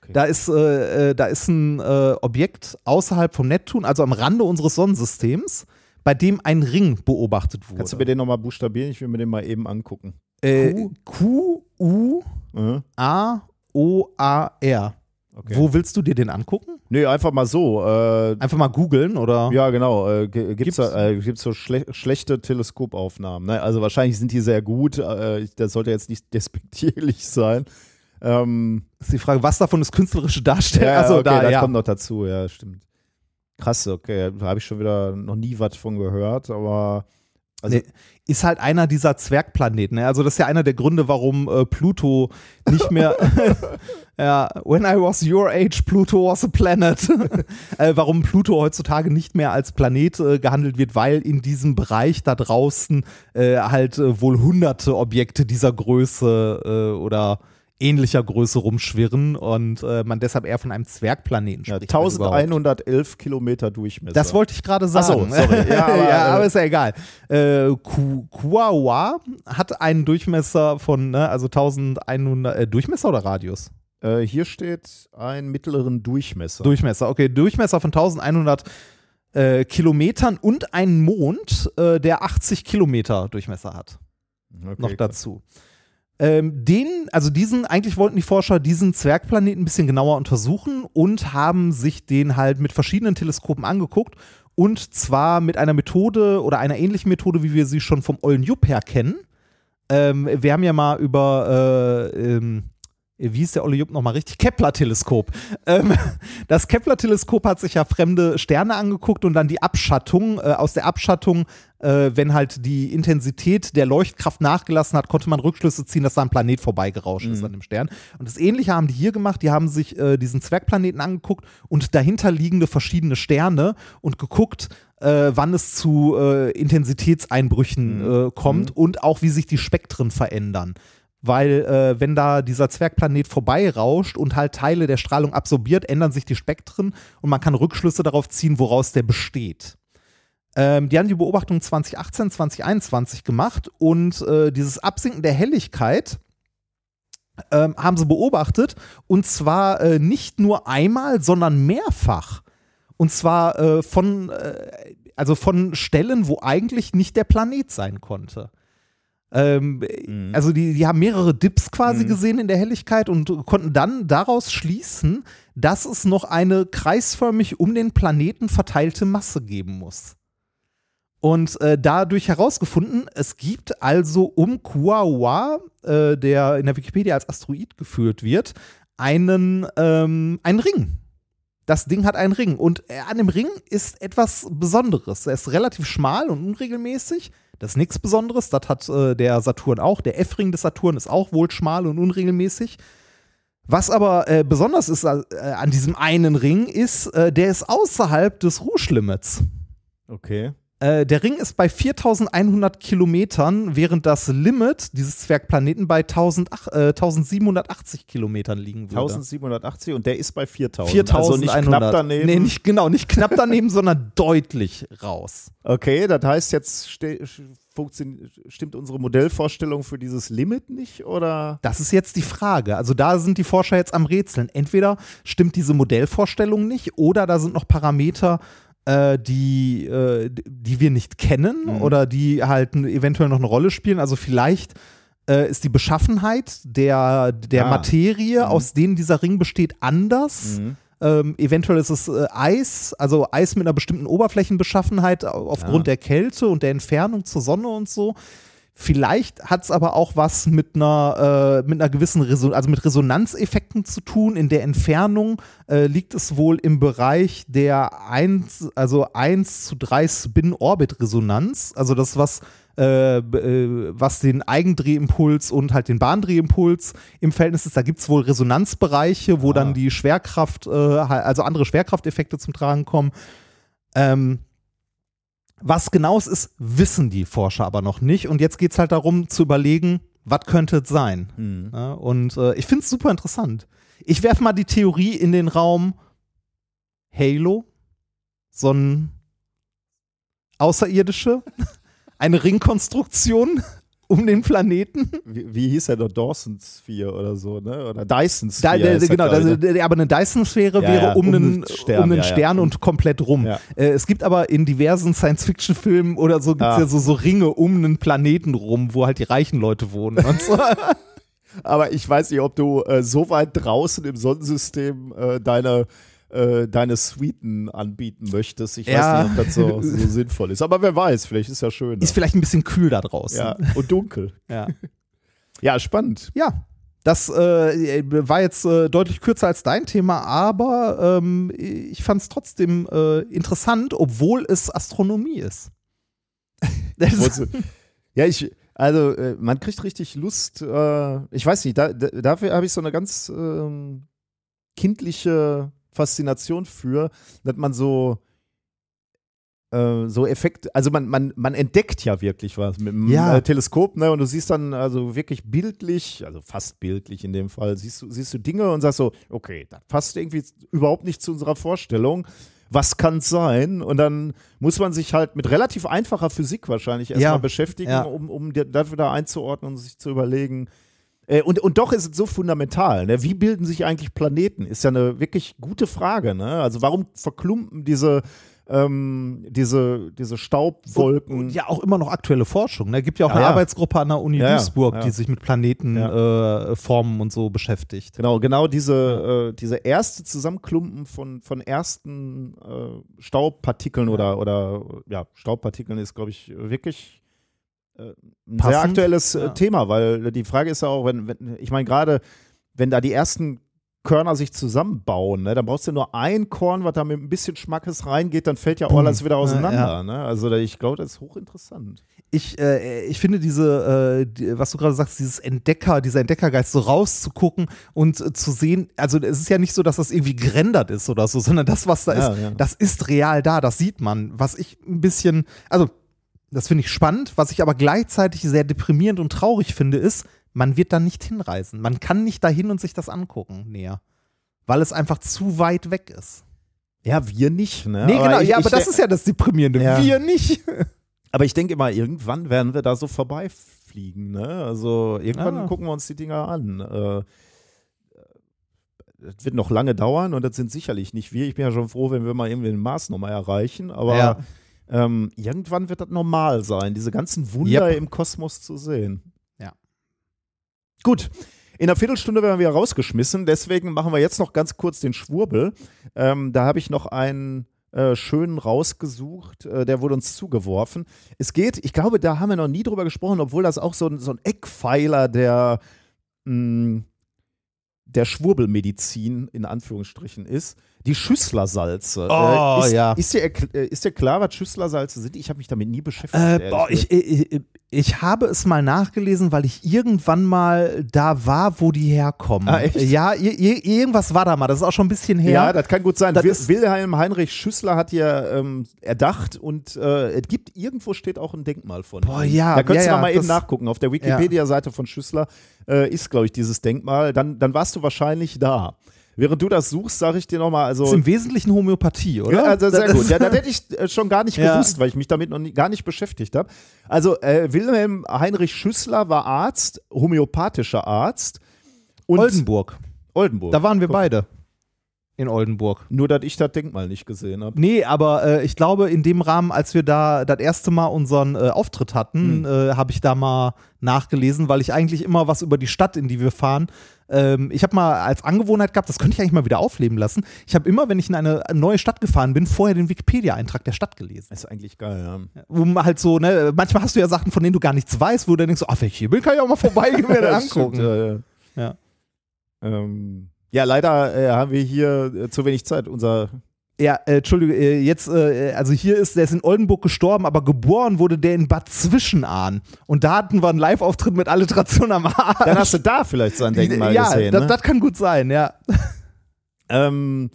Okay. Da ist, äh, äh, da ist ein äh, Objekt außerhalb vom Neptun, also am Rande unseres Sonnensystems, bei dem ein Ring beobachtet wurde. Kannst du mir den nochmal buchstabieren? Ich will mir den mal eben angucken. äh, Q-U-A-O-A-R. Mhm. Okay. Wo willst du dir den angucken? Nee, einfach mal so. Äh, Einfach mal googeln oder? ja, genau. Äh, ge- gibt's, Gibt's- da, äh, gibt's so schle schlechte Teleskopaufnahmen? Ne? Also wahrscheinlich sind die sehr gut. Äh, das sollte jetzt nicht despektierlich sein. Ähm, Ist die Frage, was davon ist künstlerische Darstellung? ja, also okay, da, das ja. kommt noch dazu. Ja, stimmt. Krass, okay. Da habe ich schon wieder noch nie was von gehört, aber also, Nee, ist halt einer dieser Zwergplaneten. Ne? Also das ist ja einer der Gründe, warum äh, Pluto nicht mehr. ja, when I was your age, Pluto was a planet. äh, warum Pluto heutzutage nicht mehr als Planet äh, gehandelt wird, weil in diesem Bereich da draußen äh, halt äh, wohl hunderte Objekte dieser Größe äh, oder ähnlicher Größe rumschwirren und äh, man deshalb eher von einem Zwergplaneten ja, spricht. überhaupt. 1111 Kilometer Durchmesser. Das wollte ich gerade Ach so, sagen. sorry. Ja, aber, ja, aber äh, ist ja egal. Äh, Ku- Kuawa hat einen Durchmesser von, ne, also 1100, äh, Durchmesser oder Radius? äh, hier steht einen mittleren Durchmesser. Durchmesser, okay. Durchmesser von 1100 äh, Kilometern und einen Mond, der 80 Kilometer Durchmesser hat. Okay, noch dazu. Ähm, den, also diesen, eigentlich wollten die Forscher diesen Zwergplaneten ein bisschen genauer untersuchen und haben sich den halt mit verschiedenen Teleskopen angeguckt. Und zwar mit einer Methode oder einer ähnlichen Methode, wie wir sie schon vom Ollen Jupp her kennen. Ähm, wir haben ja mal über, äh, ähm, wie ist der Olle Jupp nochmal richtig? Kepler-Teleskop. Ähm, das Kepler-Teleskop hat sich ja fremde Sterne angeguckt und dann die Abschattung. Äh, aus der Abschattung, äh, wenn halt die Intensität der Leuchtkraft nachgelassen hat, konnte man Rückschlüsse ziehen, dass da ein Planet vorbeigerauscht ist Mhm. an dem Stern. Und das Ähnliche haben die hier gemacht. Die haben sich äh, diesen Zwergplaneten angeguckt und dahinter liegende verschiedene Sterne und geguckt, äh, wann es zu äh, Intensitätseinbrüchen Mhm. äh, kommt und auch wie sich die Spektren verändern. Weil äh, wenn da dieser Zwergplanet vorbeirauscht und halt Teile der Strahlung absorbiert, ändern sich die Spektren und man kann Rückschlüsse darauf ziehen, woraus der besteht. Ähm, die haben die Beobachtung 2018, 2021 gemacht und äh, dieses Absinken der Helligkeit ähm, haben sie beobachtet und zwar äh, nicht nur einmal, sondern mehrfach. Und zwar äh, von, äh, also von Stellen, wo eigentlich nicht der Planet sein konnte. Ähm, Mhm. Also die, die haben mehrere Dips quasi Mhm. gesehen in der Helligkeit und konnten dann daraus schließen, dass es noch eine kreisförmig um den Planeten verteilte Masse geben muss. Und äh, dadurch herausgefunden, es gibt also um Kuawa, äh, der in der Wikipedia als Asteroid geführt wird, einen, ähm, einen Ring. das Ding hat einen Ring und äh, an dem Ring ist etwas Besonderes. Er ist relativ schmal und unregelmäßig. Das ist nichts Besonderes. Das hat äh, der Saturn auch. Der F-Ring des Saturn ist auch wohl schmal und unregelmäßig. Was aber äh, besonders ist äh, an diesem einen Ring, ist, äh, der ist außerhalb des Rouge-Limits. Okay. Äh, der Ring ist bei 4100 Kilometern, während das Limit dieses Zwergplaneten bei 1000, äh, 1780 Kilometern liegen würde. 1780 und der ist bei 4000. 4100. Also nicht knapp daneben. Nee, nicht, genau, nicht knapp daneben, sondern deutlich raus. Okay, das heißt jetzt stimmt unsere Modellvorstellung für dieses Limit nicht oder? Das ist jetzt die Frage. Also da sind die Forscher jetzt am Rätseln. Entweder stimmt diese Modellvorstellung nicht oder da sind noch Parameter, die, äh, die wir nicht kennen Mhm. oder die halt eventuell noch eine Rolle spielen. Also vielleicht äh, ist die Beschaffenheit der, der Ah. Materie, Mhm. aus denen dieser Ring besteht, anders. Ähm, eventuell ist es äh, Eis, also Eis mit einer bestimmten Oberflächenbeschaffenheit au- aufgrund der Kälte und der Entfernung zur Sonne und so. Vielleicht hat es aber auch was mit einer, äh, mit einer gewissen Reson also mit Resonanzeffekten zu tun. In der Entfernung äh, liegt es wohl im Bereich der 1, also 1 zu 3 Spin-Orbit-Resonanz. Also das, was, äh, äh, was den Eigendrehimpuls und halt den Bahndrehimpuls im Verhältnis ist. Da gibt es wohl Resonanzbereiche, wo Ah. dann die Schwerkraft, äh, also andere Schwerkrafteffekte zum Tragen kommen. Ähm, was genau es ist, wissen die Forscher aber noch nicht. Und jetzt geht es halt darum zu überlegen, was könnte es sein. Mhm. Ja, und äh, ich finde es super interessant. Ich werfe mal die Theorie in den Raum Halo, so ein Außerirdische, eine Ringkonstruktion um den Planeten. Wie, wie hieß der noch? Dawson Sphere oder so, ne? Oder Dyson Da, Sphere. der, ist er, genau, das, ne? der, aber eine Dyson-Sphäre Ja, wäre ja, um, um einen den Stern, um einen ja, ja. Stern und komplett rum. Äh, es gibt aber in diversen Science-Fiction-Filmen oder so, gibt es Ah. ja so, so Ringe um einen Planeten rum, wo halt die reichen Leute wohnen und so. Aber ich weiß nicht, ob du äh, so weit draußen im Sonnensystem äh, deine, äh, deine Suiten anbieten möchtest. Ich Ja. weiß nicht, ob das so, so sinnvoll ist. Aber wer weiß, vielleicht ist ja schön. Ist vielleicht ein bisschen kühl da draußen. ja. Und dunkel. ja. Ja, spannend. Ja, das äh, war jetzt äh, deutlich kürzer als dein Thema, aber ähm, ich fand es trotzdem äh, interessant, obwohl es Astronomie ist. Ja, ich, also äh, man kriegt richtig Lust. Äh, ich weiß nicht, da, da, dafür habe ich so eine ganz ähm, kindliche Faszination für, dass man so äh, so Effekte, also man, man, man entdeckt ja wirklich was mit dem Ja. äh, Teleskop, ne? Und du siehst dann also wirklich bildlich, also fast bildlich in dem Fall, siehst du, siehst du Dinge und sagst so, okay, das passt irgendwie überhaupt nicht zu unserer Vorstellung. Was kann es sein? Und dann muss man sich halt mit relativ einfacher Physik wahrscheinlich erstmal Ja. beschäftigen, Ja. um, um dafür da einzuordnen und sich zu überlegen. Äh, und, und doch ist es so fundamental. Ne? Wie bilden sich eigentlich Planeten? Ist ja eine wirklich gute Frage. Ne? Also warum verklumpen diese, ähm, diese, diese Staubwolken? Und ja auch immer noch aktuelle Forschung. Da gibt ja auch Ja, eine ja. Arbeitsgruppe an der Uni Ja, Duisburg, die sich mit Planetenformen äh, und so beschäftigt. Genau, genau diese, äh, diese erste Zusammenklumpen von, von ersten äh, Staubpartikeln oder, oder ja, Staubpartikeln ist, glaube ich, wirklich äh, ein sehr Passend, aktuelles äh, ja. Thema, weil die Frage ist ja auch, wenn, wenn ich meine, gerade wenn da die ersten Körner sich zusammenbauen, ne, dann brauchst du nur ein Korn, was da mit ein bisschen Schmackes reingeht, dann fällt ja Boom. alles wieder auseinander. Ja, Ne? Also ich glaube, das ist hochinteressant. Ich, äh, ich finde diese, äh, die, was du gerade sagst, dieses Entdecker, dieser Entdeckergeist, so rauszugucken und äh, zu sehen, also es ist ja nicht so, dass das irgendwie gerendert ist oder so, sondern das, was da Ja, ist, ja. das ist real da, das sieht man. Was ich ein bisschen, also das finde ich spannend, was ich aber gleichzeitig sehr deprimierend und traurig finde, ist, man wird da nicht hinreisen. Man kann nicht dahin und sich das angucken näher. Weil es einfach zu weit weg ist. Ja, wir nicht. Ne? Nee, genau, ich, ja, aber ich, das ist ja das Deprimierende. Ja. Wir nicht. Aber ich denke immer, irgendwann werden wir da so vorbeifliegen. Ne? Also irgendwann Ah. gucken wir uns die Dinger an. Äh, das wird noch lange dauern und das sind sicherlich nicht wir. Ich bin ja schon froh, wenn wir mal irgendwie den Mars nochmal erreichen. Aber Ja. Ähm, irgendwann wird das normal sein, diese ganzen Wunder Yep. im Kosmos zu sehen. Ja. Gut. In einer Viertelstunde werden wir rausgeschmissen, deswegen machen wir jetzt noch ganz kurz den Schwurbel. Ähm, da habe ich noch einen äh, schönen rausgesucht, äh, der wurde uns zugeworfen. Es geht, ich glaube, da haben wir noch nie drüber gesprochen, obwohl das auch so ein, so ein Eckpfeiler der, mh, der Schwurbelmedizin in Anführungsstrichen ist. Die Schüsslersalze. Oh, äh, ist, ja. Ist dir, äh, ist dir klar, was Schüsslersalze sind? Ich habe mich damit nie beschäftigt. Äh, boah, ich, ich, ich habe es mal nachgelesen, weil ich irgendwann mal da war, wo die herkommen. Ah, echt? Ja, irgendwas war da mal. Das ist auch schon ein bisschen her. Ja, das kann gut sein. Das Wilhelm Heinrich Schüssler hat ja ähm, erdacht und äh, es gibt irgendwo steht auch ein Denkmal von. Boah, ihm. ja, Da könntest ja, du noch mal ja, eben nachgucken. Auf der Wikipedia-Seite von Schüssler äh, ist, glaube ich, dieses Denkmal. Dann, dann warst du wahrscheinlich da. Während du das suchst, sage ich dir nochmal, also. das ist im Wesentlichen Homöopathie, oder? Ja, also sehr gut. Ja, das hätte ich äh, schon gar nicht Ja. gewusst, weil ich mich damit noch nie, gar nicht beschäftigt habe. Also äh, Wilhelm Heinrich Schüssler war Arzt, homöopathischer Arzt. Oldenburg. Oldenburg. Da waren wir beide. In Oldenburg. Nur, dass ich das Denkmal nicht gesehen habe. Nee, aber äh, ich glaube, in dem Rahmen, als wir da das erste Mal unseren äh, Auftritt hatten, Hm. äh, habe ich da mal nachgelesen, weil ich eigentlich immer was über die Stadt, in die wir fahren, ähm, ich habe mal als Angewohnheit gehabt, das könnte ich eigentlich mal wieder aufleben lassen. Ich habe immer, wenn ich in eine neue Stadt gefahren bin, vorher den Wikipedia-Eintrag der Stadt gelesen. Das ist eigentlich geil, ja. Um halt so, ne, manchmal hast du ja Sachen, von denen du gar nichts weißt, wo du dann denkst, ach, wenn ich hier bin, kann ich auch mal vorbeigehen und Das stimmt, angucken. ja, ja. Ja. Ähm, ja, leider äh, haben wir hier äh, zu wenig Zeit. Unser Ja, äh, Entschuldige, äh, jetzt, äh, also hier ist, der ist in Oldenburg gestorben, aber geboren wurde der in Bad Zwischenahn. Und da hatten wir einen Live-Auftritt mit Alliteration am Arsch. dann hast du da vielleicht sein Denkmal ja, gesehen. das, ne? das kann gut sein, ja. Ähm,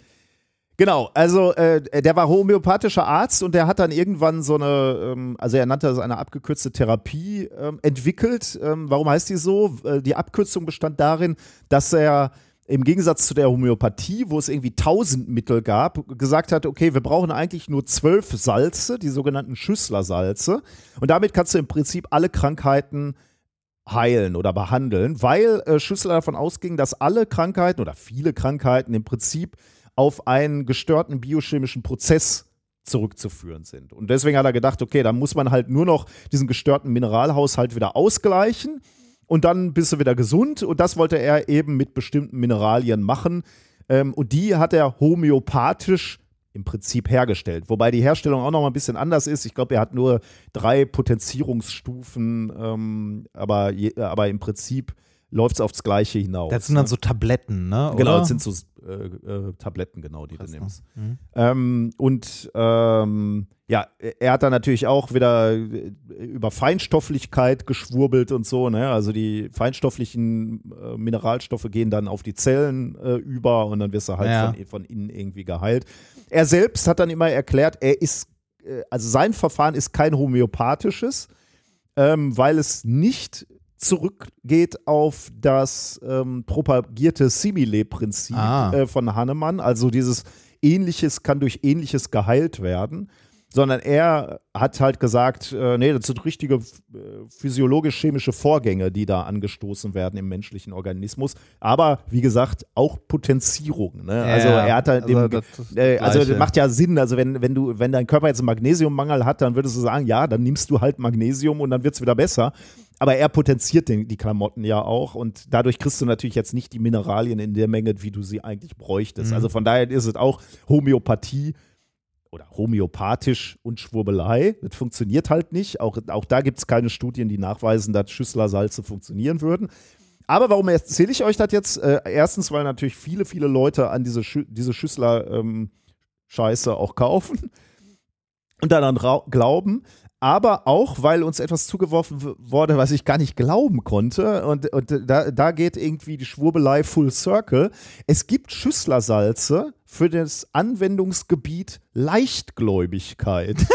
genau, also äh, der war homöopathischer Arzt und der hat dann irgendwann so eine, ähm, also er nannte das eine abgekürzte Therapie ähm, entwickelt. Ähm, warum heißt die so? Äh, die Abkürzung bestand darin, dass er im Gegensatz zu der Homöopathie, wo es irgendwie tausend Mittel gab, gesagt hat, okay, wir brauchen eigentlich nur zwölf Salze, die sogenannten Schüsslersalze. Und damit kannst du im Prinzip alle Krankheiten heilen oder behandeln, weil äh, Schüssler davon ausging, dass alle Krankheiten oder viele Krankheiten im Prinzip auf einen gestörten biochemischen Prozess zurückzuführen sind. Und deswegen hat er gedacht, okay, dann muss man halt nur noch diesen gestörten Mineralhaushalt wieder ausgleichen und dann bist du wieder gesund. Und das wollte er eben mit bestimmten Mineralien machen. Ähm, und die hat er homöopathisch im Prinzip hergestellt. Wobei die Herstellung auch noch mal ein bisschen anders ist. Ich glaube, er hat nur drei Potenzierungsstufen, ähm, aber, aber im Prinzip läuft es aufs Gleiche hinaus. Das sind dann ne? so Tabletten, ne? Genau, das sind so äh, äh, Tabletten, genau, die Krass, du ne? nimmst. Mhm. Ähm, und ähm, ja, er hat dann natürlich auch wieder äh, über Feinstofflichkeit geschwurbelt und so. Ne? Also die feinstofflichen äh, Mineralstoffe gehen dann auf die Zellen äh, über und dann wirst du halt Ja. von, von innen irgendwie geheilt. Er selbst hat dann immer erklärt, er ist, äh, also sein Verfahren ist kein homöopathisches, ähm, weil es nicht zurückgeht auf das ähm, propagierte Simile-Prinzip Ah. äh, von Hannemann. Also dieses Ähnliches kann durch Ähnliches geheilt werden. Sondern er hat halt gesagt, äh, nee, das sind richtige äh, physiologisch-chemische Vorgänge, die da angestoßen werden im menschlichen Organismus. Aber wie gesagt, auch Potenzierung. Ne? also Ja, er hat halt also dem, das äh, also das macht ja Sinn. Also wenn, wenn du, wenn dein Körper jetzt einen Magnesiummangel hat, dann würdest du sagen, ja, dann nimmst du halt Magnesium und dann wird es wieder besser. Aber er potenziert den, die Klamotten ja auch und dadurch kriegst du natürlich jetzt nicht die Mineralien in der Menge, wie du sie eigentlich bräuchtest. Mhm. Also von daher ist es auch Homöopathie oder homöopathisch und Schwurbelei. Das funktioniert halt nicht. Auch, auch da gibt es keine Studien, die nachweisen, dass Schüsslersalze funktionieren würden. Aber warum erzähle ich euch das jetzt? Äh, erstens, weil natürlich viele, viele Leute an diese, Schü diese Schüssler-Scheiße auch kaufen und daran glauben. Aber auch, weil uns etwas zugeworfen wurde, was ich gar nicht glauben konnte. Und, und da, da geht irgendwie die Schwurbelei full circle. Es gibt Schüsslersalze für das Anwendungsgebiet Leichtgläubigkeit.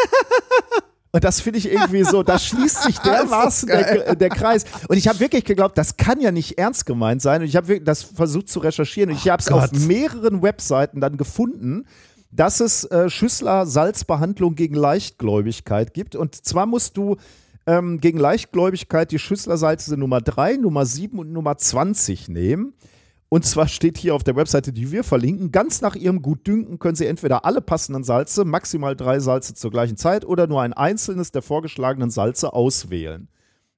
Und das finde ich irgendwie so, da schließt sich dermaßen der, der Kreis. Und ich habe wirklich geglaubt, das kann ja nicht ernst gemeint sein. Und ich habe das versucht zu recherchieren. Und ich habe es auf mehreren Webseiten dann gefunden, dass es äh, Schüssler-Salzbehandlung gegen Leichtgläubigkeit gibt. Und zwar musst du ähm, gegen Leichtgläubigkeit die Schüssler-Salze Nummer 3, Nummer 7 und Nummer 20 nehmen. Und zwar steht hier auf der Webseite, die wir verlinken, ganz nach ihrem Gutdünken können Sie entweder alle passenden Salze, maximal drei Salze zur gleichen Zeit oder nur ein einzelnes der vorgeschlagenen Salze auswählen.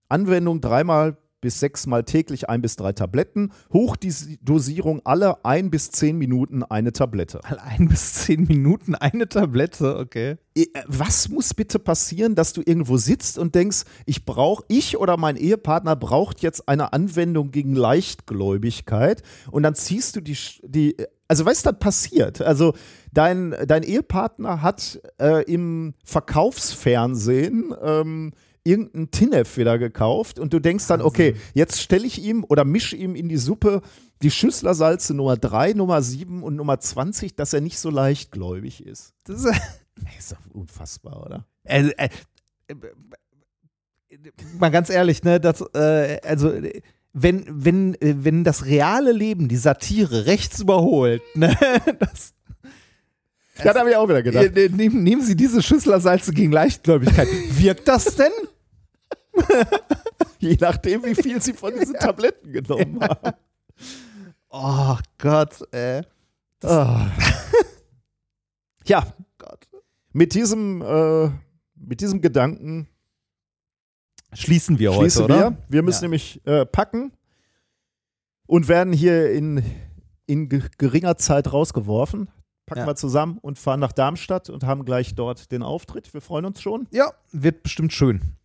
Anwendung dreimal bis sechsmal täglich ein bis drei Tabletten. Hochdosierung alle ein bis zehn Minuten eine Tablette. Mal ein bis zehn Minuten eine Tablette, okay. Äh, Was muss bitte passieren, dass du irgendwo sitzt und denkst, ich brauche, ich oder mein Ehepartner braucht jetzt eine Anwendung gegen Leichtgläubigkeit und dann ziehst du die, die also weißt du, das passiert. Also dein, dein Ehepartner hat äh, im Verkaufsfernsehen ähm, irgendeinen Tinef wieder gekauft und du denkst dann, okay, jetzt stelle ich ihm oder mische ihm in die Suppe die Schüsslersalze Nummer 3, Nummer 7 und Nummer 20, dass er nicht so leichtgläubig ist. Das ist, Ey, Ist doch unfassbar, oder? also, äh, äh, mal ganz ehrlich, ne, das, äh, also, äh, wenn, wenn, äh, wenn das reale Leben die Satire rechts überholt, ne, das, Ja, da habe ich auch wieder gedacht. äh, nehmen, nehmen Sie diese Schüsslersalze gegen Leichtgläubigkeit. Wirkt das denn? Je nachdem, wie viel sie von diesen Tabletten genommen haben. Oh Gott, äh. Ah. ja, mit diesem, äh, mit diesem Gedanken Schließen wir schließen heute, oder? wir. Wir müssen Ja. nämlich äh, packen und werden hier in, in ge geringer Zeit rausgeworfen. Packen Ja. wir zusammen und fahren nach Darmstadt und haben gleich dort den Auftritt. Wir freuen uns schon. Ja, wird bestimmt schön.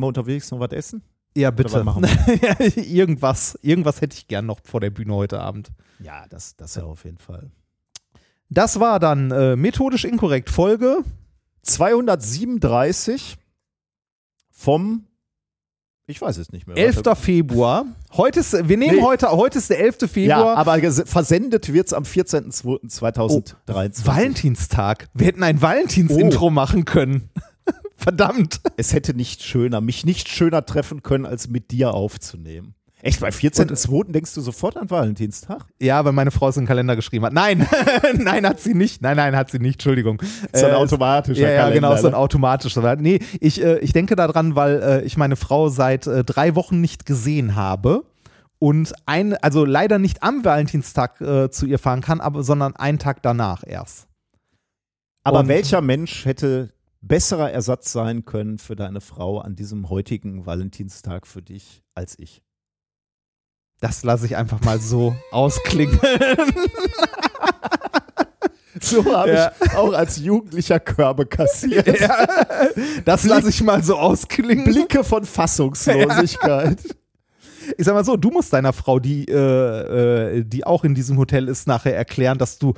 Wir unterwegs noch was essen? Ja, bitte. Ja, irgendwas, irgendwas hätte ich gern noch vor der Bühne heute Abend. Ja, das, das ja auf jeden Fall. Das war dann äh, methodisch inkorrekt Folge 237 vom, ich weiß es nicht mehr. 11. Warte. Februar. Heute ist, wir nehmen Nee. heute, heute ist der 11. Ja, Februar. aber ges- versendet wird es am 14.02.2023. Valentinstag. Wir hätten ein Valentins-Intro machen können. Verdammt. es hätte nicht schöner, mich nicht schöner treffen können, als mit dir aufzunehmen. Echt, bei 14.02. denkst du sofort an Valentinstag? Ja, weil meine Frau es in den Kalender geschrieben hat. Nein, nein, hat sie nicht. Nein, nein, hat sie nicht. Entschuldigung. So ein Äh, automatischer Ja, ja, Kalender. genau, so ein ne? automatischer. Nee, ich, äh, ich denke daran, weil äh, ich meine Frau seit äh, drei Wochen nicht gesehen habe und ein, also leider nicht am Valentinstag äh, zu ihr fahren kann, aber sondern einen Tag danach erst. Aber Und- welcher Mensch hätte besserer Ersatz sein können für deine Frau an diesem heutigen Valentinstag für dich als ich? Das lasse ich einfach mal so ausklingen. So habe Ja. ich auch als Jugendlicher Körbe kassiert. ja, das lasse ich mal so ausklingen. Blicke von Fassungslosigkeit. Ich sag mal so, du musst deiner Frau, die, äh, äh, die auch in diesem Hotel ist, nachher erklären, dass du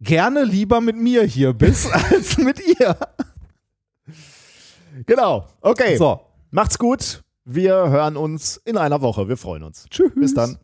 gerne lieber mit mir hier bist als mit ihr. Genau. Okay. So. Macht's gut. Wir hören uns in einer Woche. Wir freuen uns. Tschüss. Bis dann.